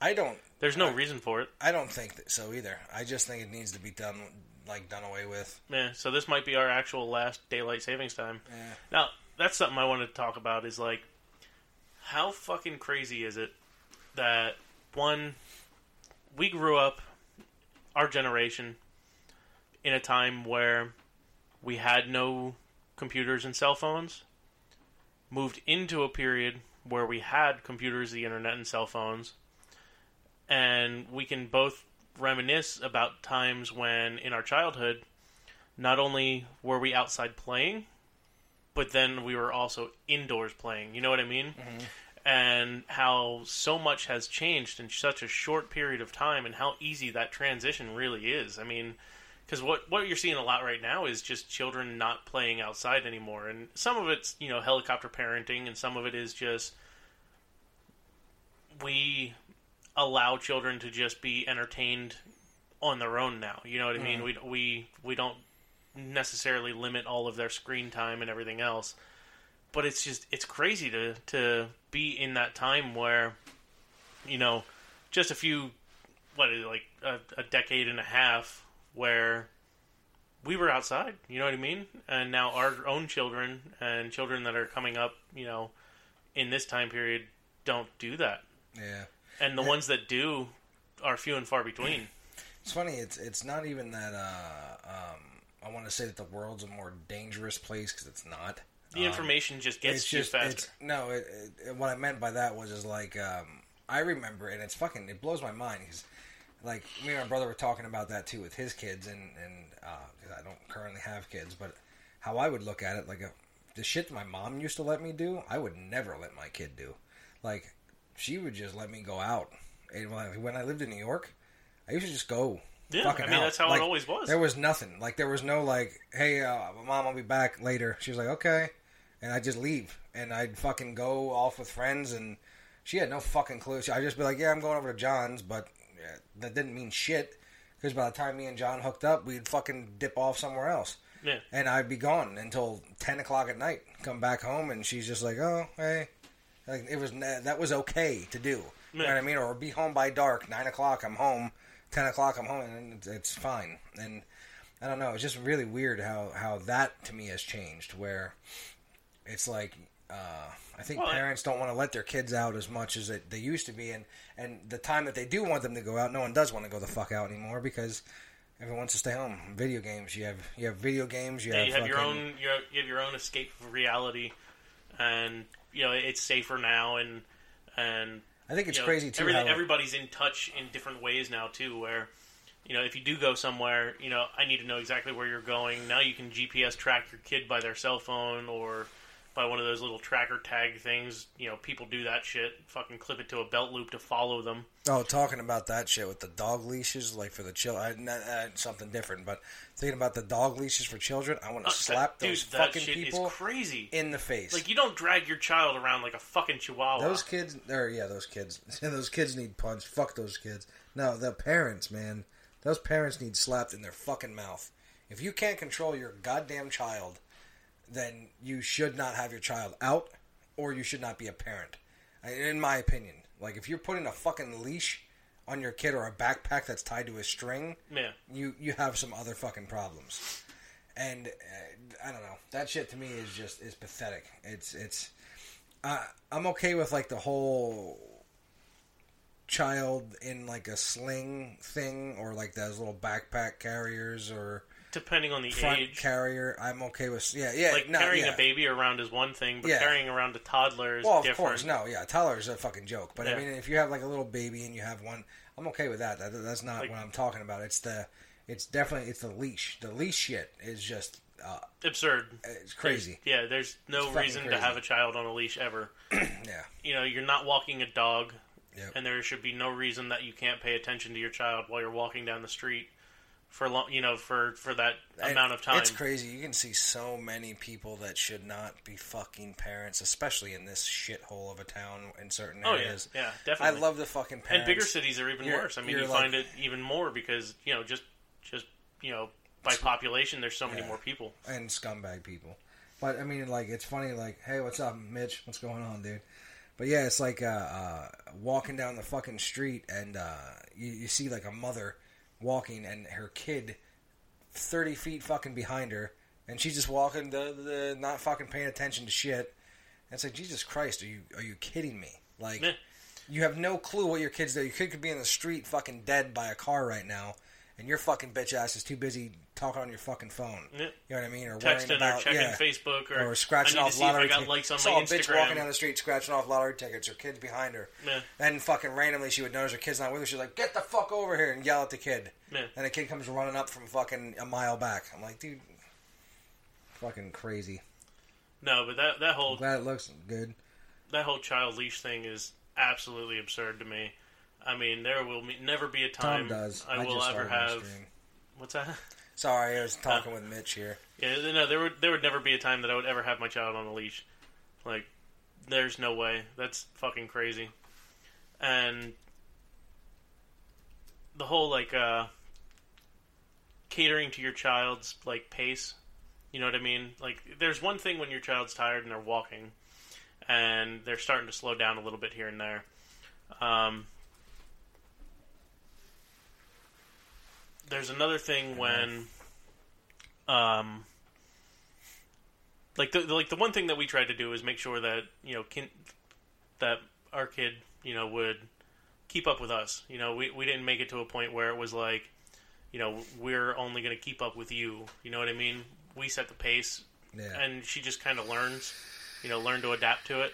I don't. There's no reason for it. I don't think that so either. I just think it needs to be done, like done away with. Yeah, so this might be our actual last daylight savings time. Yeah. Now, that's something I wanted to talk about is like how fucking crazy is it that one we grew up our generation in a time where we had no computers and cell phones moved into a period where we had computers, the internet and cell phones and we can both reminisce about times when in our childhood not only were we outside playing but then we were also indoors playing. You know what I mean? Mm-hmm. And how so much has changed in such a short period of time, and how easy that transition really is. I mean, because what what you're seeing a lot right now is just children not playing outside anymore, and some of it's you know helicopter parenting, and some of it is just we allow children to just be entertained on their own now. You know what I mean? Mm-hmm. We we we don't necessarily limit all of their screen time and everything else. But it's just it's crazy to to be in that time where you know just a few what is it, like a, a decade and a half where we were outside, you know what I mean? And now our own children and children that are coming up, you know, in this time period don't do that. Yeah. And the ones that do are few and far between. It's funny. It's it's not even that. Uh, um, I want to say that the world's a more dangerous place because it's not. The information just gets to you just faster. no. It, it, what I meant by that was is like um, I remember, and it's fucking. It blows my mind because like me and my brother were talking about that too with his kids, and and uh, I don't currently have kids, but how I would look at it like a, the shit that my mom used to let me do, I would never let my kid do. Like she would just let me go out. And when I- when I lived in New York, I used to just go. Yeah, fucking I mean, out. that's how it always was. There was nothing. Like there was no like, hey, uh, mom, I'll be back later. She was like, okay, and I just leave, and I'd fucking go off with friends, and she had no fucking clue. I'd just be like, yeah, I'm going over to John's, but yeah, that didn't mean shit because by the time me and John hooked up, we'd fucking dip off somewhere else. Yeah. And I'd be gone until ten o'clock at night. Come back home, and she's just like, "Oh, hey," like it was that was okay to do. You know what I mean? Or be home by dark. Nine o'clock, I'm home. Ten o'clock, I'm home, and it's, it's fine. And I don't know. It's just really weird how how that to me has changed. Where it's like uh, I think Well, parents don't want to let their kids out as much as it, they used to be, and and the time that they do want them to go out, no one does want to go the fuck out anymore because everyone wants to stay home. Video games, you have you have video games, you Yeah, have, you have your own you have, you have your own escape of reality, and you know it's safer now, and and I think it's you know, crazy too. everybody's in touch in different ways now too. Where you know if you do go somewhere, you know I need to know exactly where you're going. Now you can GPS track your kid by their cell phone or by one of those little tracker tag things. You know people do that shit. Fucking clip it to a belt loop to follow them. Oh, talking about that shit with the dog leashes, like for the chill, I, uh, something different. But thinking about the dog leashes for children, I want to Uh, slap that, those dude, fucking people crazy. in the face. like you don't drag your child around like a fucking chihuahua. those kids, or yeah, those kids, those kids need punch. Fuck those kids. No, the parents, man, those parents need slapped in their fucking mouth. If you can't control your goddamn child, then you should not have your child out, or you should not be a parent. In my opinion, like if you're putting a fucking leash on your kid or a backpack that's tied to a string, yeah. you you have some other fucking problems. And uh, I don't know. That shit to me is just is pathetic. It's it's. Uh, I'm okay with like the whole child in like a sling thing or like those little backpack carriers or Depending on the front age. carrier. I'm okay with yeah yeah like no, carrying yeah. a baby around is one thing, but Yeah. carrying around a toddler is Well, of different. course, no, yeah, toddler's a fucking joke. But I mean, if you have like a little baby and you have one, I'm okay with that. that that's not Like- what I'm talking about. It's the, it's definitely it's the leash. The leash shit is just uh, Absurd. it's crazy. Yeah, there's no reason to have a child on a leash ever. Yeah, You know, you're not walking a dog. Yep. and there should be no reason that you can't pay attention to your child while you're walking down the street for long, you know, for for that And amount of time. It's crazy. You can see so many people that should not be fucking parents, especially in this shithole of a town in certain Oh yeah, areas. yeah, I definitely. I love the fucking parents. and bigger cities are even You're- worse. I mean, you like- find it even more because you know just just you know by population, there's so many Yeah. more people. and scumbag people. But I mean, like, it's funny. Like, hey, what's up, Mitch? What's going on, dude? But yeah, it's like uh, uh, walking down the fucking street, and uh, you, you see like a mother walking, and her kid thirty feet fucking behind her, and she's just walking, the, the not fucking paying attention to shit. And it's like, Jesus Christ, are you are you kidding me? Like, you have no clue what your kid's doing. Your kid could be in the street, fucking dead by a car right now, and your fucking bitch ass is too busy talking on your fucking phone. Yeah. You know what I mean? Or worrying Texting about or checking yeah. Facebook or, or scratching off lottery if I got tickets. likes on Saw my a bitch walking down the street scratching off lottery tickets. Her kid's behind her. Yeah. And fucking randomly, she would notice her kid's not with her. She's like, "Get the fuck over here!" and yell at the kid. Yeah. And the kid comes running up from fucking a mile back. I'm like, dude, fucking crazy. No, but that that whole Glad it looks good. that whole child leash thing is absolutely absurd to me. I mean, there will me- never be a time Tom does. I, will ever have. What's that? Sorry, I was talking with Mitch here. Yeah, no, there would there would never be a time that I would ever have my child on a leash. Like, there's no way. That's fucking crazy. And the whole like uh catering to your child's like pace. You know what I mean? Like, there's one thing when your child's tired and they're walking, and they're starting to slow down a little bit here and there. Um, there's another thing when, um, like the like the one thing that we tried to do is make sure that you know kin- that our kid you know would keep up with us. You know, we we didn't make it to a point where it was like, you know, we're only going to keep up with you. You know what I mean? We set the pace, Yeah. and she just kind of learns, you know, learn to adapt to it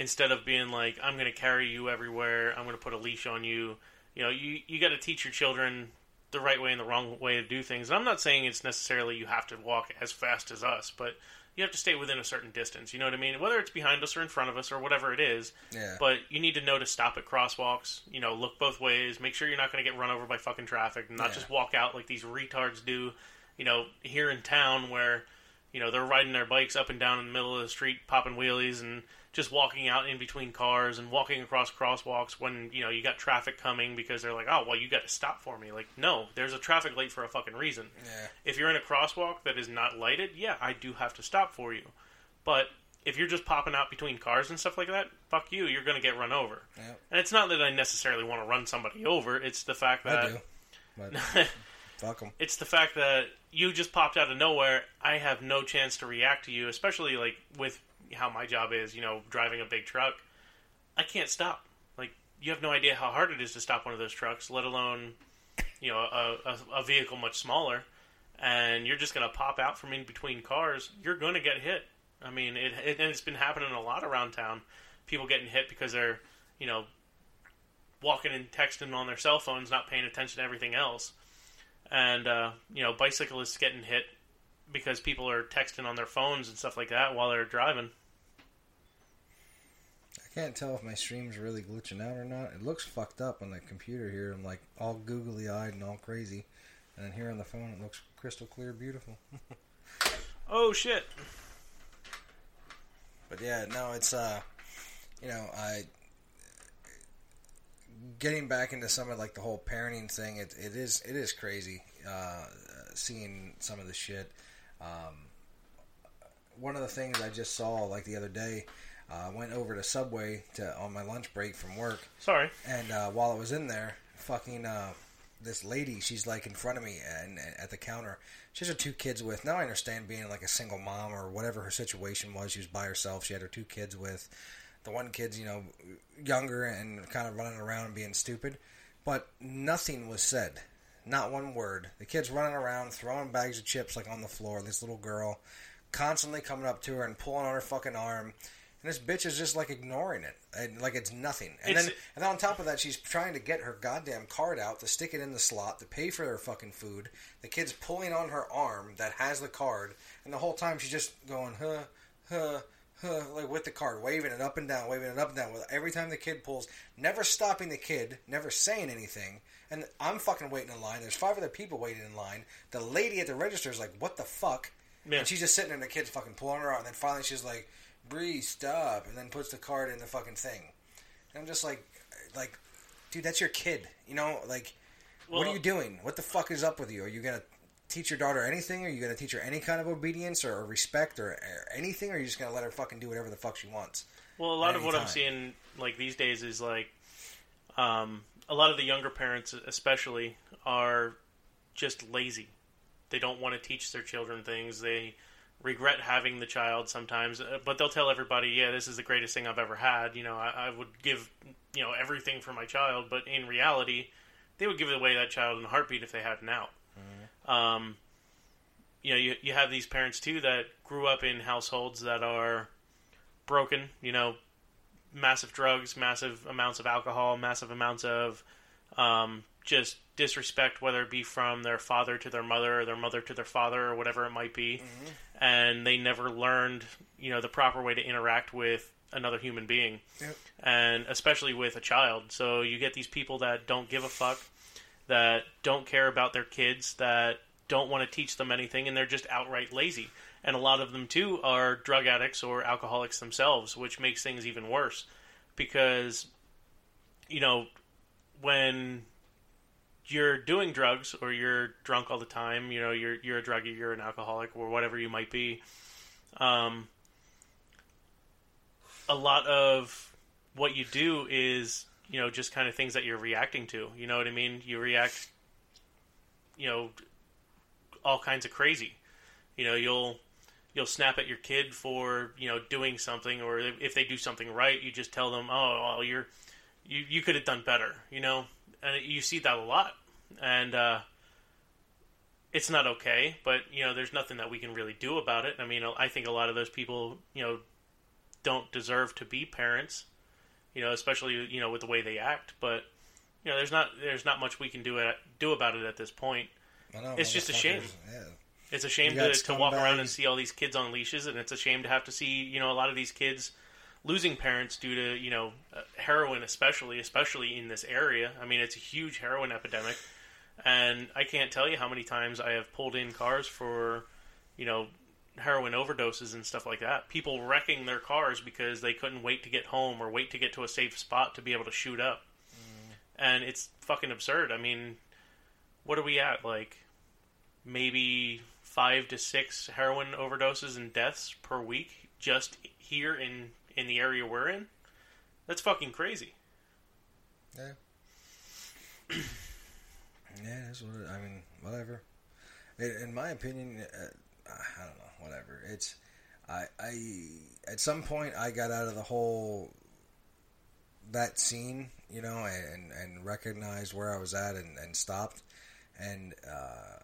instead of being like, I'm going to carry you everywhere. I'm going to put a leash on you. You know, you you got to teach your children the right way and the wrong way to do things. And I'm not saying it's necessarily you have to walk as fast as us, but you have to stay within a certain distance. You know what I mean? Whether it's behind us or in front of us or whatever it is. Yeah. But you need to know to stop at crosswalks. You know, look both ways. Make sure you're not going to get run over by fucking traffic, and not Yeah. just walk out like these retards do. You know, here in town where you know they're riding their bikes up and down in the middle of the street, popping wheelies, and just walking out in between cars and walking across crosswalks when you know you got traffic coming because they're like, oh well, you got to stop for me. Like, no, there's a traffic light for a fucking reason. yeah. If you're in a crosswalk that is not lighted, yeah, I do have to stop for you. But if you're just popping out between cars and stuff like that, fuck you, you're going to get run over. Yep. And it's not that I necessarily want to run somebody over. It's the fact that I do. But fuck them. it's the fact that you just popped out of nowhere. I have no chance to react to you, especially like with how my job is, you know, driving a big truck. I can't stop. Like you have no idea how hard it is to stop one of those trucks, let alone you know a, a, a vehicle much smaller. And you're just going to pop out from in between cars. You're going to get hit. I mean, it, it and it's been happening a lot around town. People getting hit because they're you know walking and texting on their cell phones, not paying attention to everything else and uh, you know bicyclists getting hit because people are texting on their phones and stuff like that while they're driving. I can't tell if my stream's really glitching out or not. It looks fucked up on the computer here. I'm like all googly eyed and all crazy. And then here on the phone, it looks crystal clear, beautiful. Oh shit! But yeah, no, it's uh, you know, I getting back into some of like the whole parenting thing. It it is it is crazy uh, seeing some of the shit. Um, one of the things I just saw like the other day, uh, went over to Subway to on my lunch break from work, Sorry. and uh, while I was in there, fucking uh, this lady, she's like in front of me and, and at the counter. She has her two kids with. Now I understand being like a single mom or whatever her situation was. She was by herself. She had her two kids with. The one kid's, you know, younger and kind of running around and being stupid. But nothing was said. Not one word. The kid's running around, throwing bags of chips like on the floor. This little girl constantly coming up to her and pulling on her fucking arm. And this bitch is just like ignoring it, and like it's nothing. And It's- then, and then on top of that, she's trying to get her goddamn card out to stick it in the slot to pay for her fucking food. The kid's pulling on her arm that has the card, and the whole time she's just going, huh, huh, huh, like with the card, waving it up and down, waving it up and down. With every time the kid pulls, never stopping the kid, never saying anything. And I'm fucking waiting in line. There's five other people waiting in line. The lady at the register is like, "What the fuck?" Yeah. And she's just sitting there, and the kid's fucking pulling her out. And then finally, she's like, "Bree, stop!" And then puts the card in the fucking thing. And I'm just like, like, dude, that's your kid. You know, like, what are you doing? What the fuck is up with you? Are you gonna teach your daughter anything? Are you gonna teach her any kind of obedience or, respect or, or anything? Or are you just gonna let her fucking do whatever the fuck she wants? Well, a lot of what I'm seeing like these days is like um, a lot of the younger parents, especially, are just lazy. They don't want to teach their children things. They regret having the child sometimes, uh, but they'll tell everybody, "Yeah, this is the greatest thing I've ever had." You know, I, I would give you know everything for my child, but in reality, they would give away that child in a heartbeat if they had an out. Um, you know, you you have these parents too that grew up in households that are broken. You know, massive drugs, massive amounts of alcohol, massive amounts of um, just disrespect, whether it be from their father to their mother or their mother to their father or whatever it might be, mm-hmm. and they never learned, you know, the proper way to interact with another human being, Yep. and especially with a child. So you get these people that don't give a fuck, that don't care about their kids, that don't want to teach them anything, and they're just outright lazy. And a lot of them too are drug addicts or alcoholics themselves, which makes things even worse because you know when you're doing drugs or you're drunk all the time, you know, you're you're a druggie, you're an alcoholic, or whatever you might be. Um, a lot of what you do is, you know, just kind of things that you're reacting to. You know what I mean? You react, you know, all kinds of crazy. You know, you'll you'll snap at your kid for you know doing something, or if they do something right, you just tell them, "Oh, well, you're you you could have done better." You know, and you see that a lot, and uh, it's not okay. But you know, there's nothing that we can really do about it. I mean, I think a lot of those people, you know, don't deserve to be parents. You know, especially you know with the way they act. But you know, there's not there's not much we can do at, do about it at this point. I know, It's just a shame. Yeah. It's a shame to, to walk around and see all these kids on leashes, and it's a shame to have to see you know a lot of these kids losing parents due to you know uh, heroin, especially especially in this area. I mean, it's a huge heroin epidemic, and I can't tell you how many times I have pulled in cars for you know heroin overdoses and stuff like that. People wrecking their cars because they couldn't wait to get home or wait to get to a safe spot to be able to shoot up, and it's fucking absurd. I mean, what are we at like? maybe five to six heroin overdoses and deaths per week just here in in the area we're in. That's fucking crazy. Yeah. yeah, that's what it, I mean. Whatever. In, in my opinion, uh, I don't know. Whatever. It's I I at some point I got out of the whole that scene, you know, and and recognized where I was at and, and stopped. And uh,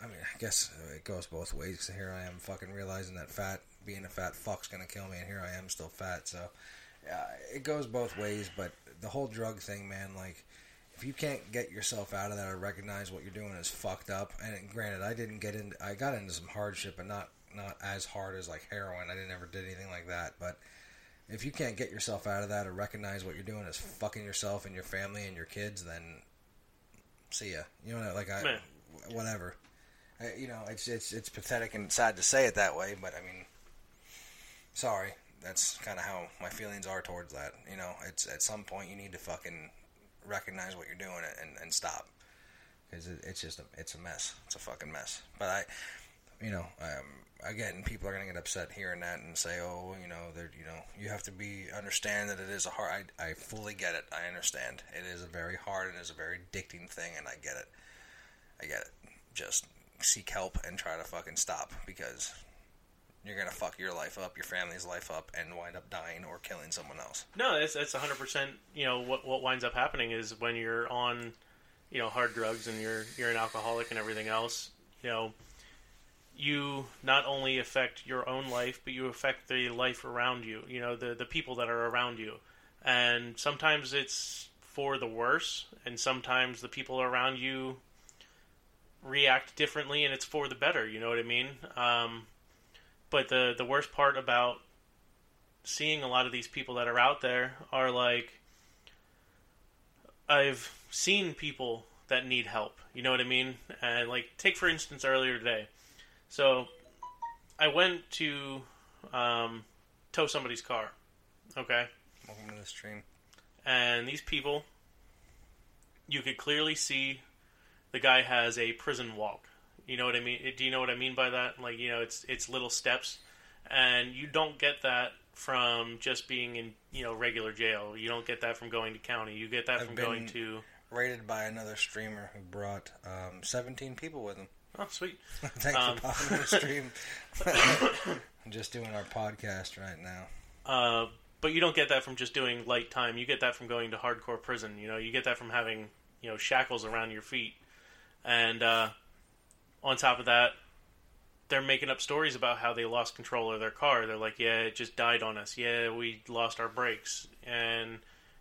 I mean, I guess it goes both ways. here I am, fucking realizing that fat being a fat fuck's gonna kill me, and here I am still fat. So uh, it goes both ways. But the whole drug thing, man, like if you can't get yourself out of that or recognize what you're doing is fucked up. And granted, I didn't get in. I got into some hardship, but not not as hard as like heroin. I didn't ever did anything like that. But if you can't get yourself out of that or recognize what you're doing is fucking yourself and your family and your kids, then see ya. You know, like I, Man. whatever. I, you know, it's it's it's pathetic and sad to say it that way, but I mean, sorry. That's kind of how my feelings are towards that. You know, it's at some point you need to fucking recognize what you're doing and, and stop because it, it's just a, it's a mess. It's a fucking mess. But I, you know, um, again, people are gonna get upset hearing that and say, oh, you know, that you know, you have to be understand that it is a hard. I, I fully get it. I understand. It is a very hard and is a very addicting thing, and I get it. I get it. Just seek help and try to fucking stop because you're gonna fuck your life up, your family's life up, and wind up dying or killing someone else. No, that's that's hundred percent. You know what what winds up happening is when you're on, you know, hard drugs and you're you're an alcoholic and everything else. You know, you not only affect your own life, but you affect the life around you. You know, the the people that are around you, and sometimes it's for the worse, and sometimes the people around you react differently, and it's for the better. You know what I mean? Um, but the the worst part about seeing a lot of these people that are out there are like I've seen people that need help. You know what I mean? And like take for instance earlier today. So I went to um, tow somebody's car. Okay? Welcome to the stream. and these people you could clearly see the guy has a prison walk you know what i mean do you know what i mean by that like you know it's it's little steps and you don't get that from just being in you know regular jail you don't get that from going to county you get that I've from going to Rated by another streamer who brought um, 17 people with him. oh sweet Thanks Um, for popping the stream. I'm just doing our podcast right now. Uh, but you don't get that from just doing light time. You get that from going to hardcore prison. You know, you get that from having you know shackles around your feet, and uh, on top of that, they're making up stories about how they lost control of their car. They're like, "Yeah, it just died on us. Yeah, we lost our brakes," and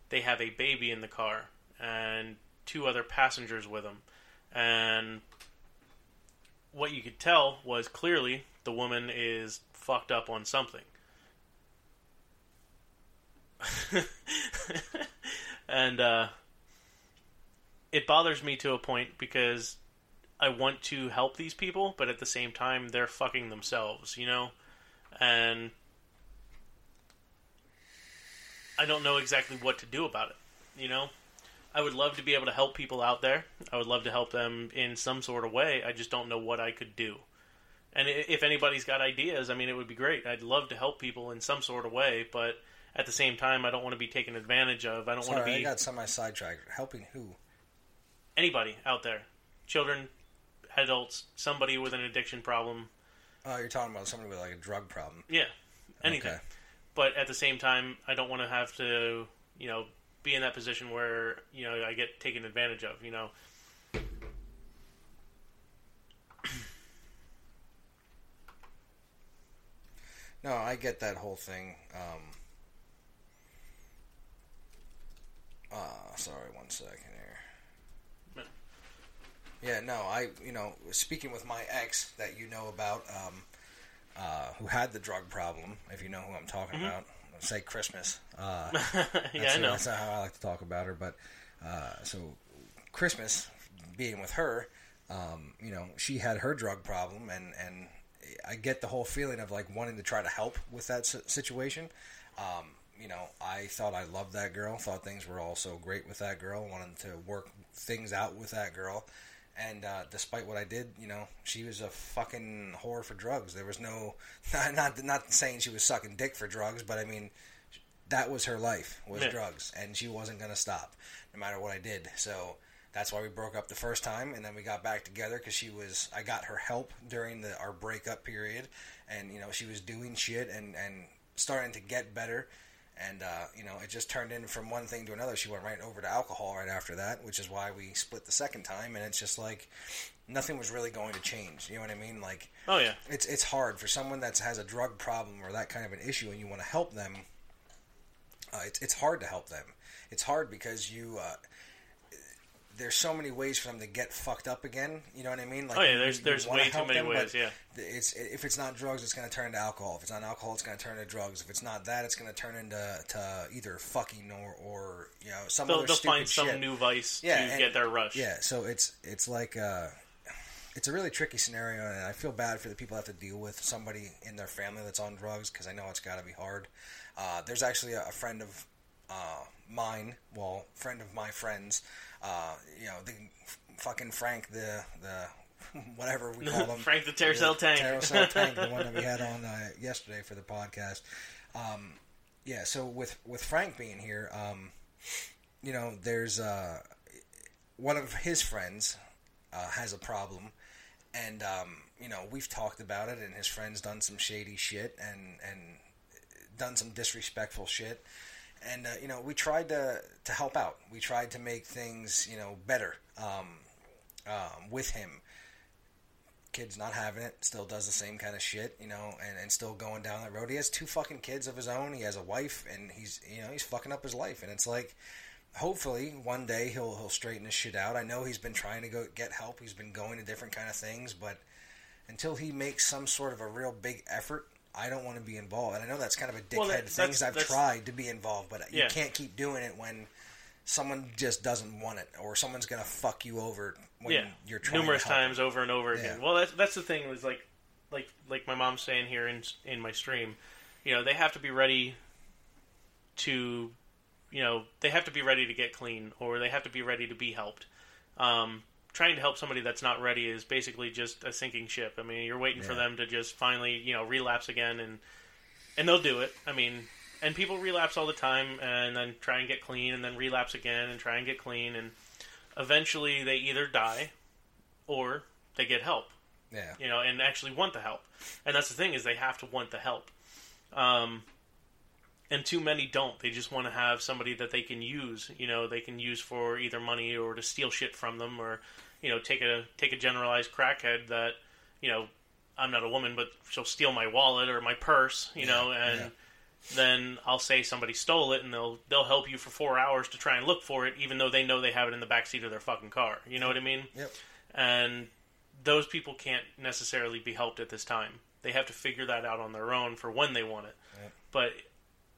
they have a baby in the car and two other passengers with them, and what you could tell was clearly the woman is fucked up on something. and uh, it bothers me to a point because I want to help these people, but at the same time, they're fucking themselves, you know? And I don't know exactly what to do about it, you know? I would love to be able to help people out there. I would love to help them in some sort of way. I just don't know what I could do. And if anybody's got ideas, I mean, it would be great. I'd love to help people in some sort of way, but at the same time, I don't want to be taken advantage of. I don't want Sorry, to I be got semi sidetracked. Helping who? anybody out there, children, adults, somebody with an addiction problem. Oh, you're talking about somebody with like a drug problem. Yeah, anything. Okay. But at the same time, I don't want to have to, you know, be in that position where you know I get taken advantage of. You know, No, I get that whole thing. Um, uh, sorry, one second here. Yeah, no, I, you know, speaking with my ex that you know about, um, uh, who had the drug problem, if you know who I'm talking about, say Christmas. Uh, yeah, that's, I know. That's not how I like to talk about her, but uh, so Christmas, being with her, um, you know, she had her drug problem, and and I get the whole feeling of like wanting to try to help with that situation. Um, you know, I thought I loved that girl, thought things were all so great with that girl, wanted to work things out with that girl. And uh, despite what I did, you know, she was a fucking whore for drugs. There was no, not not, not saying she was sucking dick for drugs, but I mean, that was her life was Yeah. drugs and she wasn't going to stop no matter what i did so that's why we broke up the first time and then we got back together because she was i got her help during the our breakup period and you know she was doing shit and and starting to get better and uh, you know it just turned in from one thing to another she went right over to alcohol right after that which is why we split the second time and it's just like nothing was really going to change you know what i mean like Oh yeah, it's it's hard for someone that has a drug problem or that kind of an issue, and you want to help them. Uh, it's it's hard to help them. It's hard because you. Uh, there's so many ways for them to get fucked up again. You know what I mean? Like Oh, yeah, there's- you there's way too many them, ways, yeah. It's if it's not drugs, it's going to turn to alcohol. If it's not alcohol, it's going to turn to drugs. If it's not that, it's going to turn into to either fucking or or you know some they'll, other they'll find some shit. new vice Yeah, to and- get their rush. Yeah, so it's it's like uh, it's a really tricky scenario, and I feel bad for the people that have to deal with somebody in their family that's on drugs because I know it's got to be hard. Uh, there's actually a, a friend of uh, mine, well, friend of my friends, uh, you know, the fucking Frank, the the whatever we call him, Frank the Terracell Tank. Terracell Tank, the one that we had on uh, yesterday for the podcast. Um, yeah, so with with Frank being here, um, you know, there's uh, one of his friends uh, has a problem, and um, you know we've talked about it, and his friend's done some shady shit and and done some disrespectful shit, and uh, you know we tried to to help out. We tried to make things you know better um, um, with him. Kid's not having it. Still does the same kind of shit, you know, and, and still going down that road. He has two fucking kids of his own. He has a wife, and he's you know he's fucking up his life. And it's like, hopefully one day he'll he'll straighten his shit out. I know he's been trying to go get help. He's been going to different kind of things, but until he makes some sort of a real big effort, I don't want to be involved. And I know that's kind of a dickhead Well, that- thing. 'cause that's- I've tried to be involved, but Yeah. you can't keep doing it when someone just doesn't want it, or someone's gonna fuck you over when yeah, you're trying numerous to times over and over again. Yeah. Well, that's that's the thing. Was like, like like my mom's saying here in in my stream, you know, they have to be ready to, you know, they have to be ready to get clean, or they have to be ready to be helped. Um, trying to help somebody that's not ready is basically just a sinking ship. I mean, you're waiting for them to just finally, you know, relapse again, and and they'll do it. I mean, and people relapse all the time, and then try and get clean, and then relapse again, and try and get clean, and eventually they either die or they get help Yeah, you know, and actually want the help. And that's the thing is they have to want the help. Um, and too many don't. They just want to have somebody that they can use. You know, they can use for either money or to steal shit from them, or you know, take a take a generalized crackhead that you know, I'm not a woman, but she'll steal my wallet or my purse. You know, and yeah. then I'll say somebody stole it, and they'll they'll help you for four hours to try and look for it, even though they know they have it in the back seat of their fucking car. You know what I mean? yep, and those people can't necessarily be helped at this time. They have to figure that out on their own for when they want it. Yep. But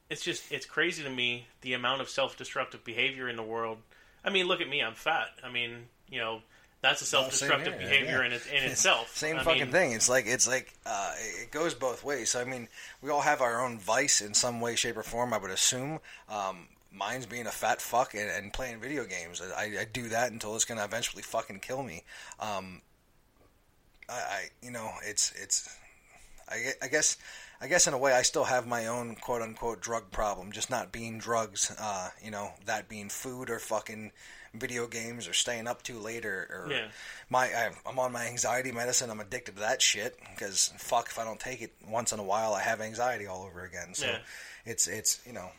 it's just it's crazy to me the amount of self-destructive behavior in the world. I mean, look at me, I'm fat. I mean, you know, that's a self-destructive here, behavior yeah. in, it, in itself. Same I fucking mean, thing. It's like it's like uh, it goes both ways. So I mean, we all have our own vice in some way, shape, or form. I would assume. Um, mine's being a fat fuck and, and playing video games. I, I do that until it's gonna eventually fucking kill me. Um, I, I you know, it's it's. I, I guess. I guess in a way, I still have my own quote unquote drug problem, just not being drugs. Uh, you know, that being food or fucking video games or staying up too late or, or Yeah. my I, I'm on my anxiety medicine. I'm addicted to that shit because fuck if I don't take it once in a while, I have anxiety all over again. So Yeah. it's it's you know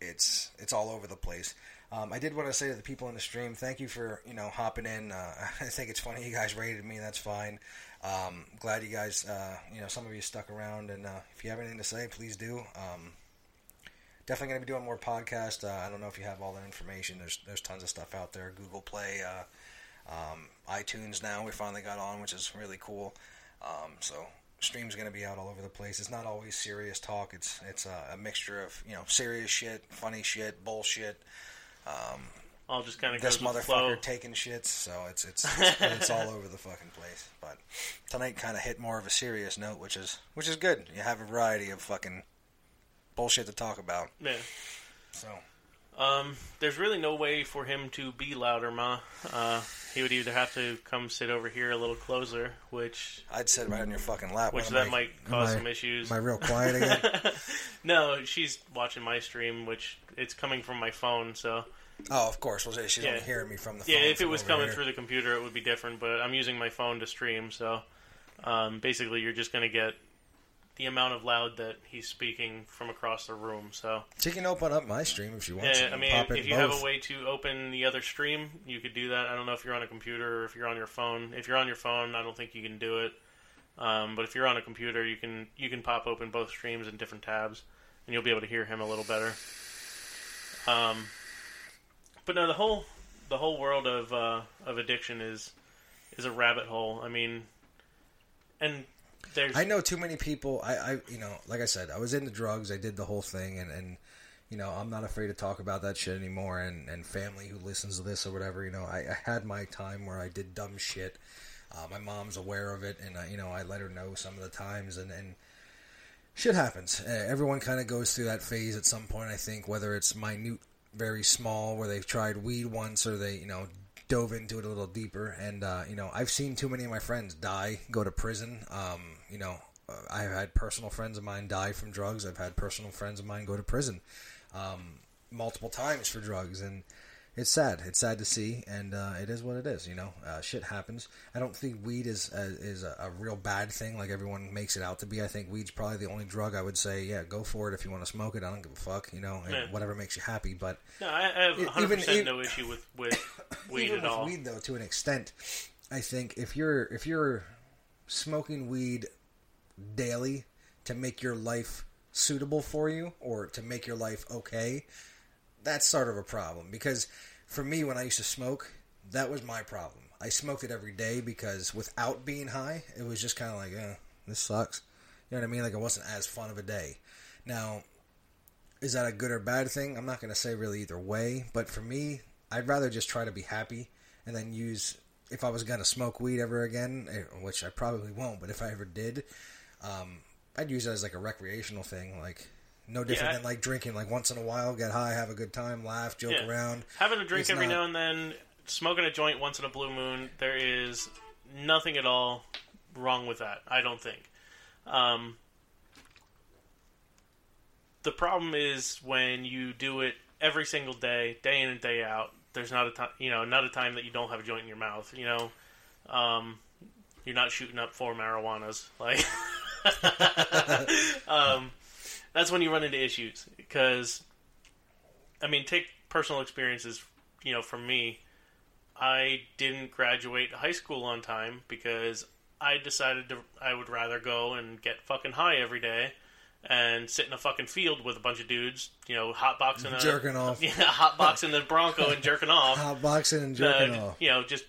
it's it's all over the place. Um, I did want to say to the people in the stream, thank you for you know hopping in. Uh, I think it's funny you guys rated me. That's fine. Um, glad you guys, uh, you know, some of you stuck around, and uh, if you have anything to say, please do. Um, definitely going to be doing more podcasts. Uh, I don't know if you have all that information. There's there's tons of stuff out there. Google Play, uh, um, iTunes now. We finally got on, which is really cool. Um, so stream's going to be out all over the place. It's not always serious talk. It's it's a, a mixture of you know serious shit, funny shit, bullshit. all just kind of This motherfucker taking shits. So it's it's it's, it's all over the fucking place. But tonight kind of hit more of a serious note, which is which is good. You have a variety of fucking bullshit to talk about. Yeah. So Um, there's really no way for him to be louder, Ma. Uh, he would either have to come sit over here a little closer, which I'd sit right on your fucking lap. which that might cause some issues. My real quiet again? No, she's watching my stream, which it's coming from my phone. So oh, of course. Well, she's Yeah. only hearing me from the yeah, if it was coming here. through the computer, it would be different. But I'm using my phone to stream, so um, basically, you're just going to get the amount of loud that he's speaking from across the room. So She can open up my stream if she wants. yeah, to I mean, pop in if you both. have a way to open the other stream, you could do that. I don't know if you're on a computer or if you're on your phone. If you're on your phone, I don't think you can do it. Um, but if you're on a computer, you can you can pop open both streams in different tabs, and you'll be able to hear him a little better. Um, but no, the whole the whole world of uh, of addiction is is a rabbit hole. I mean, and there's I know too many people. I, I, you know, like I said, I was into drugs. I did the whole thing, and, and you know, I'm not afraid to talk about that shit anymore. And, and family who listens to this or whatever, you know, I, I had my time where I did dumb shit. Uh, my mom's aware of it, and I, you know, I let her know some of the times, and and shit happens. Uh, everyone kind of goes through that phase at some point. I think whether it's minute, very small, where they've tried weed once, or they, you know, dove into it a little deeper. And uh, you know, I've seen too many of my friends die, go to prison. Um, you know, uh, I've had personal friends of mine die from drugs. I've had personal friends of mine go to prison um, multiple times for drugs, and it's sad. It's sad to see, and uh, it is what it is. You know, uh, shit happens. I don't think weed is uh, is a, a real bad thing like everyone makes it out to be. I think weed's probably the only drug I would say, yeah, go for it if you want to smoke it. I don't give a fuck. You know, Yeah. whatever makes you happy. But no, I, I have E- 100 percent e- no issue with with weed even at with all. weed though, to an extent, I think if you're if you're smoking weed daily to make your life suitable for you or to make your life okay, that's sort of a problem. Because for me, when I used to smoke, that was my problem. I smoked it every day because without being high, it was just kind of like, eh, this sucks. You know what I mean? Like it wasn't as fun of a day. Now, is that a good or bad thing? I'm not going to say really either way, but for me, I'd rather just try to be happy and then use if I was going to smoke weed ever again, eh, which I probably won't, but if I ever did, um, I'd use it as like a recreational thing, like no different Yeah. than like drinking. Like once in a while, get high, have a good time, laugh, joke Yeah. around. Having a drink It's every not- now and then, smoking a joint once in a blue moon, there is nothing at all wrong with that. I don't think. Um, the problem is when you do it every single day, day in and day out. There's not a time, you know, not a time that you don't have a joint in your mouth. You know, um, you're not shooting up four marijuanas. Like, um, that's when you run into issues because I mean, take personal experiences. You know, from me, I didn't graduate high school on time because I decided to. I would rather go and get fucking high every day and sit in a fucking field with a bunch of dudes. You know, hotboxing a Jerking off. Yeah, hotboxing the Bronco and jerking off. Hot boxing and Uh, jerking off. you know, just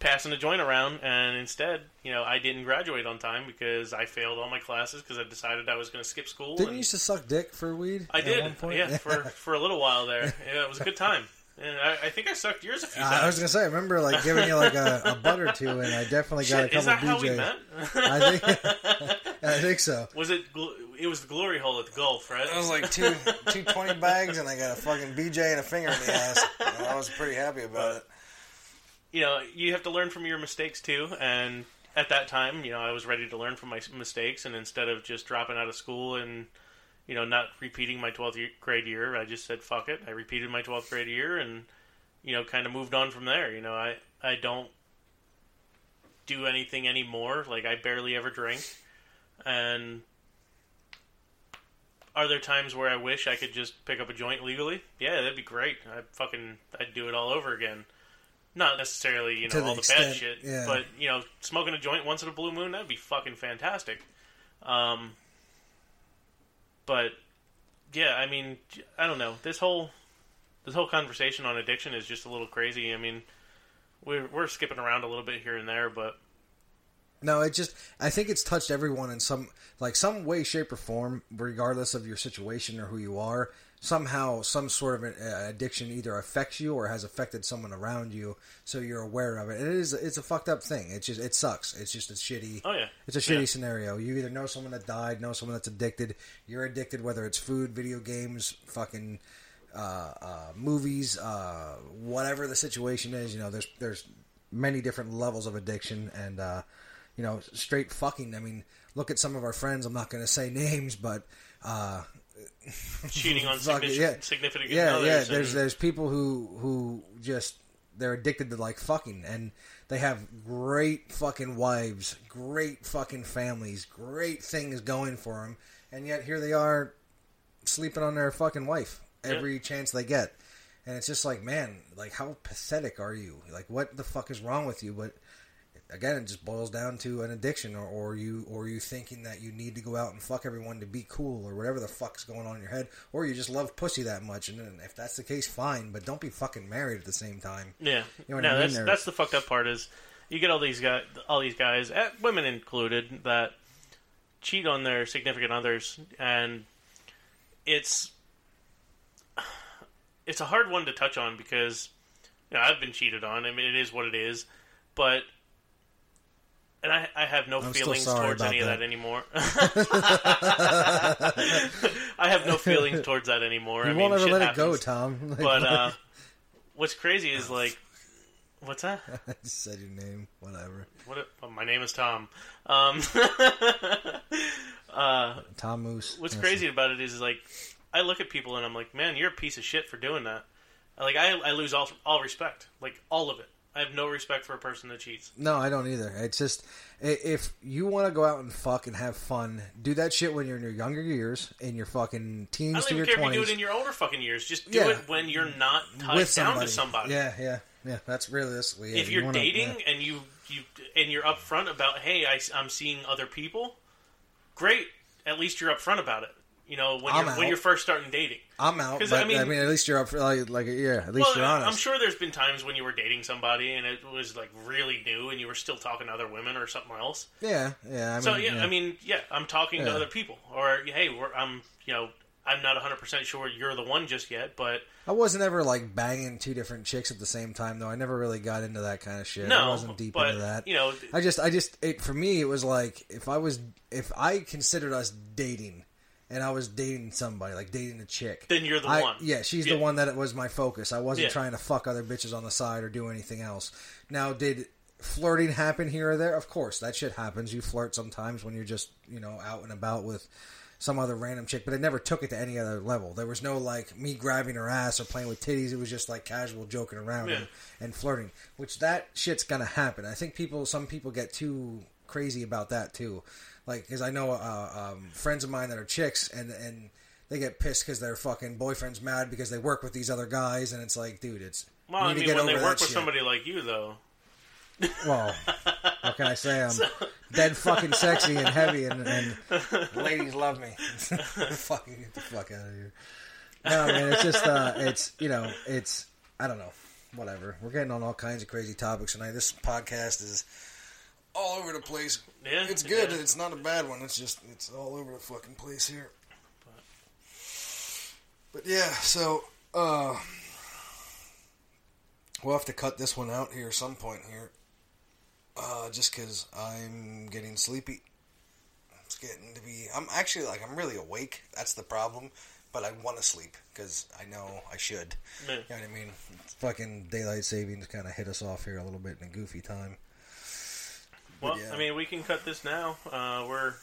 passing a joint around, and instead, you know, I didn't graduate on time because I failed all my classes because I decided I was going to skip school. Didn't and- you used to suck dick for weed? I at did, one point? yeah, for for a little while there. Yeah, it was a good time, and I, I think I sucked yours a few times. I was gonna say, I remember like giving you like a, a butt or two, and I definitely got Shit, a is couple that how we BJs. met? I think, I think so. was it? gl- It was the glory hole at the Gulf, right? It was like two two twenty bags, and I got a fucking BJ and a finger in the ass. And I was pretty happy about it. You know, you have to learn from your mistakes too. And at that time, you know, I was ready to learn from my mistakes, and instead of just dropping out of school and you know not repeating my twelfth grade year, I just said fuck it. I repeated my twelfth grade year, and you know, kind of moved on from there. You know, I I don't do anything anymore. Like I barely ever drink, and. Are there times where I wish I could just pick up a joint legally? Yeah, that'd be great. I fucking I'd do it all over again. Not necessarily, you know, all the extent, bad shit, yeah. but you know, smoking a joint once in a blue moon that'd be fucking fantastic. Um, but yeah, I mean, I don't know. This whole this whole conversation on addiction is just a little crazy. I mean, we're we're skipping around a little bit here and there, but No, it just I think it's touched everyone in some like some way, shape, or form, regardless of your situation or who you are. Somehow, some sort of an, uh, addiction either affects you or has affected someone around you, so you're aware of it. It is it's a fucked up thing. It's just it sucks. It's just a shitty. oh yeah, It's a shitty Yeah. scenario. You either know someone that died, know someone that's addicted. You're addicted, whether it's food, video games, fucking uh, uh, movies, uh, whatever the situation is. You know, there's there's many different levels of addiction, and uh, you know, straight fucking. I mean, look at some of our friends. I'm not going to say names, but uh, cheating on significant, yeah. significant yeah, others. yeah. and- There's there's people who who just they're addicted to like fucking, and they have great fucking wives, great fucking families, great things going for them, and yet here they are sleeping on their fucking wife every chance they get, and it's just like, man, like how pathetic are you? Like what the fuck is wrong with you? But again, it just boils down to an addiction, or, or you, or you thinking that you need to go out and fuck everyone to be cool, or whatever the fuck's going on in your head, or you just love pussy that much. And then if that's the case, fine, but don't be fucking married at the same time. Yeah, You know what no, I mean? that's They're- that's the fucked up part is you get all these guys, all these guys, eh, women included, that cheat on their significant others, and it's it's a hard one to touch on because you know I've been cheated on. I mean, it is what it is, but. And I, I have no I'm feelings towards any of that. that anymore. I have no feelings towards that anymore. You I won't mean, ever let happens. it go, Tom. Like, But uh, what's crazy is like, what's that? I just said your name. Whatever. What? oh, my name is Tom. Um, uh, Tom Moose. what's crazy about it is, is like, I look at people and I'm like, man, you're a piece of shit for doing that. Like, I, I lose all all respect, like all of it. I have no respect for a person that cheats. No, I don't either. It's just if you want to go out and fuck and have fun, do that shit when you're in your younger years, in your fucking teens I don't to even your care if you do it in your older fucking years. Just do Yeah. it when you're not tied with down somebody. to somebody. Yeah, yeah, yeah. That's really realistically. it. if You you're wanna- dating yeah. and you you and you're upfront about hey I, am seeing other people great at least you're upfront about it You know, when I'm you're when you're first starting dating. I'm out. But I mean, I mean- at least you're up for like, like yeah. At least Well, you're honest. I'm sure there's been times when you were dating somebody and it was like really new, and you were still talking to other women or something else. Yeah, yeah. I mean, So yeah, I mean, yeah, I'm talking to other people, or hey, we're, I'm, you know, I'm not 100 percent sure you're the one just yet, but I wasn't ever like banging two different chicks at the same time, though. I never really got into that kind of shit. no, I wasn't deep but, into that. You know, I just, I just, it for me, it was like if I was, if I considered us dating, and I was dating somebody, like dating a chick, then you're the I- one. Yeah, she's Yeah. the one that was my focus. I wasn't Yeah. trying to fuck other bitches on the side or do anything else. Now, did flirting happen here or there? Of course, that shit happens. You flirt sometimes when you're just, you know, out and about with some other random chick, but I never took it to any other level. There was no like me grabbing her ass or playing with titties. It was just like casual joking around Yeah. and, and flirting, which that shit's gonna happen. I think people, some people get too crazy about that too. Like, because I know uh, um, friends of mine that are chicks and and they get pissed because their fucking boyfriend's mad because they work with these other guys, and it's like, dude, it's well, I mean, when they work with shit. somebody like you, though, Well, what can I say? I'm dead fucking sexy and heavy, and, and ladies love me. fucking get the fuck out of here. No, I man, it's just uh, it's you know, it's I don't know, whatever. We're getting on all kinds of crazy topics tonight. This podcast is all over the place. Yeah, it's good. yeah. It's not a bad one. It's just it's all over the fucking place here. But yeah, so uh, we'll have to cut this one out here some point here. Uh, just because I'm getting sleepy. It's getting to be. I'm actually like I'm really awake. That's the problem. But I want to sleep because I know I should. Yeah. You know what I mean? Fucking daylight savings kind of hit us off here a little bit in a goofy time. Well, yeah. I mean, we can cut this now. Uh, we're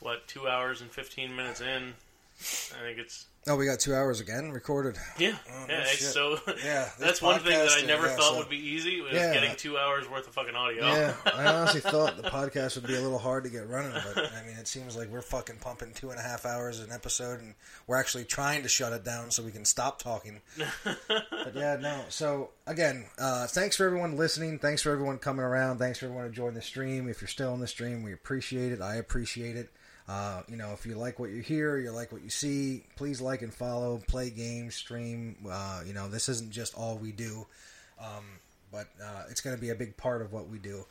what two hours and 15 minutes in. I think it's Oh, we got two hours again recorded. yeah, Oh, no yeah. Shit. so Yeah, that's one thing that I never yeah, thought so- would be easy was Yeah. getting two hours worth of fucking audio. Yeah, I honestly thought the podcast would be a little hard to get running, but I mean, it seems like we're fucking pumping two and a half hours an episode, and we're actually trying to shut it down so we can stop talking. but yeah, no. So again, uh, thanks for everyone listening. Thanks for everyone coming around. Thanks for everyone joining the stream. If you're still in the stream, we appreciate it. I appreciate it. Uh, you know, if you like what you hear, you like what you see, please like and follow, play games, stream. Uh, you know, this isn't just all we do, um, but uh, it's going to be a big part of what we do.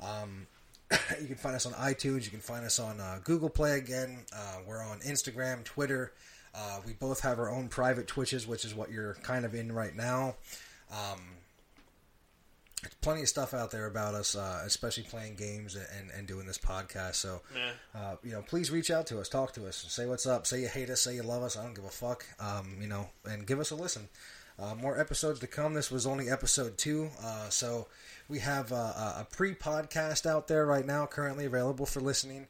Um, you can find us on iTunes. You can find us on uh, Google Play again. Uh, we're on Instagram, Twitter. Uh, we both have our own private Twitches, which is what you're kind of in right now. Um, there's plenty of stuff out there about us, uh, especially playing games and, and doing this podcast. So, Yeah. uh, you know, please reach out to us, talk to us, say what's up, say you hate us, say you love us. I don't give a fuck. Um, you know, and give us a listen. Uh, more episodes to come. This was only episode two, uh, so we have uh, a, pre-podcast out there right now, currently available for listening.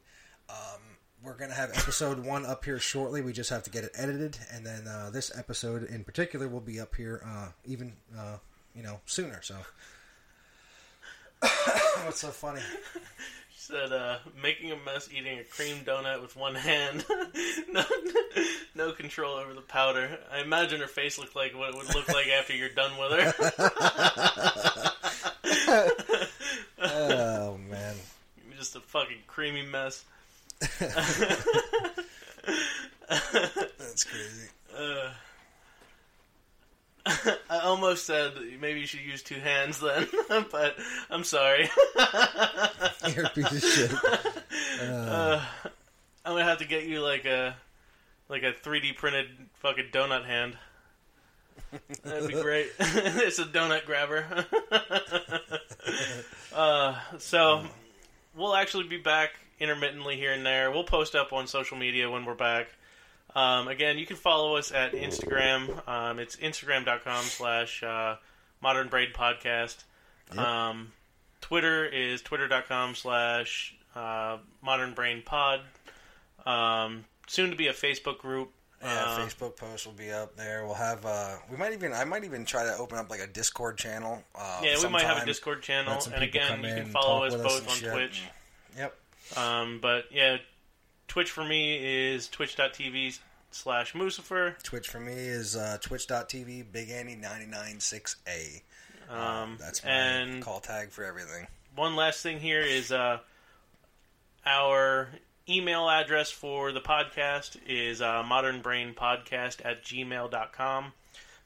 Um, we're gonna have episode one up here shortly. We just have to get it edited, and then uh, this episode in particular will be up here uh, even uh, you know sooner. So, what's so funny? She said uh, making a mess eating a cream donut with one hand no, no control over the powder i imagine her face looked like what it would look like after you're done with her Oh man. just a fucking creamy mess That's crazy. uh, i almost said maybe you should use two hands then but i'm sorry You're a piece of shit. uh, i'm gonna have to get you like a like a 3d printed fucking donut hand That'd be great. it's a donut grabber. uh, so we'll actually be back intermittently here and there. We'll post up on social media when we're back. Um, again, you can follow us at Instagram. Um, it's instagram.com slash uh, modern brain podcast. Yep. Um, Twitter is twitter.com slash uh, modern brain pod. Um, soon to be a Facebook group. Yeah, Uh, Facebook post will be up there. We'll have. uh We might even. I might even try to open up like a Discord channel. Uh, Yeah, we might have a. Discord channel, and again, you can follow us with us both on shit. Twitch. Yep. Um, but yeah, Twitch for me is twitch.tv slash Mucifer. Twitch for me is uh, twitch.tv Big Andy 996A. Um, That's my and call tag for everything. one last thing here is uh, our email address for the podcast is uh, modernbrainpodcast at gmail.com.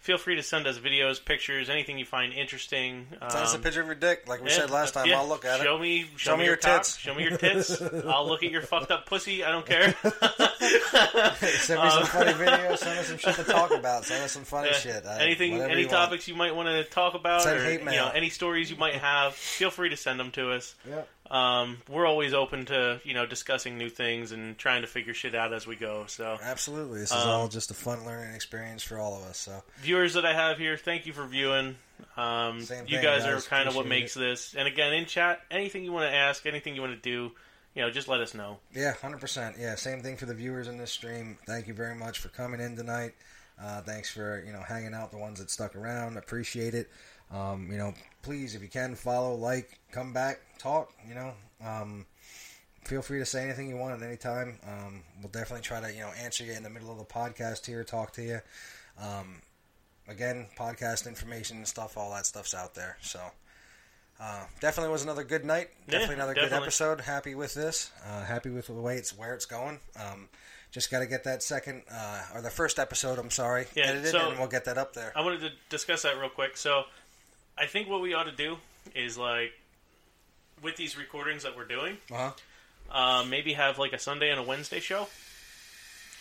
Feel free to send us videos, pictures, anything you find interesting. Send us a Um, picture of your dick, like we yeah, said last time. yeah. I'll look at show it. Me, show, Show me, your, your cock, tits. Show me your tits. I'll look at your fucked up pussy. I don't care. Send me some funny videos. Send us some shit to talk about. Send us some funny Yeah. shit. I- Anything, any you want. topics you might want to talk about, Send or you know, any stories you might have, feel free to send them to us. Yep. Um, we're always open to you know discussing new things and trying to figure shit out as we go. So, Absolutely. This is Um, all just a fun learning experience for all of us. So viewers that I have here, thank you for viewing. Um, Same you guys, guys. are kind of what makes this. And again, in chat, anything you want to ask, anything you want to do, you know, just let us know. yeah, hundred percent. Yeah, same thing for the viewers in this stream. Thank you very much for coming in tonight. Uh, thanks for you know hanging out. The ones that stuck around, appreciate it. Um, you know, please if you can follow, like, come back, talk. You know, um, feel free to say anything you want at any time. Um, we'll definitely try to you know answer you in the middle of the podcast here, talk to you. Um, again, podcast information and stuff, all that stuff's out there. So. Uh, definitely was another good night. Yeah, Definitely another good episode. Happy with this. Uh, happy with the way it's where it's going. Um, just got to get that second uh, or the first episode. I'm sorry, Yeah, edited, so- and we'll get that up there. I wanted to discuss that real quick. So, I think what we ought to do is like with these recordings that we're doing, Uh-huh. uh, maybe have like a Sunday and a Wednesday show,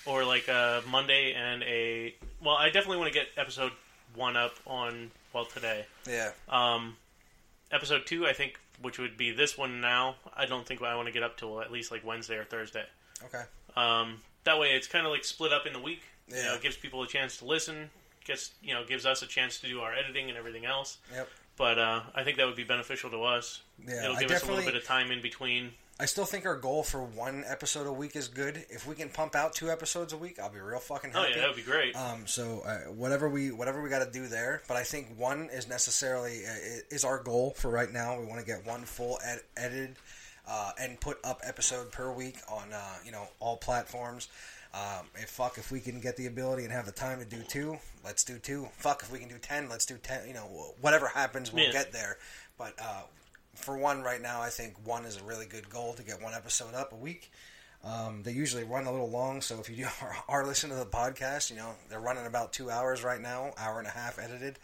or like a Monday and a. Well, I definitely want to get episode one up on well today. Yeah, Um, episode two, I think, which would be this one now. I don't think I want to get up till at least like Wednesday or Thursday. okay. Um, that way, it's kind of like split up in the week. You know, Yeah. it gives people a chance to listen. Gets you know gives us a chance to do our editing and everything else. Yep. But uh, I think that would be beneficial to us. Yeah, It'll give us a little bit of time in between. I still think our goal for one episode a week is good. If we can pump out two episodes a week, I'll be real fucking Oh happy. yeah, that would be great. Um, so uh, whatever we whatever we got to do there, but I think one is necessarily uh, is our goal for right now. We want to get one full ed- edited uh, and put up episode per week on uh, you know all platforms. Um, if fuck if we can get the ability and have the time to do two, let's do two. Fuck if we can do ten, let's do ten. You know whatever happens, we'll Yeah. get there. But uh, for one right now, I think one is a really good goal to get one episode up a week. Um, they usually run a little long, so if you are, are listening to the podcast, you know they're running about two hours right now, hour and a half edited.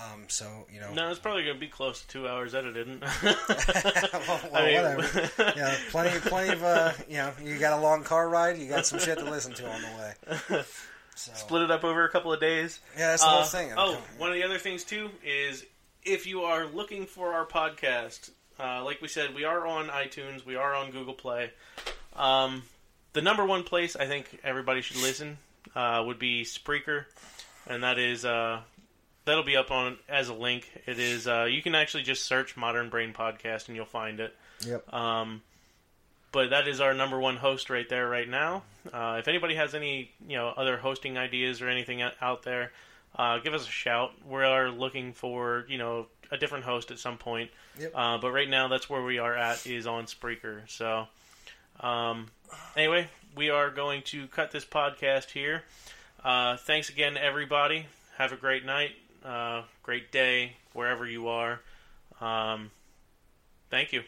Um, so you know, no, it's probably going to be close to two hours edited. well, well, I mean- whatever. yeah, plenty, plenty of uh, you know, you got a long car ride, you got some shit to listen to on the way. So Split it up over a couple of days. yeah, that's the whole Uh, thing. Oh, one of the other things too is if you are looking for our podcast, uh, like we said, we are on iTunes, we are on Google Play. Um, the number one place I think everybody should listen uh, would be Spreaker, and that is uh, that'll be up on as a link. It is uh, you can actually just search Modern Brain Podcast and you'll find it. Yep. Um, but that is our number one host right there right now. Uh, if anybody has any you know other hosting ideas or anything out there, uh, give us a shout. We are looking for you know a different host at some point. Yep. Uh, but right now, that's where we are at is on Spreaker. So um, anyway, we are going to cut this podcast here. Uh, thanks again, everybody. Have a great night, uh, great day, wherever you are. Um, thank you.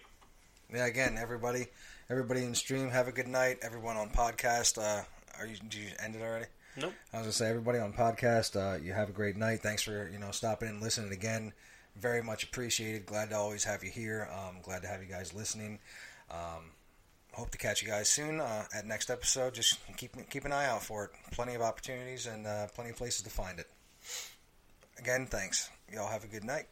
Yeah, again, everybody, everybody in stream, have a good night. Everyone on podcast, uh, are you? Did you end it already? Nope. I was gonna say, everybody on podcast, uh, you have a great night. Thanks for you know stopping and listening again. Very much appreciated. Glad to always have you here. Um, glad to have you guys listening. Um, hope to catch you guys soon uh, at next episode. Just keep keep an eye out for it. Plenty of opportunities and uh, plenty of places to find it. Again, thanks. Y'all have a good night.